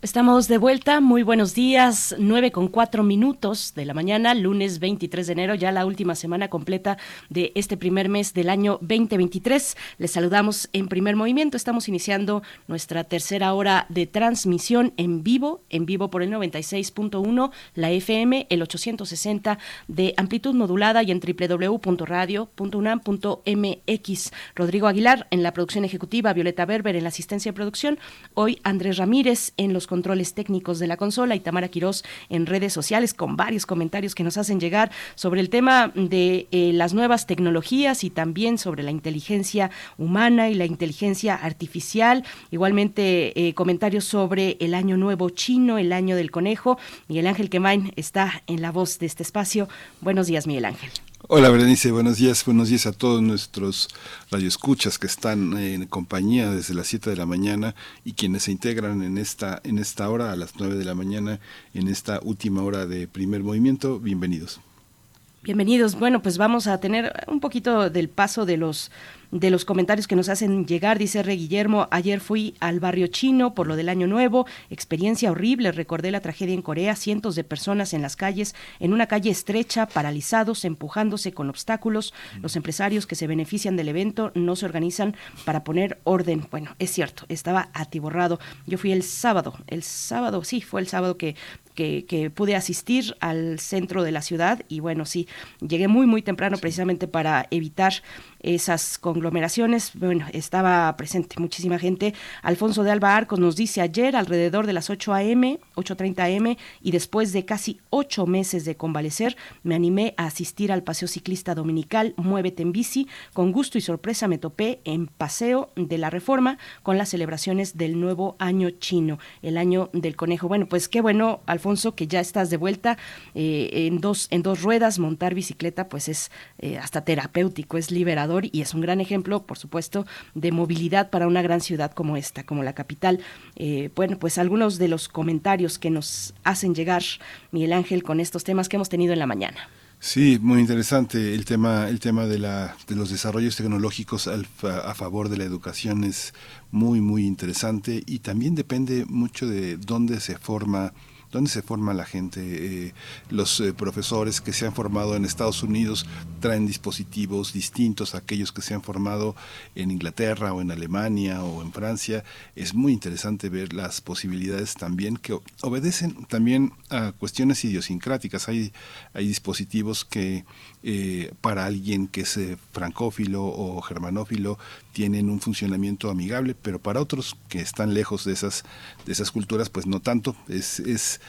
Estamos de vuelta, muy buenos días, 9 con 4 minutos de la mañana, lunes 23 de enero, ya la última semana completa de este primer mes del año 2023. Les saludamos en primer movimiento, estamos iniciando nuestra tercera hora de transmisión en vivo, en vivo por el 96.1, la FM, el 860 de amplitud modulada y en www.radio.unam.mx. Rodrigo Aguilar en la producción ejecutiva, Violeta Berber en la asistencia de producción, hoy Andrés Ramírez en los controles técnicos de la consola y Tamara Quirós en redes sociales con varios comentarios que nos hacen llegar sobre el tema de eh, las nuevas tecnologías y también sobre la inteligencia humana y la inteligencia artificial. Igualmente eh, comentarios sobre el año nuevo chino, el año del conejo. Miguel Ángel Quemain está en la voz de este espacio. Buenos días, Miguel Ángel. Hola Berenice, buenos días, buenos días a todos nuestros radioescuchas que están en compañía desde las 7 de la mañana y quienes se integran en esta, en esta hora a las 9 de la mañana, en esta última hora de primer movimiento, bienvenidos. Bienvenidos. Bueno, pues vamos a tener un poquito del paso de los de los comentarios que nos hacen llegar. Dice Re Guillermo, ayer fui al barrio chino por lo del año nuevo, experiencia horrible, recordé la tragedia en Corea, cientos de personas en las calles, en una calle estrecha, paralizados, empujándose con obstáculos. Los empresarios que se benefician del evento no se organizan para poner orden. Bueno, es cierto, estaba atiborrado. Yo fui el sábado, el sábado, sí, fue el sábado que que, que, pude asistir al centro de la ciudad y bueno, sí, llegué muy, muy temprano precisamente para evitar esas conglomeraciones. Bueno, estaba presente muchísima gente. Alfonso de Alba Arcos nos dice ayer alrededor de las 8 a.m., 8.30 a.m. y después de casi ocho meses de convalecer, me animé a asistir al paseo ciclista dominical Muévete en bici. Con gusto y sorpresa me topé en Paseo de la Reforma con las celebraciones del nuevo año chino, el año del conejo. Bueno, pues qué bueno, Alfonso, que ya estás de vuelta eh, en, dos, en dos ruedas. Montar bicicleta pues es eh, hasta terapéutico, es liberador y es un gran ejemplo, por supuesto, de movilidad para una gran ciudad como esta, como la capital. Eh, bueno, pues algunos de los comentarios que nos hacen llegar, Miguel Ángel, con estos temas que hemos tenido en la mañana. Sí, muy interesante el tema, el tema de, la, de los desarrollos tecnológicos a favor de la educación es muy, muy interesante y también depende mucho de dónde se forma ¿Dónde se forma la gente? Eh, los eh, profesores que se han formado en Estados Unidos traen dispositivos distintos a aquellos que se han formado en Inglaterra o en Alemania o en Francia. Es muy interesante ver las posibilidades también que obedecen también a cuestiones idiosincráticas. Hay, hay dispositivos que eh, para alguien que es francófilo o germanófilo tienen un funcionamiento amigable, pero para otros que están lejos de esas, de esas culturas, pues no tanto. Es, es,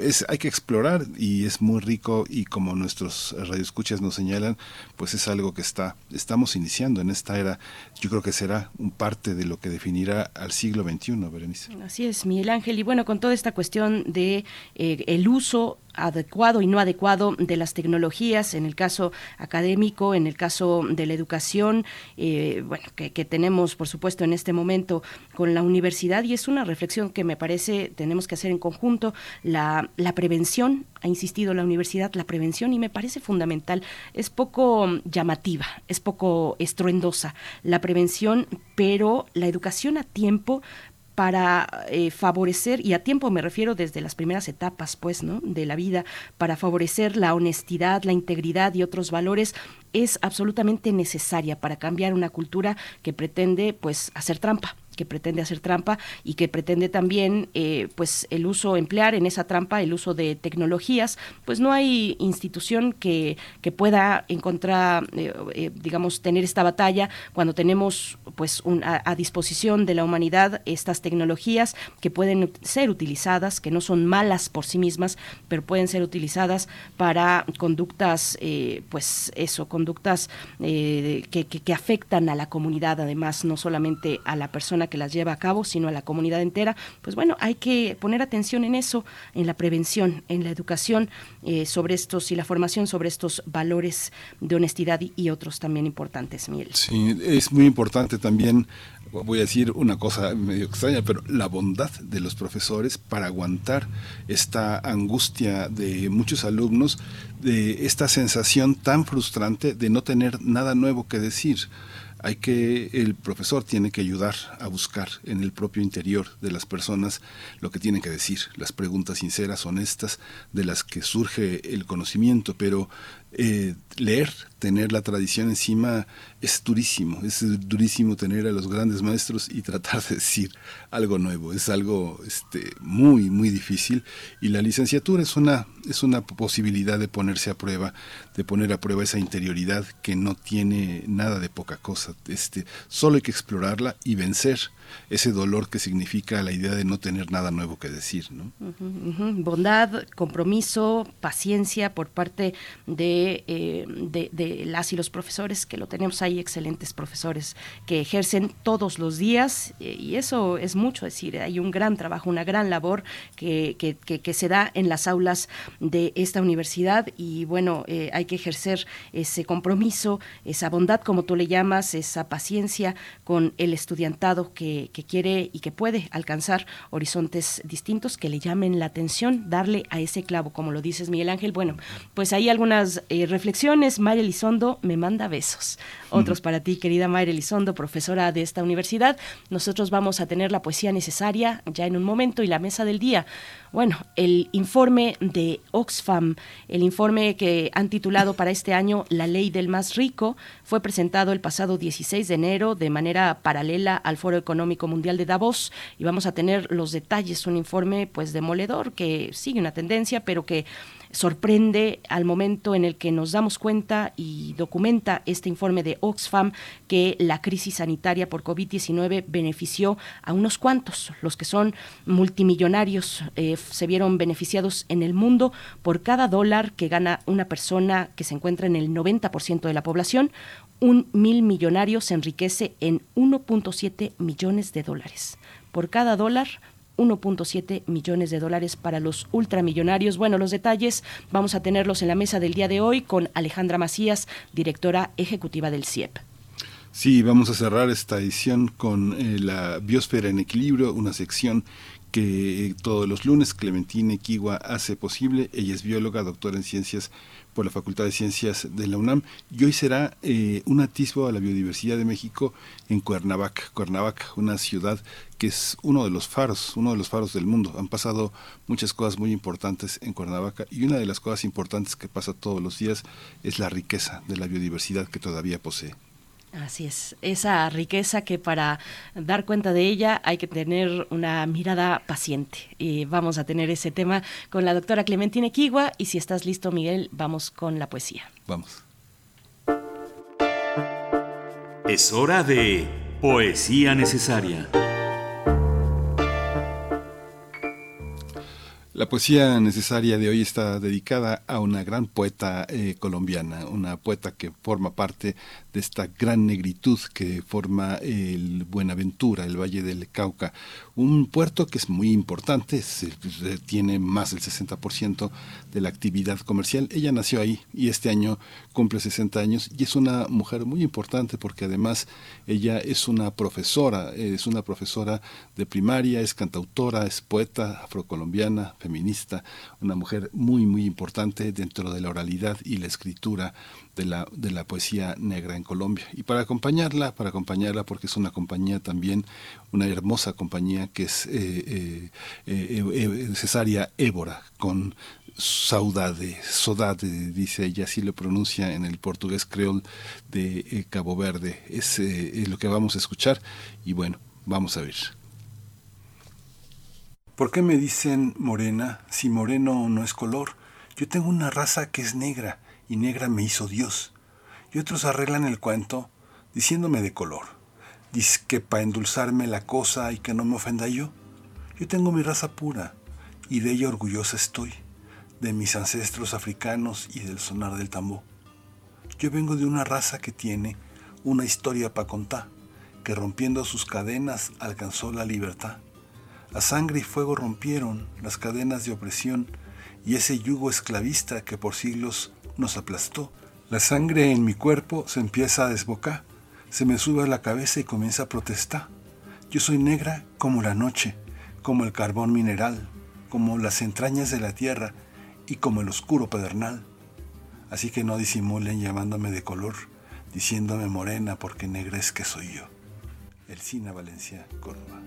es, hay que explorar y es muy rico y como nuestros radioescuchas nos señalan, pues es algo que está, estamos iniciando en esta era. Yo creo que será un parte de lo que definirá al siglo XXI, Berenice. Así es, Miguel Ángel. Y bueno, con toda esta cuestión de eh, el uso adecuado y no adecuado de las tecnologías, en el caso académico, en el caso de la educación, eh, bueno, que, tenemos, por supuesto, en este momento con la universidad, y es una reflexión que me parece tenemos que hacer en conjunto, la, la prevención, ha insistido la universidad, la prevención, y me parece fundamental, es poco llamativa, es poco estruendosa la prevención, pero la educación a tiempo para eh, favorecer, y a tiempo me refiero desde las primeras etapas, pues, ¿no? De la vida, para favorecer la honestidad, la integridad y otros valores, es absolutamente necesaria para cambiar una cultura que pretende, pues, hacer trampa que pretende hacer trampa y que pretende también eh, pues el uso emplear en esa trampa el uso de tecnologías pues no hay institución que, que pueda encontrar eh, eh, digamos tener esta batalla cuando tenemos pues a, disposición de la humanidad estas tecnologías que pueden ser utilizadas que no son malas por sí mismas pero pueden ser utilizadas para conductas pues eso conductas que, que, que afectan a la comunidad además no solamente a la persona que las lleva a cabo, sino a la comunidad entera, pues bueno, hay que poner atención en eso, en la prevención, en la educación eh, sobre estos y la formación sobre estos valores de honestidad y, otros también importantes, Miel. Sí, es muy importante también voy a decir una cosa medio extraña, pero la bondad de los profesores para aguantar esta angustia de muchos alumnos, de esta sensación tan frustrante de no tener nada nuevo que decir hay que el profesor tiene que ayudar a buscar en el propio interior de las personas lo que tienen que decir, las preguntas sinceras, honestas, de las que surge el conocimiento, pero eh, leer, tener la tradición encima es durísimo, es durísimo tener a los grandes maestros y [laughs] tratar de decir algo nuevo, es algo este, muy, muy difícil y la licenciatura es una, es una posibilidad de ponerse a prueba, de poner a prueba esa interioridad que no tiene nada de poca cosa, este, solo hay que explorarla y vencer ese dolor que significa la idea de no tener nada nuevo que decir. ¿no? Bondad, compromiso, paciencia por parte de, eh, de, las y los profesores, que lo tenemos ahí, excelentes profesores que ejercen todos los días, eh, y eso es mucho decir, hay un gran trabajo, una gran labor que, se da en las aulas de esta universidad, y bueno, eh, hay que ejercer ese compromiso, esa bondad, como tú le llamas, esa paciencia con el estudiantado que que, quiere y que puede alcanzar horizontes distintos que le llamen la atención, darle a ese clavo, como lo dices Miguel Ángel. Bueno, pues hay algunas eh, reflexiones. Mayra Elizondo me manda besos. Otros para ti, querida Mayra Elizondo, profesora de esta universidad. Nosotros vamos a tener la poesía necesaria ya en un momento y la mesa del día. Bueno, el informe de Oxfam, el informe que han titulado para este año La ley del más rico, fue presentado el pasado 16 de enero de manera paralela al Foro Económico Mundial de Davos y vamos a tener los detalles, un informe pues demoledor que sigue una tendencia, pero que sorprende al momento en el que nos damos cuenta y documenta este informe de Oxfam que la crisis sanitaria por COVID-19 benefició a unos cuantos, los que son multimillonarios, eh, se vieron beneficiados en el mundo por cada dólar que gana una persona que se encuentra en el 90% de la población, un mil millonario se enriquece en 1.7 millones de dólares. Por cada dólar, 1.7 millones de dólares para los ultramillonarios. Bueno, los detalles vamos a tenerlos en la mesa del día de hoy con Alejandra Macías, directora ejecutiva del CIEP. Sí, vamos a cerrar esta edición con eh, la biosfera en equilibrio, una sección que todos los lunes Clementina Equigua hace posible. Ella es bióloga, doctora en ciencias por la Facultad de Ciencias de la UNAM y hoy será eh, un atisbo a la biodiversidad de México en Cuernavaca. Cuernavaca, una ciudad que es uno de los faros, uno de los faros del mundo. Han pasado muchas cosas muy importantes en Cuernavaca y una de las cosas importantes que pasa todos los días es la riqueza de la biodiversidad que todavía posee. Así es, esa riqueza que para dar cuenta de ella hay que tener una mirada paciente. Y vamos a tener ese tema con la doctora Clementina Equigua y si estás listo Miguel, vamos con la poesía. Vamos. Es hora de poesía necesaria. La poesía necesaria de hoy está dedicada a una gran poeta eh, colombiana, una poeta que forma parte de esta gran negritud que forma el Buenaventura, el Valle del Cauca, un puerto que es muy importante, tiene más del 60% de la actividad comercial. Ella nació ahí y este año cumple 60 años y es una mujer muy importante porque además ella es una profesora, es una profesora de primaria, es cantautora, es poeta afrocolombiana, feminista, una mujer muy muy importante dentro de la oralidad y la escritura de la, de la poesía negra en Colombia. Y para acompañarla, para acompañarla porque es una compañía también, una hermosa compañía que es eh, eh, eh, Cesaria Évora, con saudade, saudade, dice ella, así lo pronuncia en el portugués creol de Cabo Verde. Es lo que vamos a escuchar y bueno, vamos a ver. ¿Por qué me dicen morena si moreno no es color? Yo tengo una raza que es negra y negra me hizo Dios. Y otros arreglan el cuento diciéndome de color. Dice que para endulzarme la cosa y que no me ofenda yo. Yo tengo mi raza pura y de ella orgullosa estoy, de mis ancestros africanos y del sonar del tambor. Yo vengo de una raza que tiene una historia para contar, que rompiendo sus cadenas alcanzó la libertad. A sangre y fuego rompieron las cadenas de opresión y ese yugo esclavista que por siglos nos aplastó. La sangre en mi cuerpo se empieza a desbocar, se me sube a la cabeza y comienza a protestar. Yo soy negra como la noche, como el carbón mineral, como las entrañas de la tierra y como el oscuro pedernal. Así que no disimulen llamándome de color, diciéndome morena porque negra es que soy yo. El Cina Valencia, Córdoba.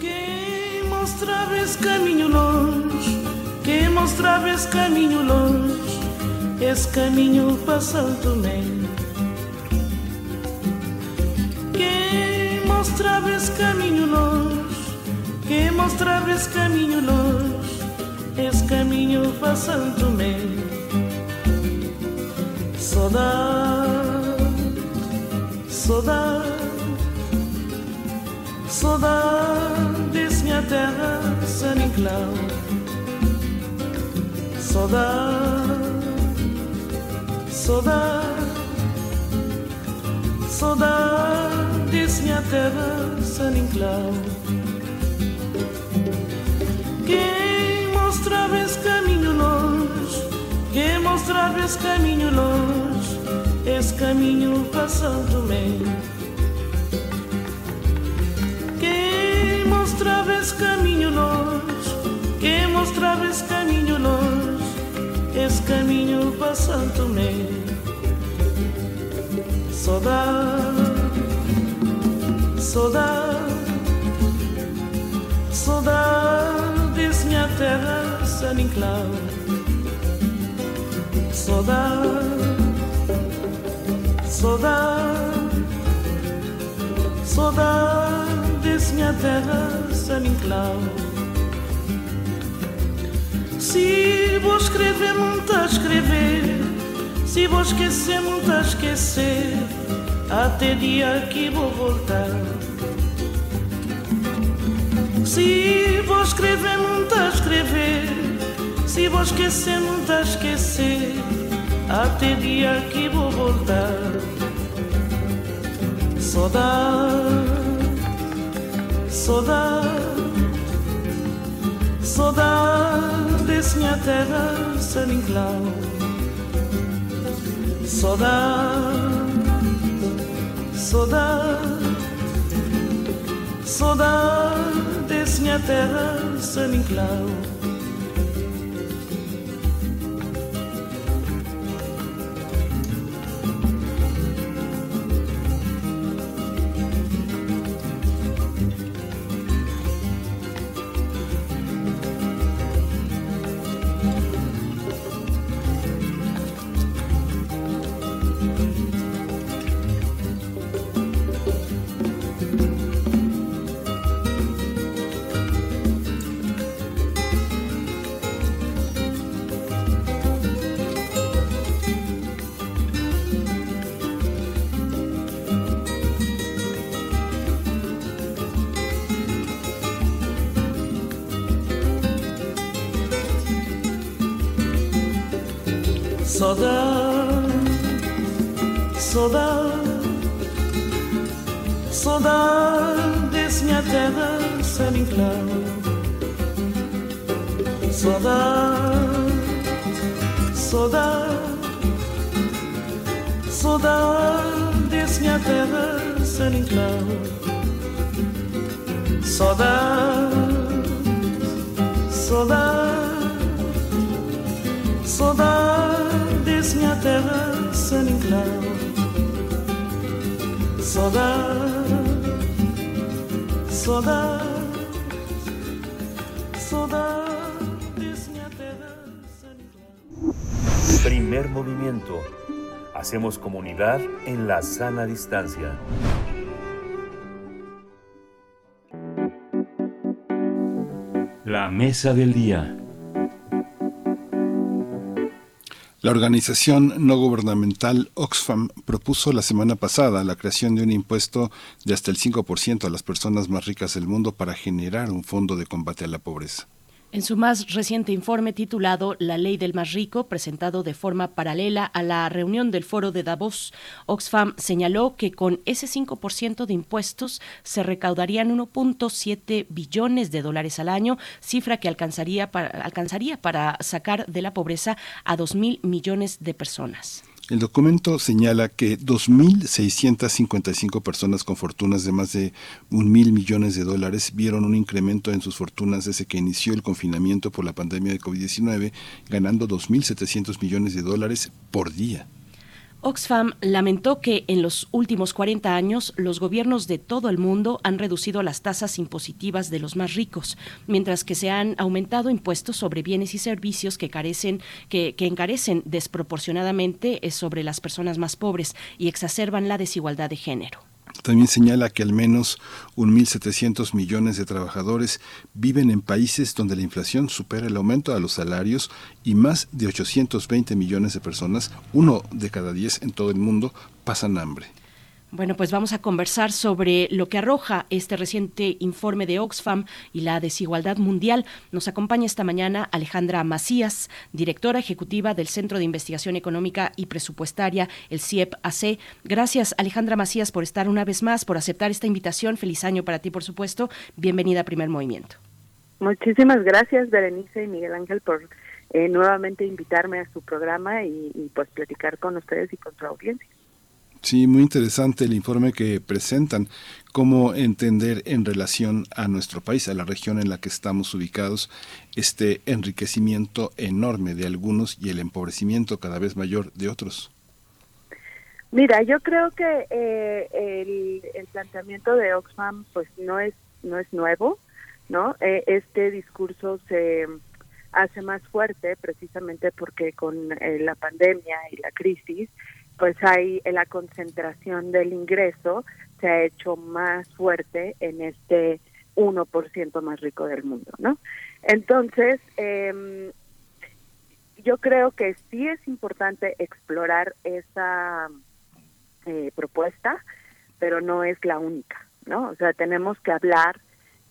Que mostrabas camino longe, que mostrabas camino longe, esse caminho para Santo Tomé. Que mostrabas caminho longe, que mostrabas caminho longe, esse caminho para Santo Tomé. Saudade, saudade, saudade minha terra, San Inclau. Saudade, saudade, saudade minha terra, San Inclau. Quem mostrava esse caminho longe, quem mostrava esse caminho longe, esse caminho para São mostrava esse caminho longe, quem mostrava esse caminho longe, esse caminho para Santo Tomé. Saudade, saudade, saudade, minha terra, San Inclau. Saudade, saudade, saudade, minha terra, San Inclau. Se vou escrever, muito a escrever. Se vou esquecer, muito a esquecer. Até dia que vou voltar. Se vou escrever, muito a escrever. Se vou esquecer, muito a esquecer. Até dia que vou voltar. Saudade, saudade. Saudade, minha terra, San Inclau. Saudade, saudade, saudade, desce minha terra sem enclau. Hacemos comunidad en la sana distancia. La mesa del día. La organización no gubernamental Oxfam propuso la semana pasada la creación de un impuesto de hasta el 5% a las personas más ricas del mundo para generar un fondo de combate a la pobreza. En su más reciente informe titulado La ley del más rico, presentado de forma paralela a la reunión del foro de Davos, Oxfam señaló que con ese 5% de impuestos se recaudarían 1.7 billones de dólares al año, cifra que alcanzaría para, alcanzaría para sacar de la pobreza a 2.000 millones de personas. El documento señala que 2.655 personas con fortunas de más de un mil millones de dólares vieron un incremento en sus fortunas desde que inició el confinamiento por la pandemia de COVID-19, ganando 2.700 millones de dólares por día. Oxfam lamentó que en los últimos 40 años los gobiernos de todo el mundo han reducido las tasas impositivas de los más ricos, mientras que se han aumentado impuestos sobre bienes y servicios que, carecen, que, que encarecen desproporcionadamente eh, sobre las personas más pobres y exacerban la desigualdad de género. También señala que al menos 1.700 millones de trabajadores viven en países donde la inflación supera el aumento a los salarios y más de 820 millones de personas, uno de cada diez en todo el mundo, pasan hambre. Bueno, pues vamos a conversar sobre lo que arroja este reciente informe de Oxfam y la desigualdad mundial. Nos acompaña esta mañana Alejandra Macías, directora ejecutiva del Centro de Investigación Económica y Presupuestaria, el CIEP-AC. Gracias, Alejandra Macías, por estar una vez más, por aceptar esta invitación. Feliz año para ti, por supuesto. Bienvenida a Primer Movimiento. Muchísimas gracias, Berenice y Miguel Ángel, por eh, nuevamente invitarme a su programa y, y pues platicar con ustedes y con su audiencia. Sí, muy interesante el informe que presentan, cómo entender en relación a nuestro país, a la región en la que estamos ubicados, este enriquecimiento enorme de algunos y el empobrecimiento cada vez mayor de otros. Mira, yo creo que eh, el, planteamiento de Oxfam pues no es no es nuevo, ¿no? Eh, este discurso se hace más fuerte precisamente porque con eh, la pandemia y la crisis pues hay la concentración del ingreso se ha hecho más fuerte en este 1% más rico del mundo, ¿no? Entonces, eh, yo creo que sí es importante explorar esa eh, propuesta, pero no es la única, ¿no? O sea, tenemos que hablar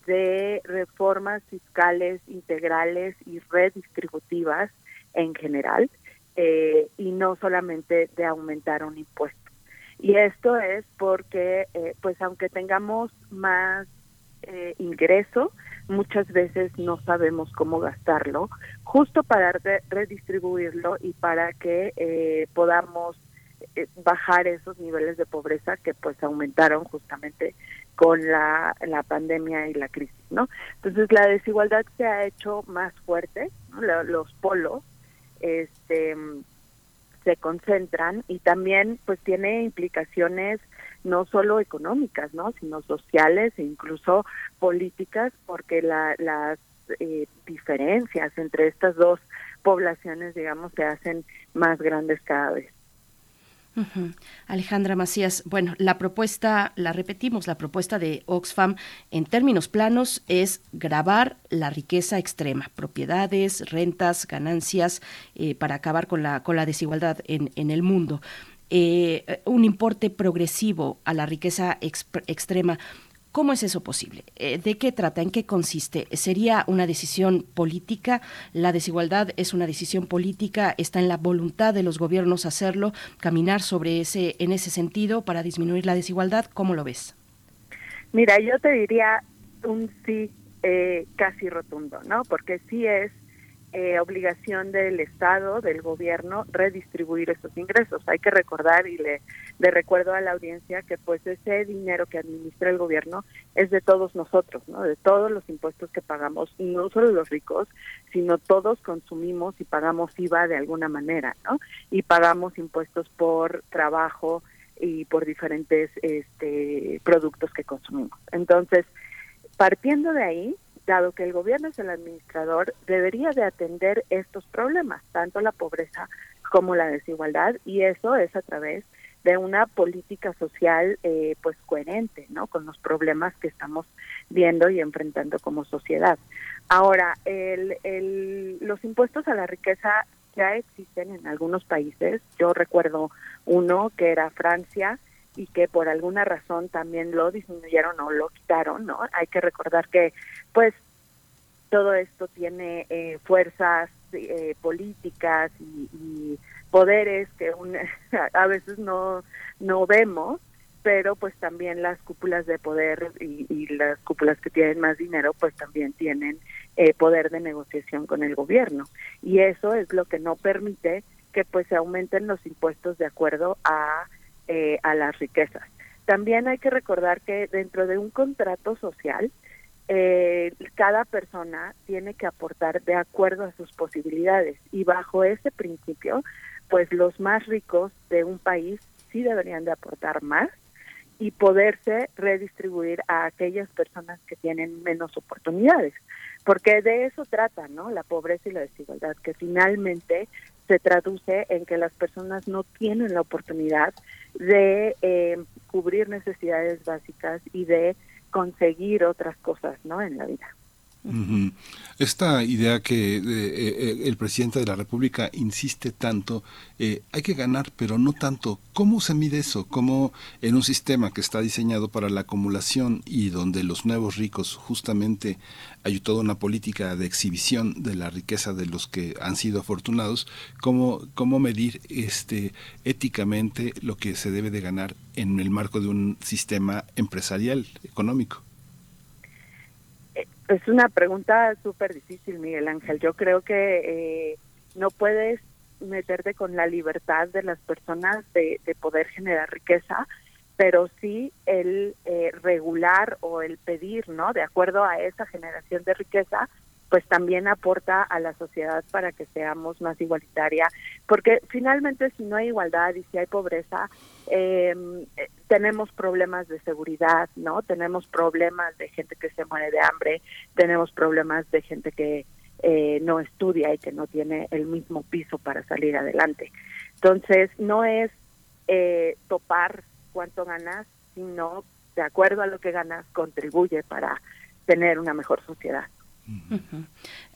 de reformas fiscales integrales y redistributivas en general, eh, y no solamente de aumentar un impuesto. Y esto es porque, eh, pues aunque tengamos más eh, ingreso, muchas veces no sabemos cómo gastarlo, justo para re redistribuirlo y para que eh, podamos eh, bajar esos niveles de pobreza que pues aumentaron justamente con la, la pandemia y la crisis, ¿no? Entonces la desigualdad se ha hecho más fuerte, los polos este, se concentran y también pues tiene implicaciones no solo económicas, ¿no? sino sociales e incluso políticas, porque la, las eh, diferencias entre estas dos poblaciones, digamos, se hacen más grandes cada vez. Alejandra Macías, bueno, la propuesta, la repetimos, la propuesta de Oxfam en términos planos es grabar la riqueza extrema, propiedades, rentas, ganancias, eh, para acabar con la, con la desigualdad en, en el mundo. Eh, un importe progresivo a la riqueza extrema ¿Cómo es eso posible? Eh, ¿De qué trata? ¿En qué consiste? ¿Sería una decisión política? ¿La desigualdad es una decisión política? ¿Está en la voluntad de los gobiernos hacerlo, caminar sobre ese, en ese sentido para disminuir la desigualdad? ¿Cómo lo ves? Mira, yo te diría un sí eh, casi rotundo, ¿no? Porque sí es eh, obligación del Estado, del gobierno, redistribuir esos ingresos. Hay que recordar y le, recuerdo a la audiencia que pues ese dinero que administra el gobierno es de todos nosotros, ¿no? De todos los impuestos que pagamos, no solo los ricos, sino todos consumimos y pagamos IVA de alguna manera, ¿no? Y pagamos impuestos por trabajo y por diferentes este, productos que consumimos. Entonces, partiendo de ahí, dado que el gobierno es el administrador, debería de atender estos problemas, tanto la pobreza como la desigualdad, y eso es a través de una política social eh, pues coherente, ¿no? Con los problemas que estamos viendo y enfrentando como sociedad. Ahora, el, el, los impuestos a la riqueza ya existen en algunos países. Yo recuerdo uno que era Francia y que por alguna razón también lo disminuyeron o lo quitaron, ¿no? Hay que recordar que pues todo esto tiene eh, fuerzas eh, políticas y, poderes que [laughs] a veces no no vemos pero pues también las cúpulas de poder y, las cúpulas que tienen más dinero pues también tienen eh, poder de negociación con el gobierno y eso es lo que no permite que pues se aumenten los impuestos de acuerdo a a las riquezas también hay que recordar que dentro de un contrato social eh, cada persona tiene que aportar de acuerdo a sus posibilidades y bajo ese principio, pues los más ricos de un país sí deberían de aportar más y poderse redistribuir a aquellas personas que tienen menos oportunidades, porque de eso trata, ¿no? La pobreza y la desigualdad, que finalmente se traduce en que las personas no tienen la oportunidad de eh, cubrir necesidades básicas y de conseguir otras cosas, ¿no? En la vida. Esta idea que eh, eh, el presidente de la República insiste tanto, eh, hay que ganar, pero no tanto. ¿Cómo se mide eso? ¿Cómo en un sistema que está diseñado para la acumulación y donde los nuevos ricos justamente hay toda una política de exhibición de la riqueza de los que han sido afortunados, ¿cómo, cómo medir este éticamente lo que se debe de ganar en el marco de un sistema empresarial económico? Es una pregunta súper difícil, Miguel Ángel. Yo creo que eh, no puedes meterte con la libertad de las personas de, poder generar riqueza, pero sí el eh, regular o el pedir, ¿no? De acuerdo a esa generación de riqueza, pues también aporta a la sociedad para que seamos más igualitaria, porque finalmente si no hay igualdad y si hay pobreza, em, eh, tenemos problemas de seguridad, ¿no? Tenemos problemas de gente que se muere de hambre, tenemos problemas de gente que eh, no estudia y que no tiene el mismo piso para salir adelante. Entonces, no es eh, topar cuánto ganas, sino de acuerdo a lo que ganas, contribuye para tener una mejor sociedad.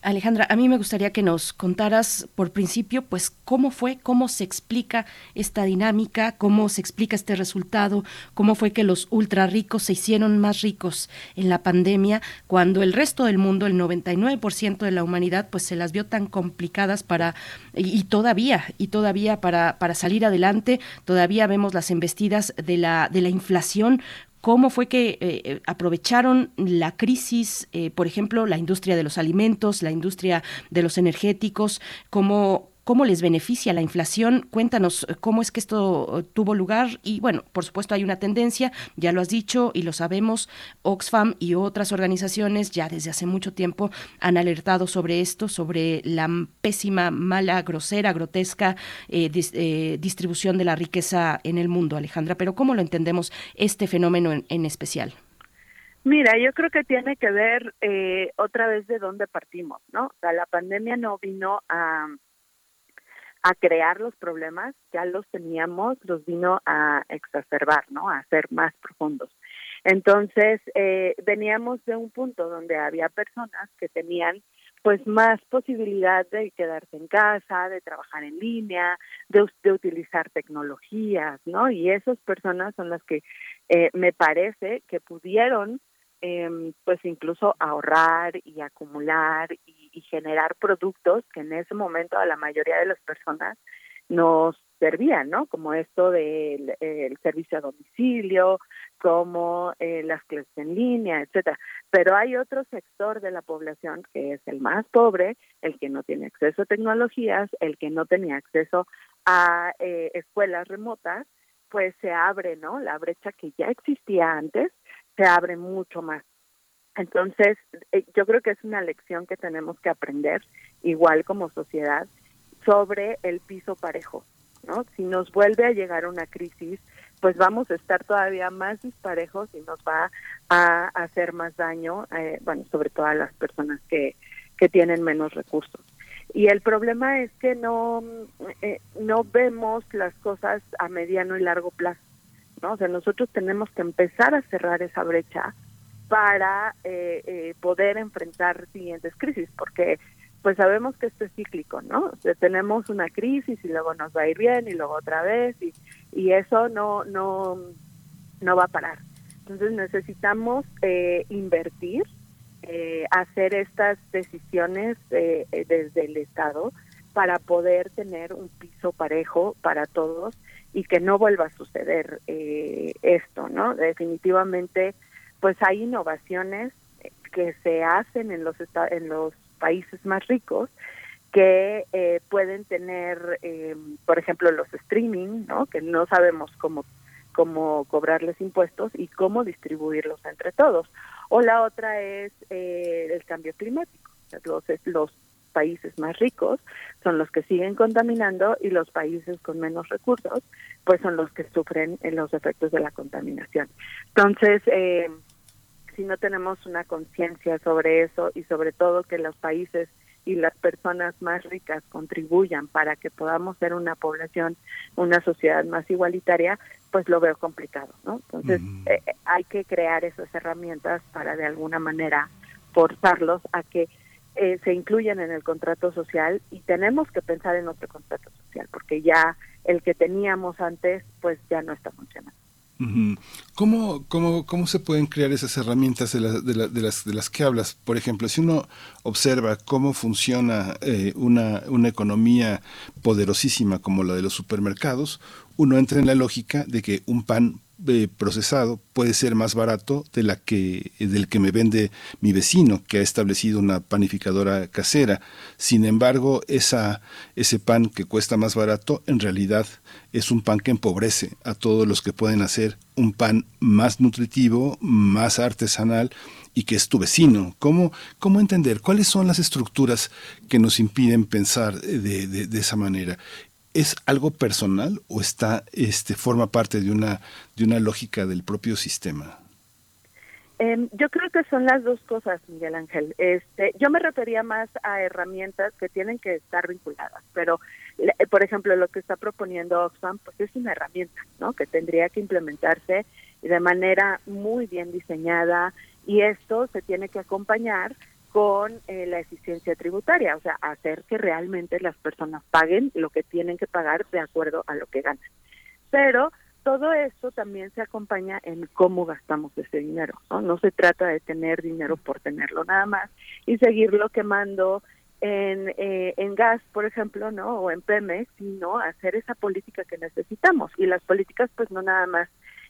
Alejandra, a mí me gustaría que nos contaras por principio, pues, cómo fue, cómo se explica esta dinámica, cómo se explica este resultado, cómo fue que los ultra ricos se hicieron más ricos en la pandemia, cuando el resto del mundo, el 99% de la humanidad, pues se las vio tan complicadas para, y, todavía, y todavía para, para salir adelante, todavía vemos las embestidas de la, de la inflación cómo fue que eh, eh, aprovecharon la crisis, eh, por ejemplo, la industria de los alimentos, la industria de los energéticos, cómo cómo les beneficia la inflación. Cuéntanos eh, cómo es que esto eh, tuvo lugar y bueno, por supuesto hay una tendencia, ya lo has dicho y lo sabemos, Oxfam y otras organizaciones ya desde hace mucho tiempo han alertado sobre esto, sobre la pésima, mala, grosera, grotesca eh, distribución de la riqueza en el mundo, Alejandra. Pero ¿cómo lo entendemos este fenómeno en, especial? Mira, yo creo que tiene que ver otra vez de dónde partimos, ¿no? O sea, la pandemia no vino a a crear los problemas, ya los teníamos, los vino a exacerbar, ¿no? A ser más profundos. Entonces, eh, veníamos de un punto donde había personas que tenían pues más posibilidad de quedarse en casa, de trabajar en línea, de, de utilizar tecnologías, ¿no? Y esas personas son las que eh, me parece que pudieron eh, pues incluso ahorrar y acumular y y generar productos que en ese momento a la mayoría de las personas nos servían, ¿no? Como esto del servicio a domicilio, como eh, las clases en línea, etcétera. Pero hay otro sector de la población que es el más pobre, el que no tiene acceso a tecnologías, el que no tenía acceso a eh, escuelas remotas, pues se abre, ¿no? La brecha que ya existía antes se abre mucho más. Entonces, eh, yo creo que es una lección que tenemos que aprender, igual como sociedad, sobre el piso parejo, ¿no? Si nos vuelve a llegar una crisis, pues vamos a estar todavía más disparejos y nos va a hacer más daño, eh, bueno, sobre todo a las personas que, que tienen menos recursos. Y el problema es que no, eh, no vemos las cosas a mediano y largo plazo, O sea, nosotros tenemos que empezar a cerrar esa brecha para eh, eh, poder enfrentar siguientes crisis, porque pues sabemos que esto es cíclico, ¿no? tenemos una crisis y luego nos va a ir bien y luego otra vez y, y eso no, no, no va a parar. Entonces necesitamos eh, invertir, eh, hacer estas decisiones eh, desde el Estado para poder tener un piso parejo para todos y que no vuelva a suceder esto, ¿no? Definitivamente pues hay innovaciones que se hacen en los en los países más ricos que eh, pueden tener, eh, por ejemplo, los streaming, ¿no? Que no sabemos cómo cómo cobrarles impuestos y cómo distribuirlos entre todos. O la otra es eh, el cambio climático. Los, los países más ricos son los que siguen contaminando y los países con menos recursos pues son los que sufren los efectos de la contaminación. Entonces, eh, si no tenemos una conciencia sobre eso y sobre todo que los países y las personas más ricas contribuyan para que podamos ser una población, una sociedad más igualitaria, pues lo veo complicado, ¿no? Entonces eh, hay que crear esas herramientas para de alguna manera forzarlos a que eh, se incluyan en el contrato social y tenemos que pensar en otro contrato social porque ya el que teníamos antes pues ya no está funcionando. ¿Cómo, cómo, cómo se pueden crear esas herramientas de, de, de, las, de las que hablas? Por ejemplo, si uno observa cómo funciona eh, una, una economía poderosísima como la de los supermercados, uno entra en la lógica de que un pan eh, procesado puede ser más barato de la que del que me vende mi vecino que ha establecido una panificadora casera. Sin embargo, esa, ese pan que cuesta más barato en realidad es un pan que empobrece a todos los que pueden hacer un pan más nutritivo, más artesanal y que es tu vecino. ¿Cómo, cómo entender cuáles son las estructuras que nos impiden pensar de, de, de esa manera? ¿Es algo personal o está, este, forma parte de una, de una lógica del propio sistema? Em, yo creo que son las dos cosas, Miguel Ángel. Este, yo me refería más a herramientas que tienen que estar vinculadas, pero por ejemplo lo que está proponiendo Oxfam, pues es una herramienta, ¿no? Que tendría que implementarse de manera muy bien diseñada y esto se tiene que acompañar con eh, la eficiencia tributaria, o sea, hacer que realmente las personas paguen lo que tienen que pagar de acuerdo a lo que ganan. Pero todo esto también se acompaña en cómo gastamos ese dinero, ¿no? No se trata de tener dinero por tenerlo nada más y seguirlo quemando en, eh, en gas, por ejemplo, ¿no? O en Pemex, sino hacer esa política que necesitamos. Y las políticas, pues no nada más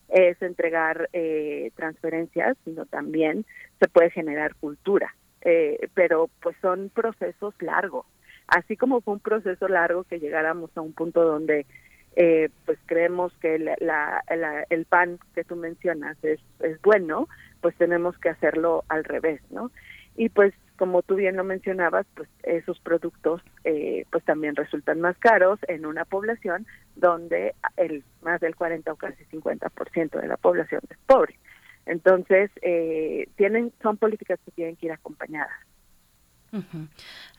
es entregar eh, transferencias, sino también se puede generar cultura eh, pero pues son procesos largos. así como fue un proceso largo que llegáramos a un punto donde eh, pues creemos que la, el pan que tú mencionas es, es bueno, pues tenemos que hacerlo al revés, ¿no? Y pues como tú bien lo mencionabas, pues esos productos eh, pues también resultan más caros en una población donde el más del 40 o casi 50% de la población es pobre. Entonces, eh, tienen son políticas que tienen que ir acompañadas.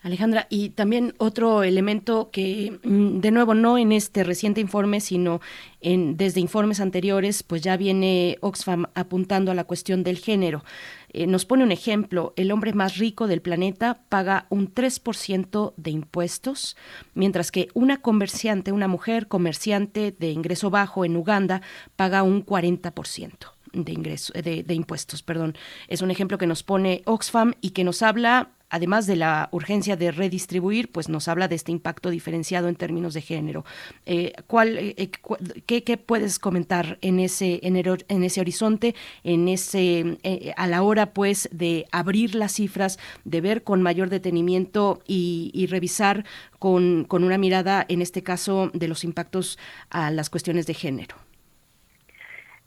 Alejandra, y también otro elemento que, mm, de nuevo, no en este reciente informe, sino en, desde informes anteriores, pues ya viene Oxfam apuntando a la cuestión del género. Eh, nos pone un ejemplo, el hombre más rico del planeta paga un 3% de impuestos, mientras que una comerciante, una mujer comerciante de ingreso bajo en Uganda, paga un 40% de ingreso de, de, impuestos, perdón. Es un ejemplo que nos pone Oxfam y que nos habla además de la urgencia de redistribuir, pues nos habla de este impacto diferenciado en términos de género. Eh, ¿cuál, eh, eh, qué, puedes comentar en ese, en, en ese horizonte, en ese, a la hora pues de abrir las cifras, de ver con mayor detenimiento y, y revisar con, con una mirada, en este caso, de los impactos a las cuestiones de género?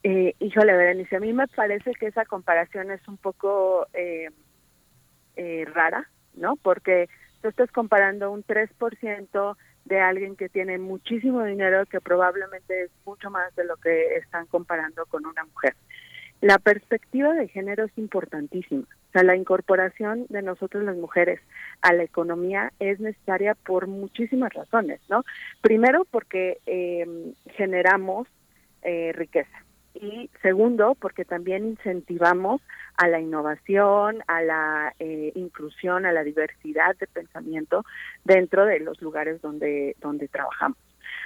Eh, híjole, Berenice, a mí me parece que esa comparación es un poco eh, eh, rara, ¿no? Porque tú estás comparando un 3% de alguien que tiene muchísimo dinero, que probablemente es mucho más de lo que están comparando con una mujer. La perspectiva de género es importantísima. O sea, la incorporación de nosotros las mujeres a la economía es necesaria por muchísimas razones, ¿no? Primero, porque eh, generamos eh, riqueza y segundo, porque también incentivamos a la innovación, a la eh, inclusión, a la diversidad de pensamiento dentro de los lugares donde, donde trabajamos.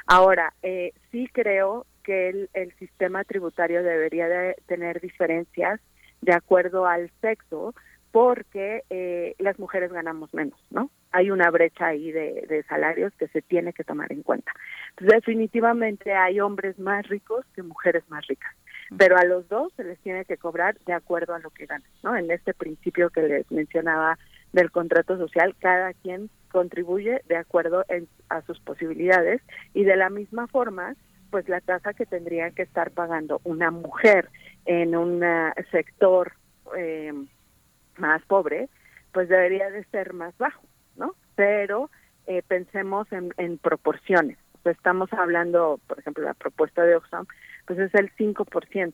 Ahora, eh, sí creo que el, el sistema tributario debería de tener diferencias de acuerdo al sexo, porque eh, las mujeres ganamos menos, ¿no? Hay una brecha ahí de, de, salarios que se tiene que tomar en cuenta. Definitivamente hay hombres más ricos que mujeres más ricas pero a los dos se les tiene que cobrar de acuerdo a lo que ganan, ¿no? En este principio que les mencionaba del contrato social, cada quien contribuye de acuerdo a sus posibilidades y de la misma forma, pues la tasa que tendría que estar pagando una mujer en un sector eh, más pobre, pues debería de ser más bajo, ¿no? Pero eh, pensemos en, en proporciones. estamos hablando, por ejemplo, la propuesta de Oxfam pues es el 5%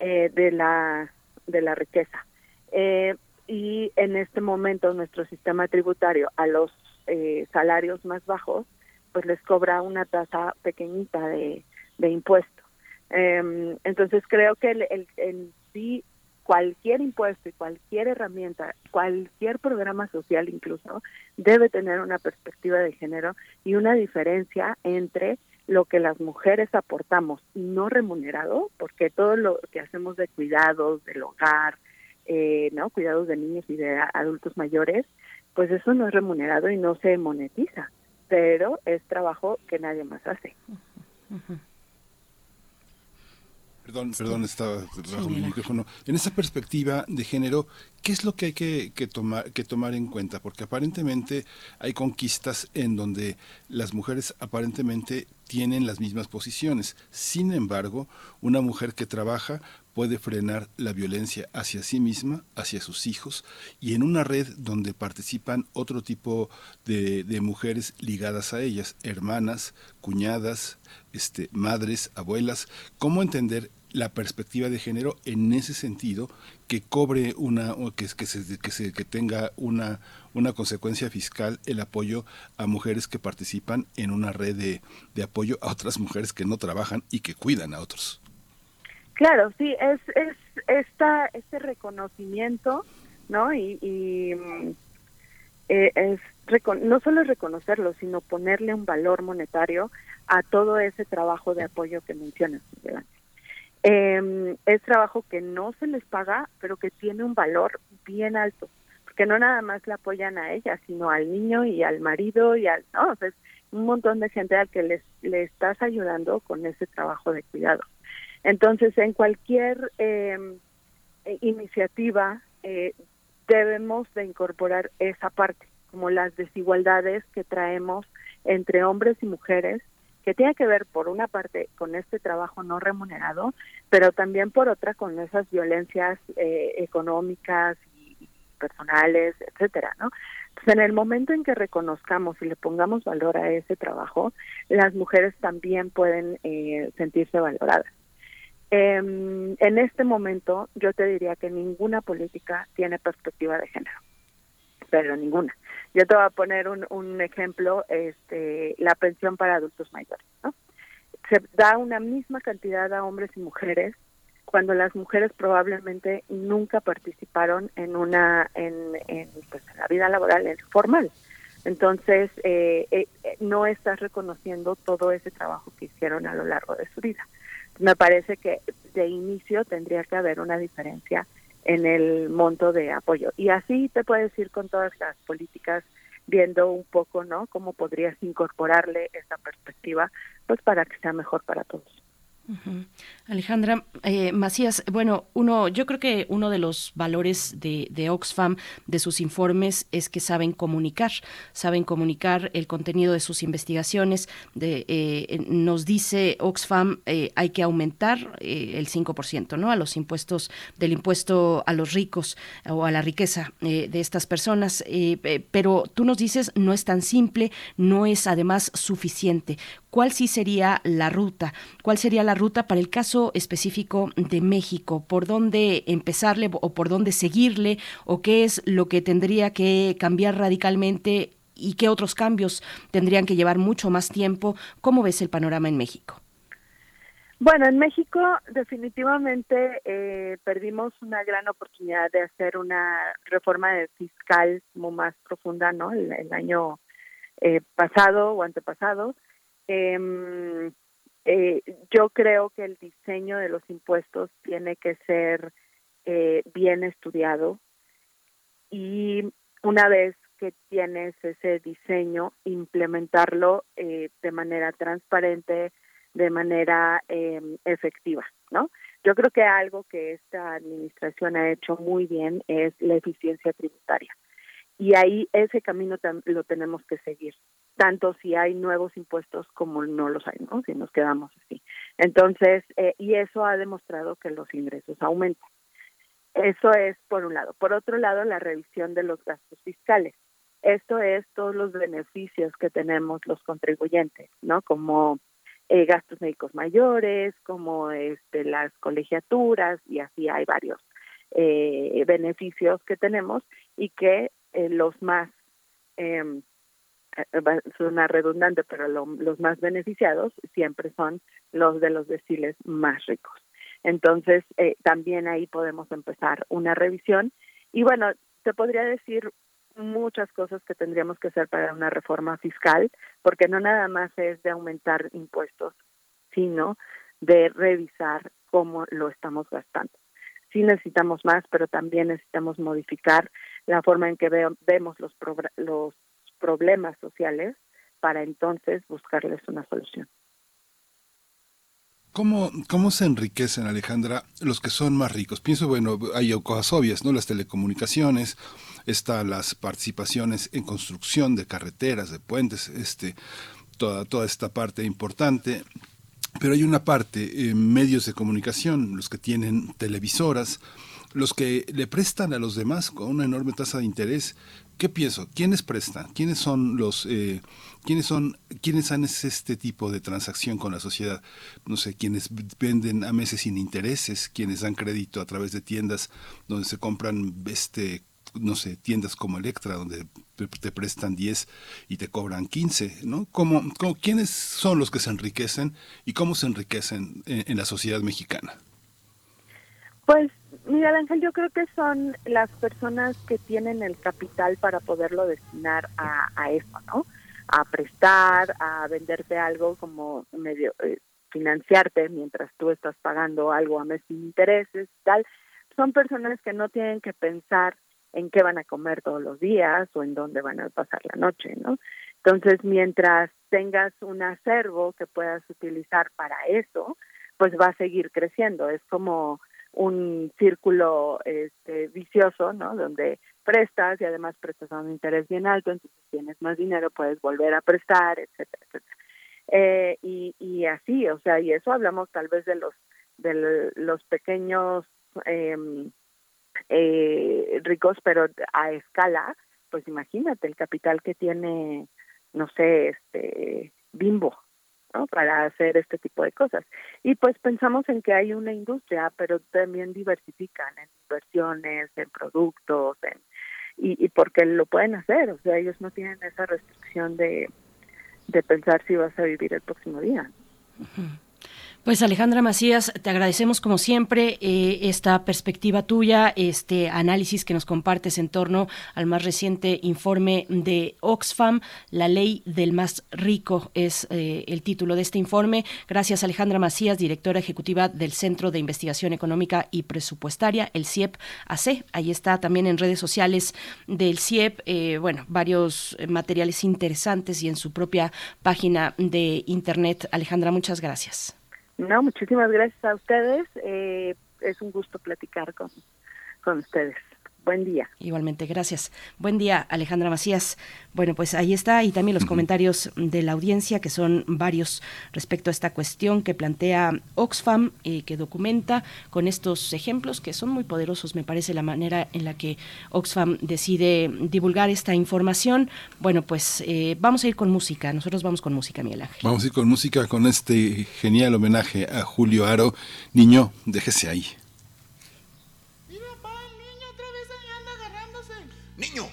eh, de la de la riqueza. Eh, y en este momento nuestro sistema tributario a los eh, salarios más bajos, pues les cobra una tasa pequeñita de, de impuesto. Eh, entonces creo que el, el, el, sí cualquier impuesto y cualquier herramienta, cualquier programa social incluso, debe tener una perspectiva de género y una diferencia entre lo que las mujeres aportamos no remunerado, porque todo lo que hacemos de cuidados del hogar, eh, no cuidados de niños y de adultos mayores, pues eso no es remunerado y no se monetiza, pero es trabajo que nadie más hace. Perdón, perdón, estaba bajo mi micrófono. En esa perspectiva de género, ¿qué es lo que hay que, que, tomar, que tomar en cuenta? Porque aparentemente hay conquistas en donde las mujeres aparentemente tienen las mismas posiciones. Sin embargo, una mujer que trabaja puede frenar la violencia hacia sí misma, hacia sus hijos, y en una red donde participan otro tipo de, de mujeres ligadas a ellas, hermanas, cuñadas, este, madres, abuelas, cómo entender la perspectiva de género en ese sentido que cobre una que, que, se, que, se, que tenga una una consecuencia fiscal el apoyo a mujeres que participan en una red de, de apoyo a otras mujeres que no trabajan y que cuidan a otros. Claro, sí, es, es esta, este reconocimiento, ¿no? Y, y eh, no solo es reconocerlo, sino ponerle un valor monetario a todo ese trabajo de apoyo que mencionas, eh, es trabajo que no se les paga, pero que tiene un valor bien alto, porque no nada más le apoyan a ella, sino al niño y al marido y al, no, es un montón de gente al que les, le estás ayudando con ese trabajo de cuidado. Entonces, en cualquier eh, iniciativa eh, debemos de incorporar esa parte como las desigualdades que traemos entre hombres y mujeres que tiene que ver por una parte con este trabajo no remunerado, pero también por otra con esas violencias eh, económicas y personales, etcétera, ¿no? Entonces, en el momento en que reconozcamos y le pongamos valor a ese trabajo, las mujeres también pueden eh, sentirse valoradas. Em, en este momento, yo te diría que ninguna política tiene perspectiva de género, pero ninguna. Yo te voy a poner un, un ejemplo, este, la pensión para adultos mayores. ¿no? Se da una misma cantidad a hombres y mujeres cuando las mujeres probablemente nunca participaron en una en, en, pues, la vida laboral formal. Entonces, eh, eh, no estás reconociendo todo ese trabajo que hicieron a lo largo de su vida. Me parece que de inicio tendría que haber una diferencia en el monto de apoyo. Y así te puedes ir con todas las políticas viendo un poco, ¿no? Cómo podrías incorporarle esa perspectiva, pues para que sea mejor para todos. Alejandra eh, Macías, bueno, uno, yo creo que uno de los valores de, Oxfam, de sus informes, es que saben comunicar, saben comunicar el contenido de sus investigaciones. Eh, nos dice Oxfam, eh, hay que aumentar el 5%, ¿no? A los impuestos, del impuesto a los ricos o a la riqueza de estas personas. pero tú nos dices, no es tan simple, no es además suficiente. ¿Cuál sí sería la ruta? ¿Cuál sería la ruta para el caso específico de México? ¿Por dónde empezarle o por dónde seguirle? ¿O qué es lo que tendría que cambiar radicalmente y qué otros cambios tendrían que llevar mucho más tiempo? ¿Cómo ves el panorama en México? Bueno, en México definitivamente eh, perdimos una gran oportunidad de hacer una reforma fiscal como más profunda, ¿no? El, año eh, pasado o antepasado. Eh, eh, yo creo que el diseño de los impuestos tiene que ser eh, bien estudiado. Y una vez que tienes ese diseño, implementarlo eh, de manera transparente, de manera eh, efectiva, ¿no? Yo creo que algo que esta administración ha hecho muy bien es la eficiencia tributaria. Y ahí ese camino lo tenemos que seguir tanto si hay nuevos impuestos como no los hay, ¿no? Si nos quedamos así. Entonces, eh, y eso ha demostrado que los ingresos aumentan. Eso es por un lado. Por otro lado, la revisión de los gastos fiscales. Esto es todos los beneficios que tenemos los contribuyentes, ¿no? Como eh, gastos médicos mayores, como este, las colegiaturas, y así hay varios eh, beneficios que tenemos y que eh, los más eh, suena redundante, pero los más beneficiados siempre son los de los deciles más ricos. Entonces, eh, también ahí podemos empezar una revisión. Y bueno, te podría decir muchas cosas que tendríamos que hacer para una reforma fiscal, porque no nada más es de aumentar impuestos, sino de revisar cómo lo estamos gastando. Sí necesitamos más, pero también necesitamos modificar la forma en que vemos los, los problemas sociales para entonces buscarles una solución. ¿Cómo, ¿Cómo se enriquecen, Alejandra, los que son más ricos? Pienso, bueno, hay cosas obvias, ¿no? Las telecomunicaciones, están las participaciones en construcción de carreteras, de puentes, este, toda, toda esta parte importante. Pero hay una parte, en medios de comunicación, los que tienen televisoras, los que le prestan a los demás con una enorme tasa de interés. ¿Qué pienso? ¿Quiénes prestan? ¿Quiénes son los, eh, quiénes son, quiénes han este tipo de transacción con la sociedad? No sé, quienes venden a meses sin intereses, quienes dan crédito a través de tiendas donde se compran este no sé, tiendas como Electra, donde te prestan 10 y te cobran 15, ¿no? ¿Cómo, quiénes son los que se enriquecen y cómo se enriquecen en la sociedad mexicana? Pues Miguel Ángel, yo creo que son las personas que tienen el capital para poderlo destinar a, eso, ¿no? A prestar, a venderte algo como medio eh, financiarte mientras tú estás pagando algo a mes sin intereses, tal. Son personas que no tienen que pensar en qué van a comer todos los días o en dónde van a pasar la noche, ¿no? Entonces, mientras tengas un acervo que puedas utilizar para eso, pues va a seguir creciendo. Es como un círculo este, vicioso, ¿no? Donde prestas y además prestas a un interés bien alto, entonces tienes más dinero, puedes volver a prestar, etcétera, etcétera. Eh, y, y así, o sea, y eso hablamos tal vez de los de los pequeños em, eh, ricos, pero a escala, pues imagínate el capital que tiene, no sé, este Bimbo, ¿no? Para hacer este tipo de cosas. Y pues pensamos en que hay una industria, pero también diversifican en inversiones, en productos, en, y, porque lo pueden hacer, o sea, ellos no tienen esa restricción de, de pensar si vas a vivir el próximo día. Pues Alejandra Macías, te agradecemos como siempre eh, esta perspectiva tuya, este análisis que nos compartes en torno al más reciente informe de Oxfam, La ley del más rico es eh, el título de este informe. Gracias Alejandra Macías, directora ejecutiva del Centro de Investigación Económica y Presupuestaria, el CIEP AC. Ahí está también en redes sociales del CIEP, eh, bueno, varios materiales interesantes y en su propia página de internet. Alejandra, muchas gracias. No, muchísimas gracias a ustedes. Eh, es un gusto platicar con, con ustedes. Buen día. Igualmente, gracias. Buen día, Alejandra Macías. Bueno, pues ahí está y también los comentarios de la audiencia, que son varios respecto a esta cuestión que plantea Oxfam, y que documenta con estos ejemplos que son muy poderosos, me parece, la manera en la que Oxfam decide divulgar esta información. Bueno, pues eh, vamos a ir con música. Nosotros vamos con música, Miguel Ángel. Vamos a ir con música con este genial homenaje a Julio Aro. Niño, déjese ahí. Niño,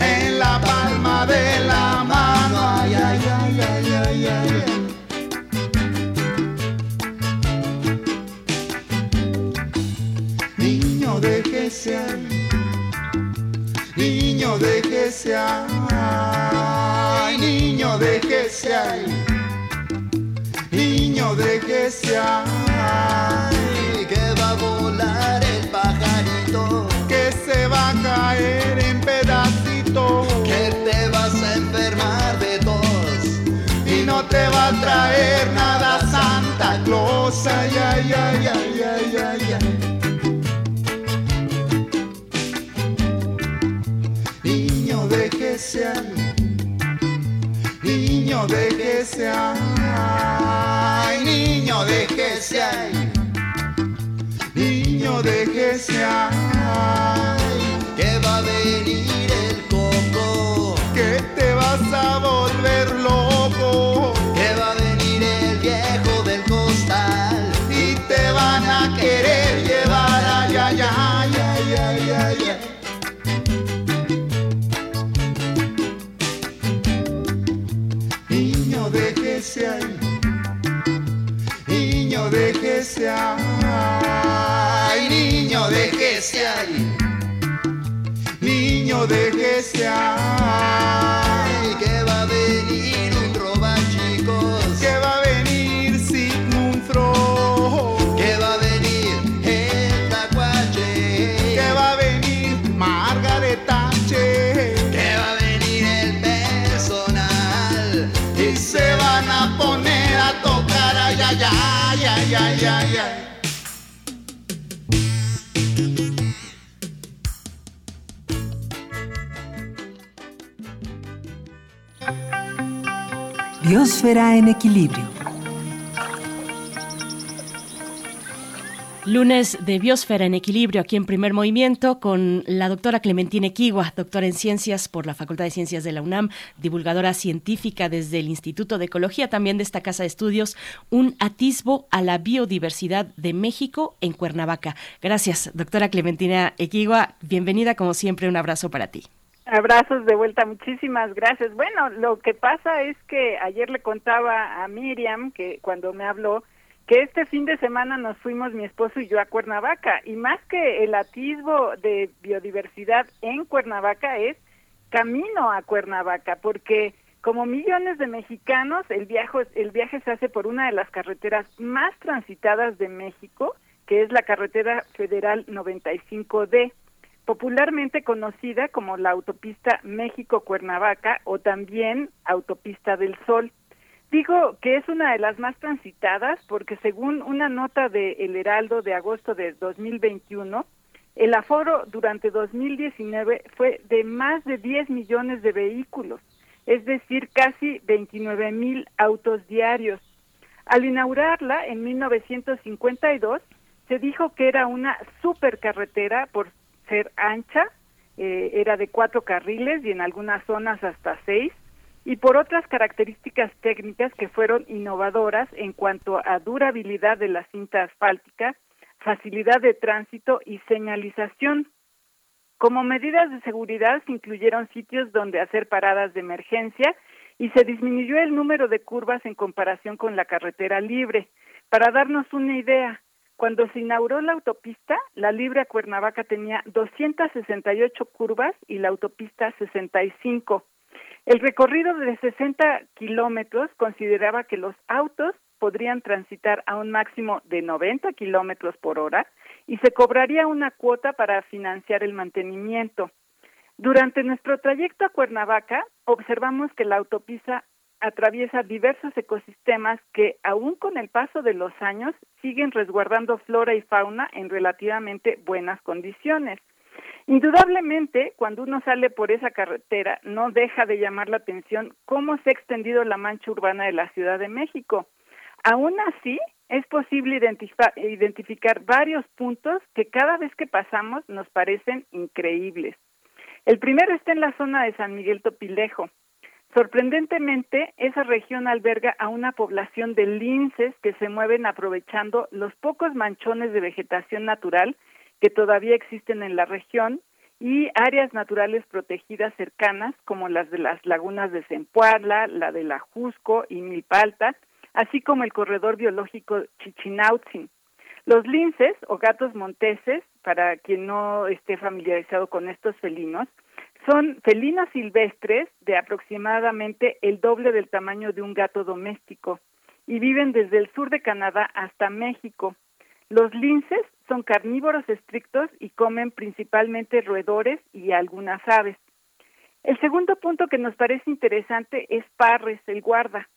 en la palma de la mano. Ay, ay, ay, ay, ay, ay. Niño, déjese. Niño, déjese ahí. Niño, déjese. Niño, déjese Niño, déjese ahí. Niño, déjese ahí. Niño, déjese ahí. Que va a venir el coco, Que te vas a volver loco. niño de que. Este Biosfera en equilibrio. Lunes de Biosfera en Equilibrio aquí en Primer Movimiento con la doctora Clementina Equigua, doctora en Ciencias por la Facultad de Ciencias de la UNAM, divulgadora científica desde el Instituto de Ecología también de esta Casa de Estudios, un atisbo a la biodiversidad de México en Cuernavaca. Gracias, doctora Clementina Equigua. Bienvenida como siempre, un abrazo para ti. Abrazos de vuelta, muchísimas gracias. Bueno, lo que pasa es que ayer le contaba a Miriam que cuando me habló que este fin de semana nos fuimos mi esposo y yo a Cuernavaca y más que el atisbo de biodiversidad en Cuernavaca es camino a Cuernavaca porque como millones de mexicanos el viaje el viaje se hace por una de las carreteras más transitadas de México que es la carretera federal 95D popularmente conocida como la autopista México Cuernavaca o también autopista del Sol Digo que es una de las más transitadas porque según una nota de El Heraldo de agosto de 2021, el aforo durante 2019 fue de más de 10 millones de vehículos, es decir, casi 29 mil autos diarios. Al inaugurarla en 1952, se dijo que era una supercarretera por ser ancha, eh, era de cuatro carriles y en algunas zonas hasta seis, y por otras características técnicas que fueron innovadoras en cuanto a durabilidad de la cinta asfáltica, facilidad de tránsito y señalización. Como medidas de seguridad se incluyeron sitios donde hacer paradas de emergencia y se disminuyó el número de curvas en comparación con la carretera libre. Para darnos una idea, cuando se inauguró la autopista, la libre a Cuernavaca tenía 268 curvas y la autopista 65. El recorrido de 60 kilómetros consideraba que los autos podrían transitar a un máximo de 90 kilómetros por hora y se cobraría una cuota para financiar el mantenimiento. Durante nuestro trayecto a Cuernavaca, observamos que la autopista atraviesa diversos ecosistemas que, aún con el paso de los años, siguen resguardando flora y fauna en relativamente buenas condiciones. Indudablemente, cuando uno sale por esa carretera, no deja de llamar la atención cómo se ha extendido la mancha urbana de la Ciudad de México. Aún así, es posible identificar varios puntos que cada vez que pasamos nos parecen increíbles. El primero está en la zona de San Miguel Topilejo. Sorprendentemente, esa región alberga a una población de linces que se mueven aprovechando los pocos manchones de vegetación natural que todavía existen en la región y áreas naturales protegidas cercanas como las de las lagunas de Zempoala, la de la Jusco y Milpalta, así como el corredor biológico Chichinautzin. Los linces o gatos monteses, para quien no esté familiarizado con estos felinos, son felinos silvestres de aproximadamente el doble del tamaño de un gato doméstico y viven desde el sur de Canadá hasta México. Los linces son carnívoros estrictos y comen principalmente roedores y algunas aves. El segundo punto que nos parece interesante es Parres, el guarda.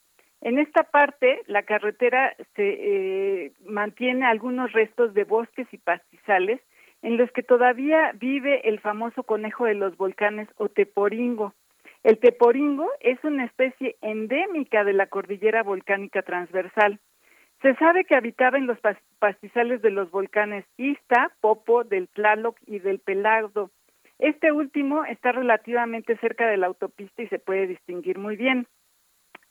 En esta parte, la carretera se eh, mantiene algunos restos de bosques y pastizales en los que todavía vive el famoso conejo de los volcanes o teporingo. El teporingo es una especie endémica de la cordillera volcánica transversal. Se sabe que habitaba en los pastizales de los volcanes Ista, Popo, del Tlaloc y del Pelardo. Este último está relativamente cerca de la autopista y se puede distinguir muy bien.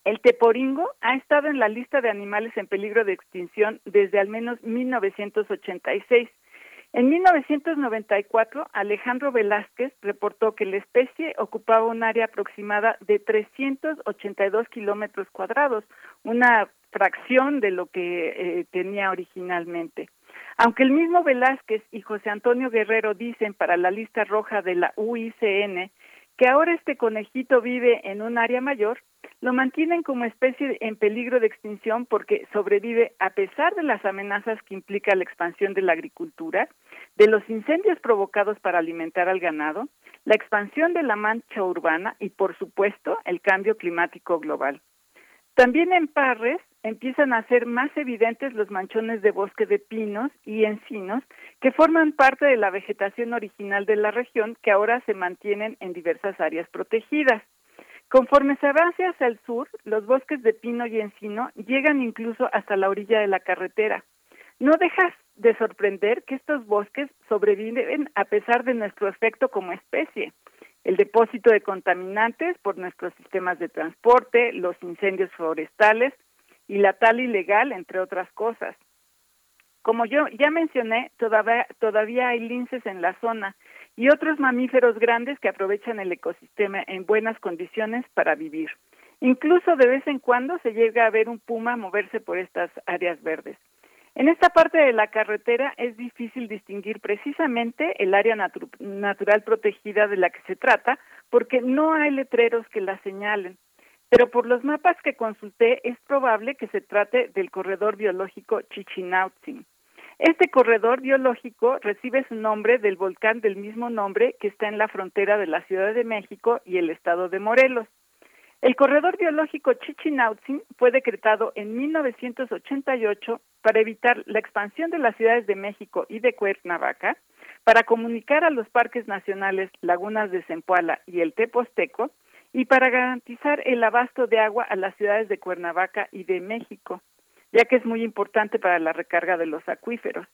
El teporingo ha estado en la lista de animales en peligro de extinción desde al menos 1986. En 1994, Alejandro Velázquez reportó que la especie ocupaba un área aproximada de 382 kilómetros cuadrados, una fracción de lo que eh, tenía originalmente. Aunque el mismo Velázquez y José Antonio Guerrero dicen para la lista roja de la UICN que ahora este conejito vive en un área mayor, lo mantienen como especie en peligro de extinción porque sobrevive a pesar de las amenazas que implica la expansión de la agricultura, de los incendios provocados para alimentar al ganado, la expansión de la mancha urbana y, por supuesto, el cambio climático global. También en Parres empiezan a ser más evidentes los manchones de bosque de pinos y encinos que forman parte de la vegetación original de la región que ahora se mantienen en diversas áreas protegidas. Conforme se avanza hacia el sur, los bosques de pino y encino llegan incluso hasta la orilla de la carretera. No dejas de sorprender que estos bosques sobreviven a pesar de nuestro efecto como especie. El depósito de contaminantes por nuestros sistemas de transporte, los incendios forestales y la tala ilegal, entre otras cosas. Como yo ya mencioné, todavía, todavía hay linces en la zona y otros mamíferos grandes que aprovechan el ecosistema en buenas condiciones para vivir. Incluso de vez en cuando se llega a ver un puma moverse por estas áreas verdes. En esta parte de la carretera es difícil distinguir precisamente el área natural protegida de la que se trata porque no hay letreros que la señalen. Pero por los mapas que consulté es probable que se trate del corredor biológico Chichinautzin. Este corredor biológico recibe su nombre del volcán del mismo nombre que está en la frontera de la Ciudad de México y el estado de Morelos. El corredor biológico Chichinautzin fue decretado en 1988 para evitar la expansión de las ciudades de México y de Cuernavaca, para comunicar a los parques nacionales Lagunas de Zempoala y el Teposteco y para garantizar el abasto de agua a las ciudades de Cuernavaca y de México ya que es muy importante para la recarga de los acuíferos.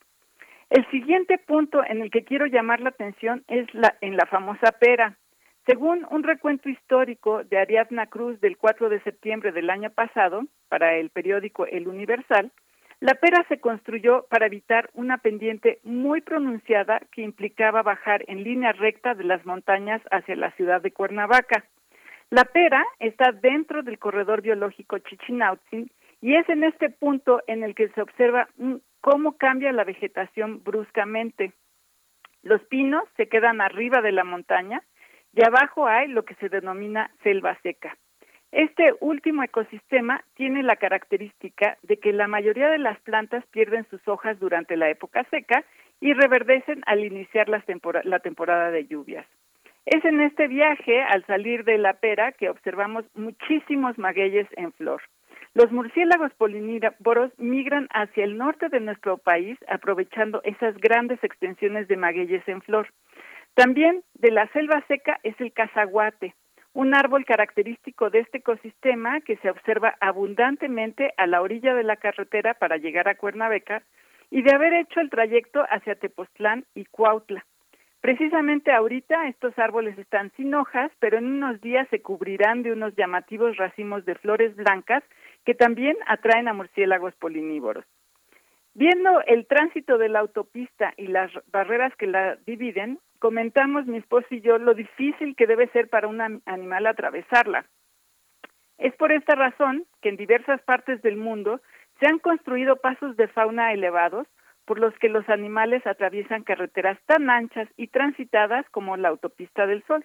El siguiente punto en el que quiero llamar la atención es en la famosa pera. Según un recuento histórico de Ariadna Cruz del 4 de septiembre del año pasado, para el periódico El Universal, la pera se construyó para evitar una pendiente muy pronunciada que implicaba bajar en línea recta de las montañas hacia la ciudad de Cuernavaca. La pera está dentro del corredor biológico Chichinautzin y es en este punto en el que se observa cómo cambia la vegetación bruscamente. Los pinos se quedan arriba de la montaña y abajo hay lo que se denomina selva seca. Este último ecosistema tiene la característica de que la mayoría de las plantas pierden sus hojas durante la época seca y reverdecen al iniciar la, temporada de lluvias. Es en este viaje, al salir de la pera, que observamos muchísimos magueyes en flor. Los murciélagos polinívoros migran hacia el norte de nuestro país aprovechando esas grandes extensiones de magueyes en flor. También de la selva seca es el cazaguate, un árbol característico de este ecosistema que se observa abundantemente a la orilla de la carretera para llegar a Cuernavaca y de haber hecho el trayecto hacia Tepoztlán y Cuautla. Precisamente ahorita estos árboles están sin hojas, pero en unos días se cubrirán de unos llamativos racimos de flores blancas que también atraen a murciélagos polinívoros. Viendo el tránsito de la autopista y las barreras que la dividen, comentamos mi esposo y yo lo difícil que debe ser para un animal atravesarla. Es por esta razón que en diversas partes del mundo se han construido pasos de fauna elevados por los que los animales atraviesan carreteras tan anchas y transitadas como la autopista del Sol.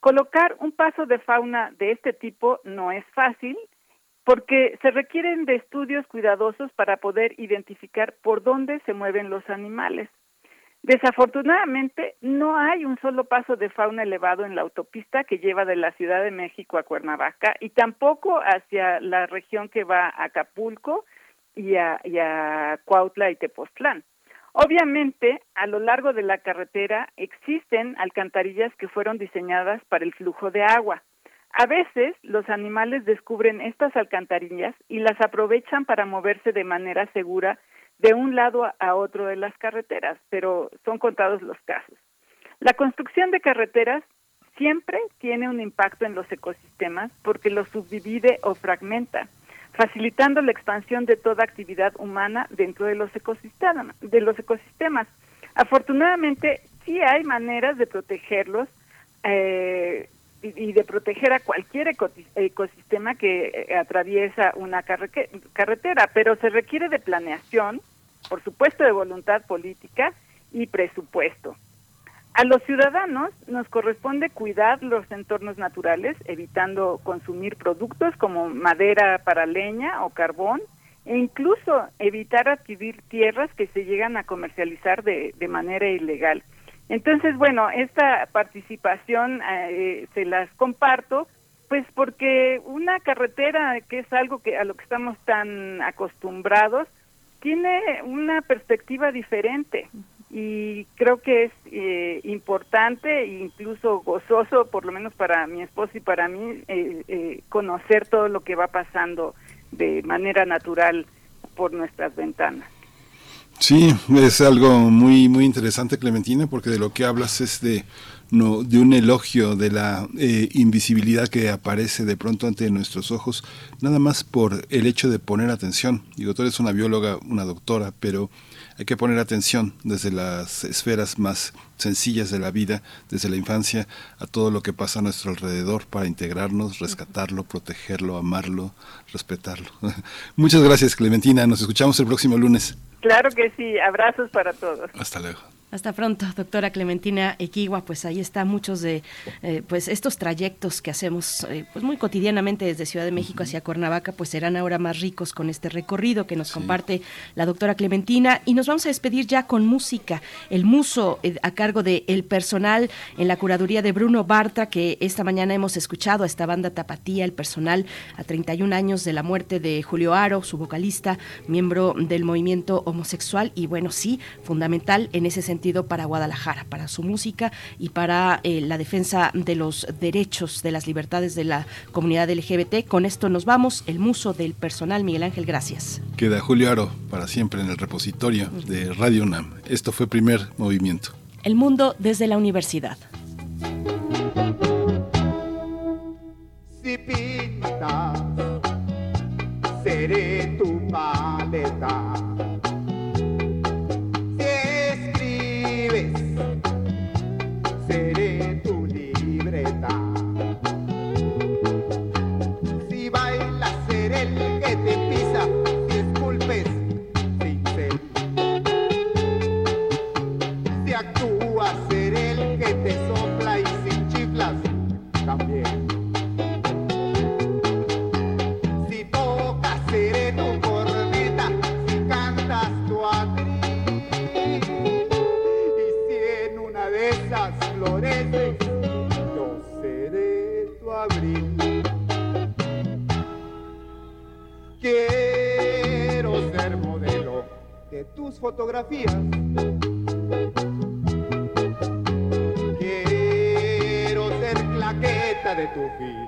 Colocar un paso de fauna de este tipo no es fácil porque se requieren de estudios cuidadosos para poder identificar por dónde se mueven los animales. Desafortunadamente, no hay un solo paso de fauna elevado en la autopista que lleva de la Ciudad de México a Cuernavaca y tampoco hacia la región que va a Acapulco y a, y a Cuautla y Tepoztlán. Obviamente, a lo largo de la carretera existen alcantarillas que fueron diseñadas para el flujo de agua. A veces los animales descubren estas alcantarillas y las aprovechan para moverse de manera segura de un lado a otro de las carreteras, pero son contados los casos. La construcción de carreteras siempre tiene un impacto en los ecosistemas porque los subdivide o fragmenta, facilitando la expansión de toda actividad humana dentro de los ecosistemas. Afortunadamente, sí hay maneras de protegerlos eh, y, de proteger a cualquier ecosistema que eh, atraviesa una carretera, pero se requiere de planeación, por supuesto de voluntad política y presupuesto. A los ciudadanos nos corresponde cuidar los entornos naturales, evitando consumir productos como madera para leña o carbón, e incluso evitar adquirir tierras que se llegan a comercializar de manera ilegal. Entonces, bueno, esta participación eh, se las comparto, pues porque una carretera, que es algo que a lo que estamos tan acostumbrados, tiene una perspectiva diferente. y creo que es eh, importante e incluso gozoso, por lo menos para mi esposo y para mí, eh, eh, conocer todo lo que va pasando de manera natural por nuestras ventanas. Sí, es algo muy muy interesante, Clementina, porque de lo que hablas es de no, de un elogio de la eh, invisibilidad que aparece de pronto ante nuestros ojos, nada más por el hecho de poner atención. Digo, tú eres una bióloga, una doctora, pero hay que poner atención desde las esferas más sencillas de la vida, desde la infancia, a todo lo que pasa a nuestro alrededor para integrarnos, rescatarlo, protegerlo, amarlo, respetarlo. [laughs] Muchas gracias, Clementina. Nos escuchamos el próximo lunes. Claro que sí. Abrazos para todos. Hasta luego. Hasta pronto, doctora Clementina Equigua. Pues ahí está muchos de eh, pues estos trayectos que hacemos eh, pues muy cotidianamente desde Ciudad de México hacia Cuernavaca, pues serán ahora más ricos con este recorrido que nos comparte la doctora Clementina. Y nos vamos a despedir ya con música. El muso eh, a cargo de el personal en la curaduría de Bruno Bartra, que esta mañana hemos escuchado a esta banda Tapatía, el personal a 31 años de la muerte de Julio Aro, su vocalista, miembro del movimiento homosexual. Y bueno, sí, fundamental en ese sentido para Guadalajara, para su música y para eh, la defensa de los derechos, de las libertades de la comunidad LGBT. Con esto nos vamos. El muso del personal, Miguel Ángel, gracias. Queda Julio Aro para siempre en el repositorio de Radio UNAM. Esto fue primer movimiento. El mundo desde la universidad. Si pintas, seré tu paleta. Tus fotografías. Quiero ser claqueta de tu filmación.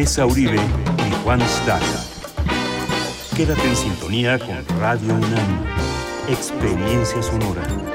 Tessa Uribe y Juan Staca. Quédate en sintonía con Radio UNAM. Experiencia sonora.